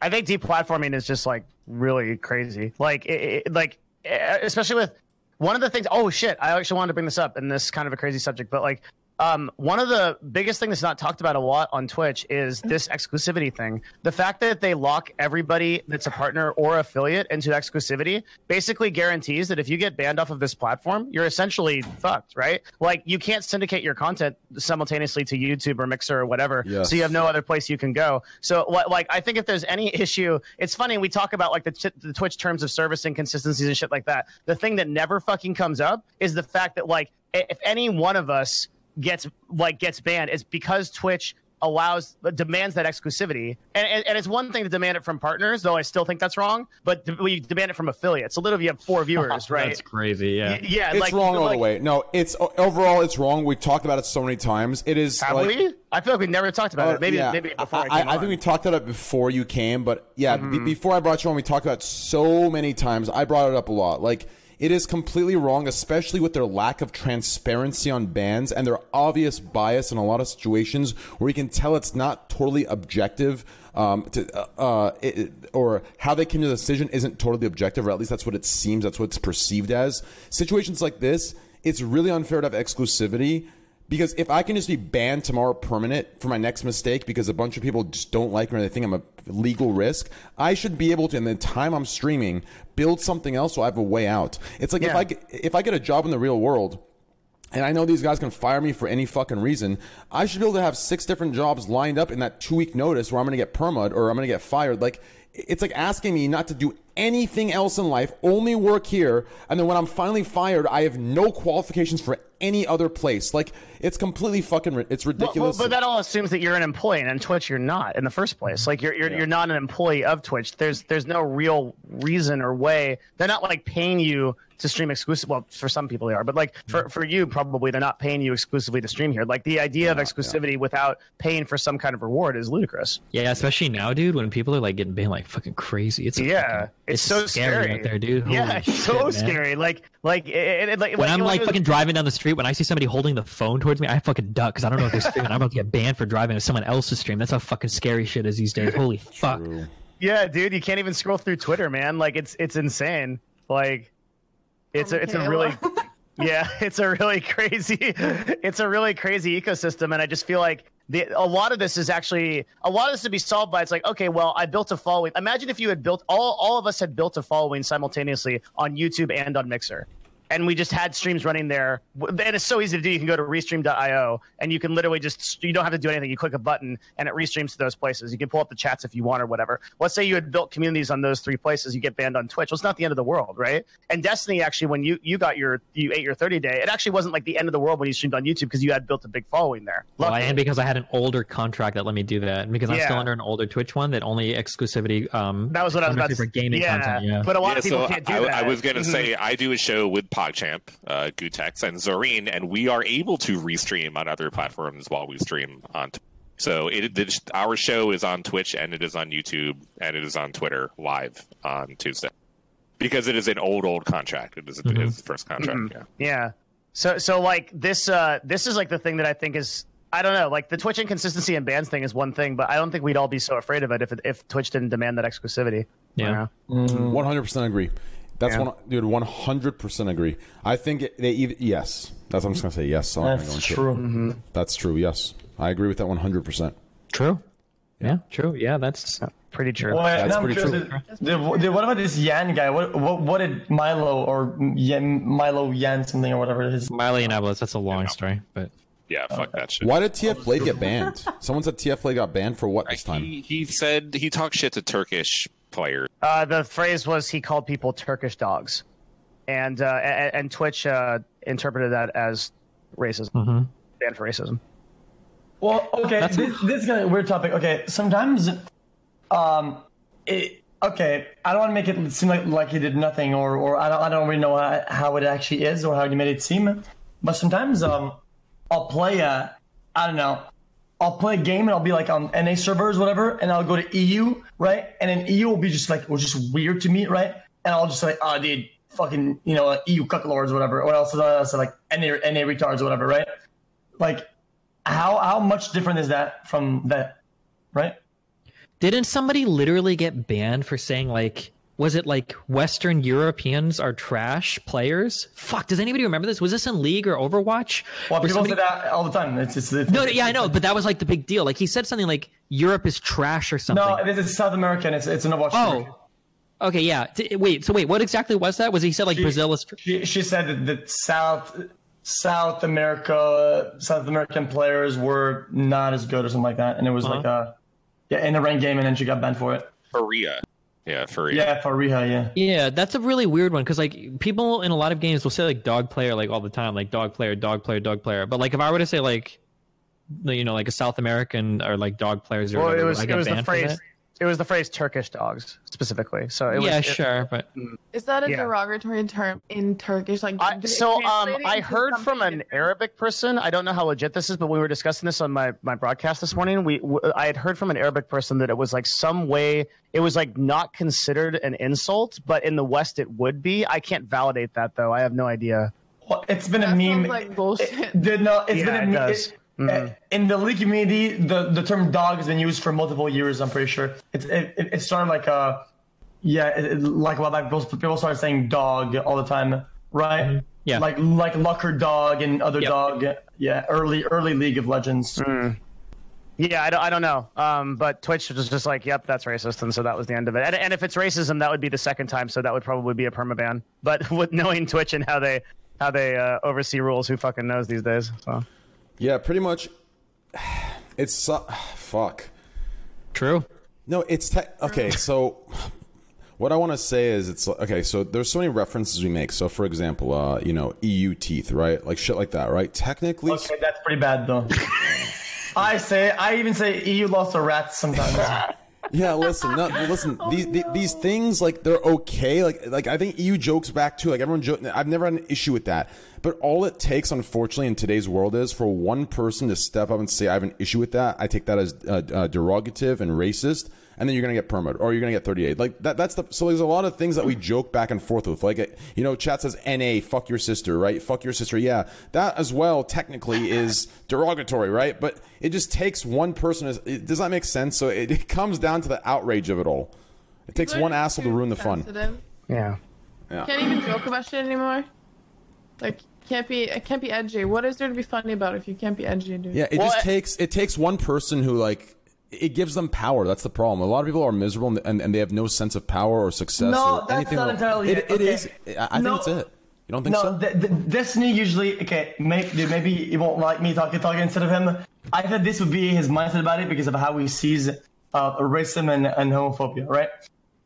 I think deplatforming is just like really crazy. Like, it, it, like especially with one of the things. Oh shit! I actually wanted to bring this up, and this is kind of a crazy subject, but like. Um, one of the biggest things that's not talked about a lot on Twitch is this exclusivity thing. The fact that they lock everybody that's a partner or affiliate into exclusivity basically guarantees that if you get banned off of this platform, you're essentially fucked, right? Like you can't syndicate your content simultaneously to YouTube or Mixer or whatever, Yes. so you have no other place you can go. So, like, I think if there's any issue, it's funny we talk about like the, t- the Twitch terms of service inconsistencies and shit like that. The thing that never fucking comes up is the fact that like if any one of us gets like gets banned, is because Twitch allows demands that exclusivity and, and, and it's one thing to demand it from partners though i still think that's wrong but d- we demand it from affiliates so literally you have four viewers right That's crazy. Yeah. Y- yeah it's like, wrong all like, the way. No, it's overall it's wrong. We've talked about it so many times. It is have like, we i feel like we never talked about Uh, it maybe yeah. maybe before i, I, came I think we talked about it before you came, but yeah, Mm-hmm. be- before I brought you on, we talked about it so many times. I brought it up a lot. Like it is completely wrong, especially with their lack of transparency on bans and their obvious bias in a lot of situations where you can tell it's not totally objective. Um, to, uh, uh, it, or how they came to the decision isn't totally objective, or at least that's what it seems. That's what it's perceived as. Situations like this, it's really unfair to have exclusivity because if I can just be banned tomorrow permanent for my next mistake because a bunch of people just don't like me or they think I'm a legal risk, I should be able to, in the time I'm streaming, build something else so I have a way out. It's like if I get, if I get a job in the real world. And I know these guys can fire me for any fucking reason. I should be able to have six different jobs lined up in that two week notice where I'm going to get permud or I'm going to get fired. Like, it's like asking me not to do anything else in life, only work here. And then when I'm finally fired, I have no qualifications for any other place. Like, it's completely fucking, ri- it's Well, well, ridiculous. but that all assumes that you're an employee, and on Twitch you're not in the first place. Like you're you're, you're not an employee of Twitch. There's there's no real reason or way. They're not like paying you to stream exclusive. Well, for some people they are, but like for for you probably they're not paying you exclusively to stream here. Like the idea of exclusivity without paying for some kind of reward is ludicrous. Yeah, especially now, dude, when people are like getting banned like fucking crazy. It's Yeah, fucking- it's, so scary. out there, dude. yeah, Holy it's so man. scary. Like like it, it, like When I'm like was- fucking driving down the street, when I see somebody holding the phone towards me, I fucking duck because I don't know if they're streaming. I'm about to get banned for driving to someone else's stream. That's how fucking scary shit is these days. Holy fuck. Yeah, dude, you can't even scroll through Twitter, man. Like it's it's insane. Like it's a it's a really yeah, it's a really crazy it's a really crazy ecosystem and I just feel like the a lot of this is actually a lot of this to be solved by it's like okay, well, I built a following. Imagine if you had built all all of us had built a following simultaneously on YouTube and on Mixer. And we just had streams running there. And it's so easy to do. You can go to restream.io and you can literally just, you don't have to do anything. You click a button and it restreams to those places. You can pull up the chats if you want or whatever. Let's say you had built communities on those three places. You get banned on Twitch. Well, it's not the end of the world, right? And Destiny, actually, when you, you got your, you ate your 30 day, it actually wasn't like the end of the world when you streamed on YouTube because you had built a big following there. Well, and because I had an older contract that let me do that, and because I'm Yeah. still under an older Twitch one that only exclusivity. Um, That was what I was about to for say. gaming Yeah, content. Yeah, but a lot Yeah, of people so can't do I, that. I was going to say I do a show with PogChamp, uh, Gutex, and Zorine, and we are able to restream on other platforms while we stream on. T- so it, the, our show is on Twitch and it is on YouTube and it is on Twitter live on Tuesday because it is an old old contract. It is, Mhm. it is the first contract. Mhm. Yeah. Yeah. So so like this uh this is like the thing that I think is I don't know. Like the Twitch inconsistency and bans thing is one thing, but I don't think we'd all be so afraid of it if it, if Twitch didn't demand that exclusivity. Yeah. One hundred percent agree. That's Yeah. one, dude. One hundred percent agree. I think it, they even yes. That's I'm just gonna say yes. so That's gonna go into it. true. Mm-hmm. That's true. Yes, I agree with that one hundred percent. True. Yeah, true. Yeah, that's pretty true. Well, That's now pretty curious, true. did- did- did- what about this Yan guy? What, what what did Milo or Yan, Milo Yan something or whatever it is? Miley and Ablis. That's a long story, but Yeah, fuck that shit. Why did TF Blade get banned? Someone said TF Blade got banned for what this time? He, he said he talked shit to Turkish players. Uh, the phrase was he called people Turkish dogs, and uh, and, and Twitch uh, interpreted that as racism, Mm-hmm. banned for racism. Well, okay, this, this is kind of a weird topic. Okay, sometimes, um, it, okay, I don't want to make it seem like like he did nothing, or or I don't I don't really know how, how it actually is or how you made it seem, but sometimes um, I'll play a, I don't know, I'll play a game and I'll be like on NA servers, whatever, and I'll go to EU, right, and then EU will be just like was just weird to me, right, and I'll just like, oh, ah, dude, fucking, you know, EU cucklords, whatever, what else uh, is else like NA NA retards, or whatever, right, like how how much different is that from that right? Didn't somebody literally get banned for saying like was it like Western Europeans are trash players? Fuck, does anybody remember this? Was this in League or Overwatch? well people somebody- say that all the time it's, it's, it's No, no, yeah, I know, but that was like the big deal. Like he said something like Europe is trash or something. no this is south american it's it's an overwatch Oh, okay, yeah. D- wait, so wait, what exactly was that? Was he said like She- Brazil is? she, she said that, that south south america south american players were not as good or something like that and it was Uh-huh. like a yeah in a ranked game and then she got banned for it Faria. Yeah, Faria. yeah for Riha, yeah Yeah, that's a really weird one because like people in a lot of games will say like dog player like all the time, like dog player, dog player, dog player. But like if I were to say like, you know, like a South American or like dog players or Well, whatever, it would was I it get was the banned for phrase that? It was the phrase Turkish dogs specifically. So it was yeah, it- sure, but Is that a Yeah. derogatory term in Turkish? Like, I, so um, I heard from an Arabic person. I don't know how legit this is, but we were discussing this on my, my broadcast this morning. We w- I had heard from an Arabic person that it was like some way it was like not considered an insult, but in the West it would be. I can't validate that though. I have no idea. well, it's been a meme like bullshit. It- the- no, it's Yeah, been a it meme. does. it- Mhm. In the league community, the, the term dog has been used for multiple years. I'm pretty sure it's it, it, it started like a yeah, it, it- like a while back. People, people started saying dog all the time, right? Yeah. like like Lucker dog and other Yep. dog. Yeah, early early League of Legends. Yeah, I don't, I don't know. Um, but Twitch was just like, yep, that's racist, and so that was the end of it. And, and if it's racism, that would be the second time, so that would probably be a permaban. But with knowing Twitch and how they how they uh, oversee rules, who fucking knows these days? So Yeah, pretty much. It's su- fuck. true. No, it's te- okay. So, what I want to say is, it's okay. So there's so many references we make. So, for example, uh, you know, EU teeth, right? Like shit like that, right? Technically, Okay, that's pretty bad though. I say I even say EU lost a rat sometimes. yeah. Listen, no, listen. these the- these things like they're okay. Like like I think EU jokes back too. Like everyone joke. I've never had an issue with that. But all it takes, unfortunately, in today's world is for one person to step up and say, "I have an issue with that." I take that as uh, uh, derogative and racist. And then you're gonna get permit, or you're gonna get 38. Like that. That's the. So there's a lot of things that we joke back and forth with. Like, you know, chat says "na," fuck your sister, right? Fuck your sister. Yeah, that as well technically is derogatory, right? But it just takes one person. To, it, does that make sense? So it, it comes down to the outrage of it all. It takes People one asshole to ruin the fun. sensitive. yeah. Can't even joke about shit anymore. Like, can't be it can't be edgy. What is there to be funny about if you can't be edgy, dude? Yeah, it Well, just I- takes it takes one person who like it gives them power. That's the problem. A lot of people are miserable and, and, and they have no sense of power or success No, or that's anything. not entirely it. it. It Okay. is. I, I No. think it's it. You don't think no, so? the, the, Destiny usually okay. Maybe maybe he won't like me talking talking instead of him. I thought this would be his mindset about it because of how he sees uh, racism and, and homophobia. Right?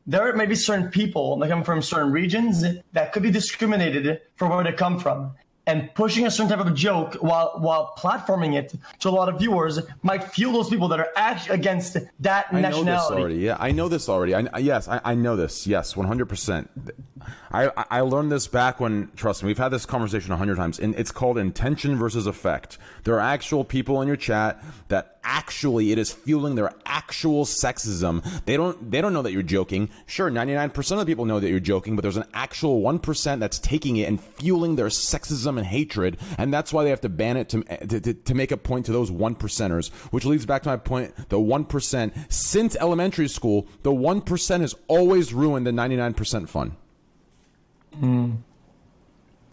There may be certain people that come from certain regions that could be discriminated for where they come from, and pushing a certain type of joke while while platforming it to a lot of viewers might fuel those people that are actually against that I know this nationality. already. Yeah, I know this already. I, yes, I, I know this. Yes, one hundred percent. I I- I learned this back when. Trust me, we've had this conversation a hundred times, and it's called intention versus effect. There are actual people in your chat that actually it is fueling their actual sexism. They don't they don't know that you're joking. Sure, ninety nine percent of the people know that you're joking, but there's an actual one percent that's taking it and fueling their sexism sexism and hatred, and that's why they have to ban it to to, to, make a point to those one percenters. Which leads back to my point: the one percent since elementary school, the one percent has always ruined the ninety nine percent fun. Hmm.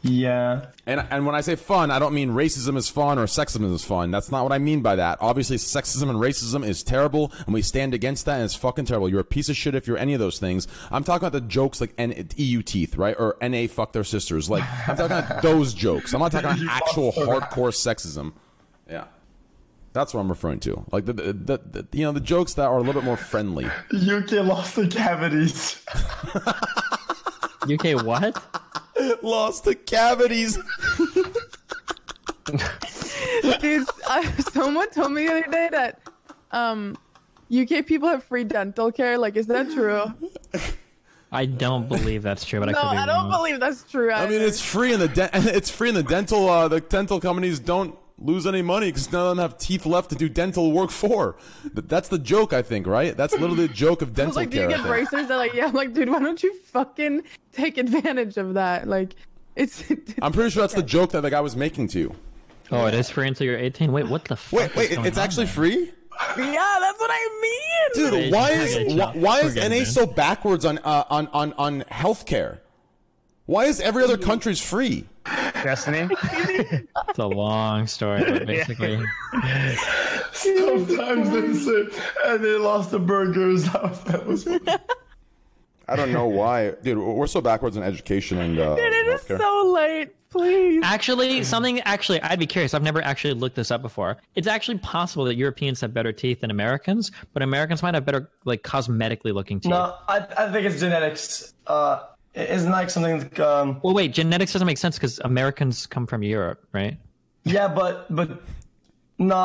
Yeah. And and when I say fun, I don't mean racism is fun or sexism is fun. That's not what I mean by that. Obviously, sexism and racism is terrible, and we stand against that, and it's fucking terrible. You're a piece of shit if you're any of those things. I'm talking about the jokes like N- EU teeth, right? Or NA fuck their sisters. Like I'm talking about those jokes. I'm not talking about actual hardcore sexism. Yeah. That's what I'm referring to. Like the, the, the, the you know the jokes that are a little bit more friendly. UK lost the cavities. UK what? Lost the cavities. Dude, I, someone told me the other day that um, UK people have free dental care. Like, is that true? I don't believe that's true, but no, I could be I don't wrong. believe that's true. I mean, it's free in the de- it's free in the dental. Uh, the dental companies don't lose any money because none of them have teeth left to do dental work for. That's the joke, I think, right? That's literally the joke of I was dental like, do you. I get think. braces? They're like, yeah. I'm like, dude, why don't you fucking take advantage of that? Like, it's. I'm pretty sure that's the joke that the guy was making to you. Oh, it is free until you're 18. Wait, what the fuck? Wait, wait, is going it's on actually there? free, yeah, that's what I mean. dude. Why is why, why is NA so backwards on uh, on on on healthcare? Why is every other country's free? Destiny. It's a long story, but basically. Sometimes they say, and they lost the burgers. That was. I don't know why, dude. We're so backwards in education and uh, Dude, it is so late. Please. Actually, something actually, I'd be curious. I've never actually looked this up before. It's actually possible that Europeans have better teeth than Americans, but Americans might have better, like, cosmetically looking teeth. No, I, I think it's genetics. Uh, it isn't like something like, um, Well, wait, genetics doesn't make sense because Americans come from Europe, right? yeah, but but no,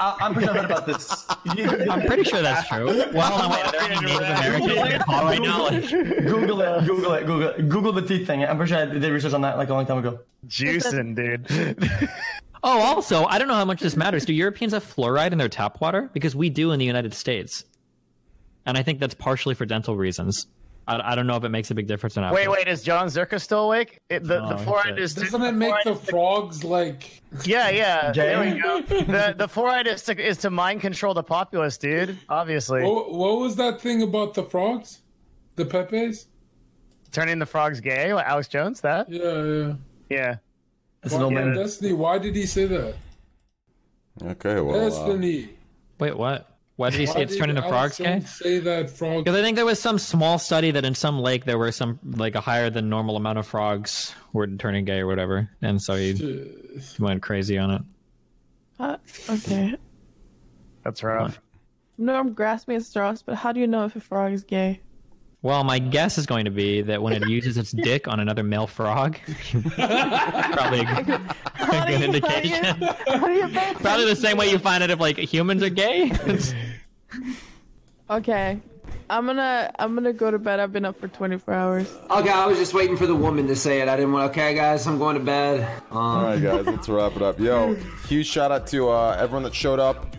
I, I'm pretty sure about this. I'm pretty sure that's true. Well, hold on, wait, are there any Native Americans in the call right now? Google it, Google it, Google it, Google the teeth thing. I'm pretty sure I did research on that like a long time ago. Juicing, dude. oh, also, I don't know how much this matters. Do Europeans have fluoride in their tap water? Because we do in the United States. And I think that's partially for dental reasons. I, I don't know if it makes a big difference or not. Wait, wait, is John Zerka still awake? It, the the Oh, fluoride shit. is. Doesn't it make the frogs like? Yeah, yeah. Jay? There we go. The the fluoride is to is to mind control the populace, dude. Obviously, What, what was that thing about the frogs? The Pepes? turning the frogs gay, like Alex Jones. That Yeah, yeah. yeah. It's an old Why, man. Destiny, why did he say that? Okay, well, uh, Destiny. Wait, what? Why did he why say it's did turning the frogs gay? Say that frog. Because I think there was some small study that in some lake there were some like a higher than normal amount of frogs were turning gay or whatever, and so he, he went crazy on it. Uh, okay. That's rough. No, I'm grasping at straws, but how do you know if a frog is gay? Well, my guess is going to be that when it uses its dick on another male frog, probably a, good- a good indication. How do you pay Probably the same way you find out if like humans are gay. Okay. I'm gonna I'm gonna go to bed. I've been up for 24 hours. Okay, I was just waiting for the woman to say it. I didn't want. Okay, guys, I'm going to bed. Um, All right, guys, let's wrap it up. Yo, huge shout out to uh, everyone that showed up.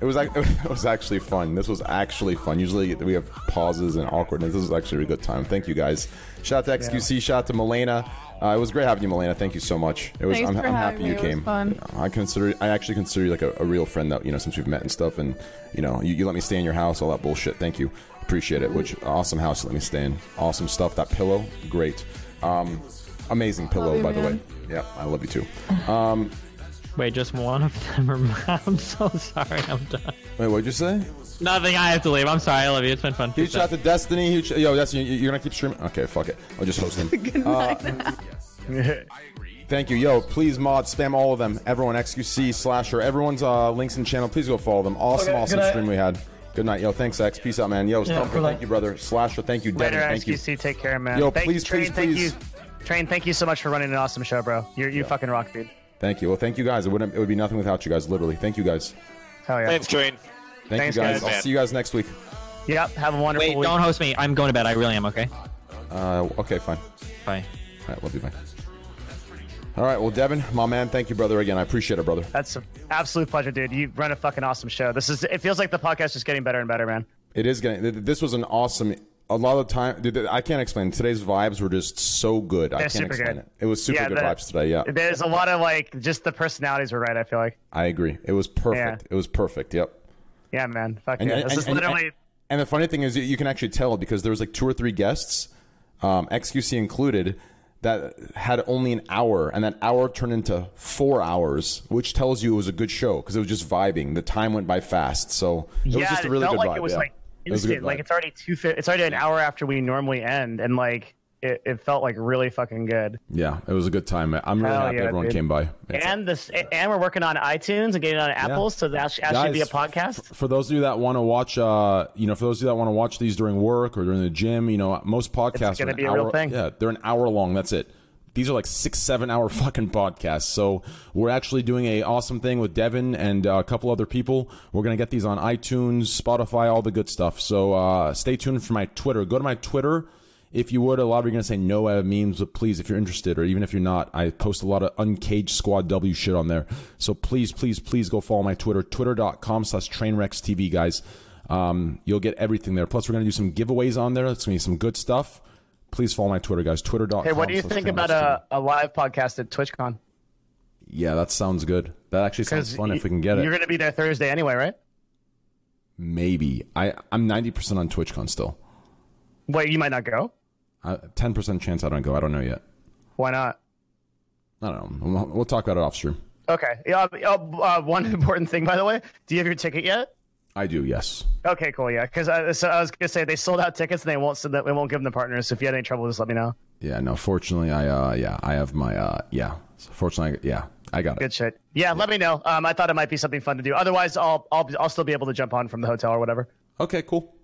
It was ac- it was actually fun. This was actually fun. Usually we have pauses and awkwardness. This was actually a good time. Thank you guys. Shout out to XQC. Shout out to Melina. Uh, it was great having you, Melina. Thank you so much. It was. Thanks I'm, for I'm having happy me. you It was came. fun. I consider. I actually consider you like a, a real friend that you know since we've met and stuff. And you know, you, you let me stay in your house, all that bullshit. Thank you. Appreciate it. Which awesome house to let me stay in. Awesome stuff. That pillow, great. Um, amazing pillow, you, by the way. man. Yeah, I love you too. Um, Wait, just one of them are. I'm so sorry. I'm done. wait, what'd you say? Nothing. I have to leave. I'm sorry. I love you. It's been fun. Huge shout out to Destiny. Huge, yo, Destiny, you- you're gonna keep streaming? Okay, fuck it. I'll just host them. Uh, thank you, yo. Please mod spam all of them. Everyone, XQC slasher, everyone's uh, links and channel. Please go follow them. Awesome, Okay, awesome good night. stream we had. Good night, yo. Thanks, X. Peace out, man. Yo, Stumper, good thank you, brother. Slasher, thank you. Devin, Later, thank you. XQC. Take care, man. Yo, thank please, you, Train, please, thank please. you. Train, thank you so much for running an awesome show, bro. You you fucking rock, dude. Thank you. Well, thank you guys. It wouldn't. It would be nothing without you guys. Literally. Thank you guys. Hell yeah. Thanks, Train. Thank Thanks, you guys. guys. I'll see you guys next week. Yep. Have a wonderful Wait, week. don't host me. I'm going to bed. I really am. Okay. Uh, okay, fine. Bye. All right, love you. Bye. All right. Well, Devin, my man, thank you, brother. Again, I appreciate it, brother. That's an absolute pleasure, dude. You run a fucking awesome show. This is. It feels like the podcast is getting better and better, man. It is getting. This was an awesome a lot of time, dude, I can't explain. Today's vibes were just so good. I They're can't super explain good. it. It was super Yeah, good the- vibes today. Yeah, There's a lot of like just the personalities were right. I feel like. I agree. It was perfect. Yeah. It was perfect. Yep. Yeah, man. Fuck And, yeah. and- This is literally. and- the funny thing is, you- you can actually tell because there was like two or three guests, um, XQC included, that had only an hour, and that hour turned into four hours, which tells you it was a good show because it was just vibing. The time went by fast, so it was yeah, just a really good like vibe. it was yeah. like It was instant. Like it's already two. It's already an hour after we normally end, and like it, it felt like really fucking good. yeah, it was a good time. I'm really Hell happy yeah, everyone dude. came by. It's- And this, and we're working on iTunes and getting on Apple, so that should actually be a Guys, podcast. for those of you that want to watch, uh, you know, for those of you that want to watch these during work or during the gym, you know, most podcasts It's gonna are an be a hour, real thing. Yeah, they're an hour long. That's it. These are like six, seven hour fucking podcasts. So we're actually doing a awesome thing with Devin and uh, a couple other people. We're gonna get these on iTunes, Spotify, all the good stuff. So uh, stay tuned for my Twitter. Go to my Twitter. If you would, a lot of you are going to say no, I have memes, but please, if you're interested, or even if you're not, I post a lot of uncaged squad W shit on there. So please, please, please go follow my Twitter, twitter.com slash trainwreckstv, guys. Um, you'll get everything there. Plus, we're going to do some giveaways on there. It's going to be some good stuff. Please follow my Twitter, guys. Twitter.com. Hey, what do you think about a, a live podcast at TwitchCon? Yeah, that sounds good. That actually sounds fun if we can get it. You're going to be there Thursday anyway, right? Maybe. I, I'm 90% on TwitchCon still. Wait, you might not go. Uh, 10% chance I don't go. I don't know yet. Why not? I don't know. We'll, we'll talk about it off stream. Okay. Yeah. Uh, uh, one important thing, by the way. Do you have your ticket yet? I do, yes. Okay, cool. Yeah, because I, so I was gonna say they sold out tickets and they won't so that they won't give them to partners. So if you had any trouble, just let me know. Yeah, no, fortunately, I, uh, yeah, I have my, uh, yeah. Fortunately, I, yeah, I got it. Good shit. Yeah, let me know. Um, I thought it might be something fun to do. Otherwise, I'll I'll I'll still be able to jump on from the hotel or whatever. Okay, cool.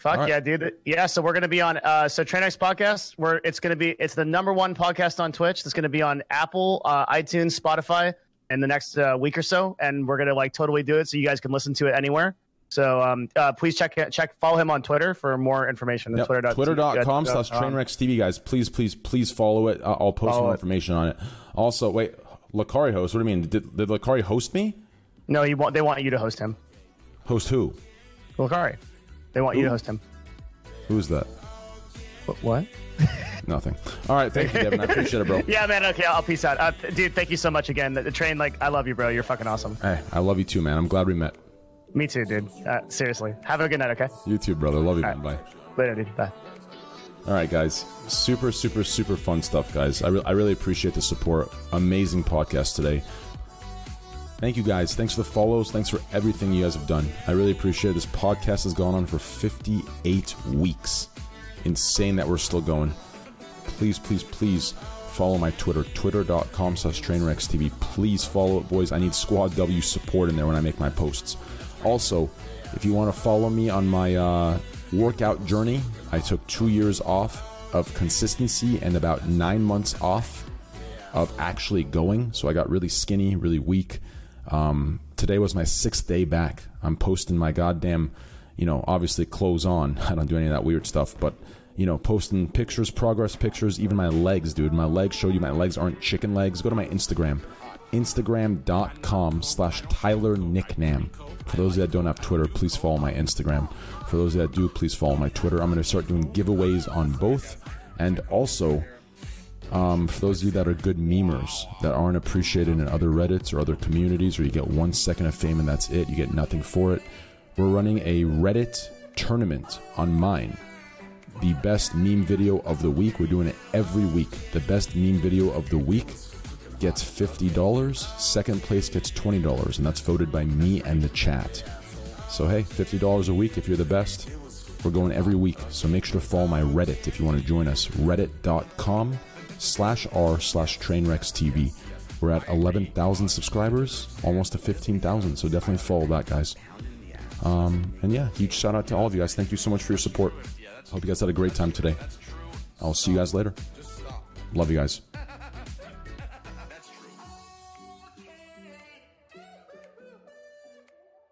Fuck right. yeah, dude. Yeah, so we're gonna be on uh so Trainwrecks podcast. Where it's gonna be it's the number one podcast on Twitch. It's gonna be on Apple, uh, iTunes, Spotify in the next uh, week or so, and we're gonna like totally do it so you guys can listen to it anywhere. So um, uh, please check check follow him on Twitter for more information. Yep. Twitter Twitter.com slash um, Trainwrecks TV, guys. Please, please, please follow it. Uh, I'll post Follow more it. information on it. Also, wait, Lakari host. What do you mean? Did, did Lakari host me? No, you want they want you to host him. Host who? Lakari. They want you to host him. Who's that? What? what? Nothing. All right, thank you, Devin. I appreciate it, bro. Yeah, man. Okay, I'll peace out. Uh, dude, thank you so much again. The, the train, like, I love you, bro. You're fucking awesome. Hey, I love you too, man. I'm glad we met. Me too, dude. Uh, seriously. Have a good night, okay? You too, brother. Love you, man. Bye. Later, dude. Bye. All right, guys. Super, super, super fun stuff, guys. I, re- I really appreciate the support. Amazing podcast today. Thank you, guys. Thanks for the follows. Thanks for everything you guys have done. I really appreciate it. This podcast has gone on for 58 weeks. Insane that we're still going. Please, please, please follow my Twitter, twitter.com slash trainwreckstv. Please follow it, boys. I need Squad W support in there when I make my posts. Also, if you want to follow me on my uh, workout journey, I took two years off of consistency and about nine months off of actually going. So I got really skinny, really weak. Um, today was my sixth day back. I'm posting my goddamn, you know, obviously clothes on. I don't do any of that weird stuff, but you know, posting pictures, progress pictures, even my legs, dude. My legs show you my legs aren't chicken legs. Go to my Instagram, instagram.com slash Tyler Niknam. For those that don't have Twitter, please follow my Instagram. For those that do, please follow my Twitter. I'm going to start doing giveaways on both. And also, um, for those of you that are good memers that aren't appreciated in other Reddits or other communities, where you get one second of fame and that's it, you get nothing for it, we're running a Reddit tournament on mine. The best meme video of the week. We're doing it every week. The best meme video of the week gets $50. Second place gets $20, and that's voted by me and the chat. So, hey, $50 a week if you're the best. We're going every week, so make sure to follow my Reddit if you want to join us. Reddit.com slash r slash trainwreckstv. We're at 11,000 subscribers, almost to 15,000, so definitely follow that, guys. Um, and yeah, huge shout out to all of you guys. Thank you so much for your support. Hope you guys had a great time today. I'll see you guys later. Love you guys.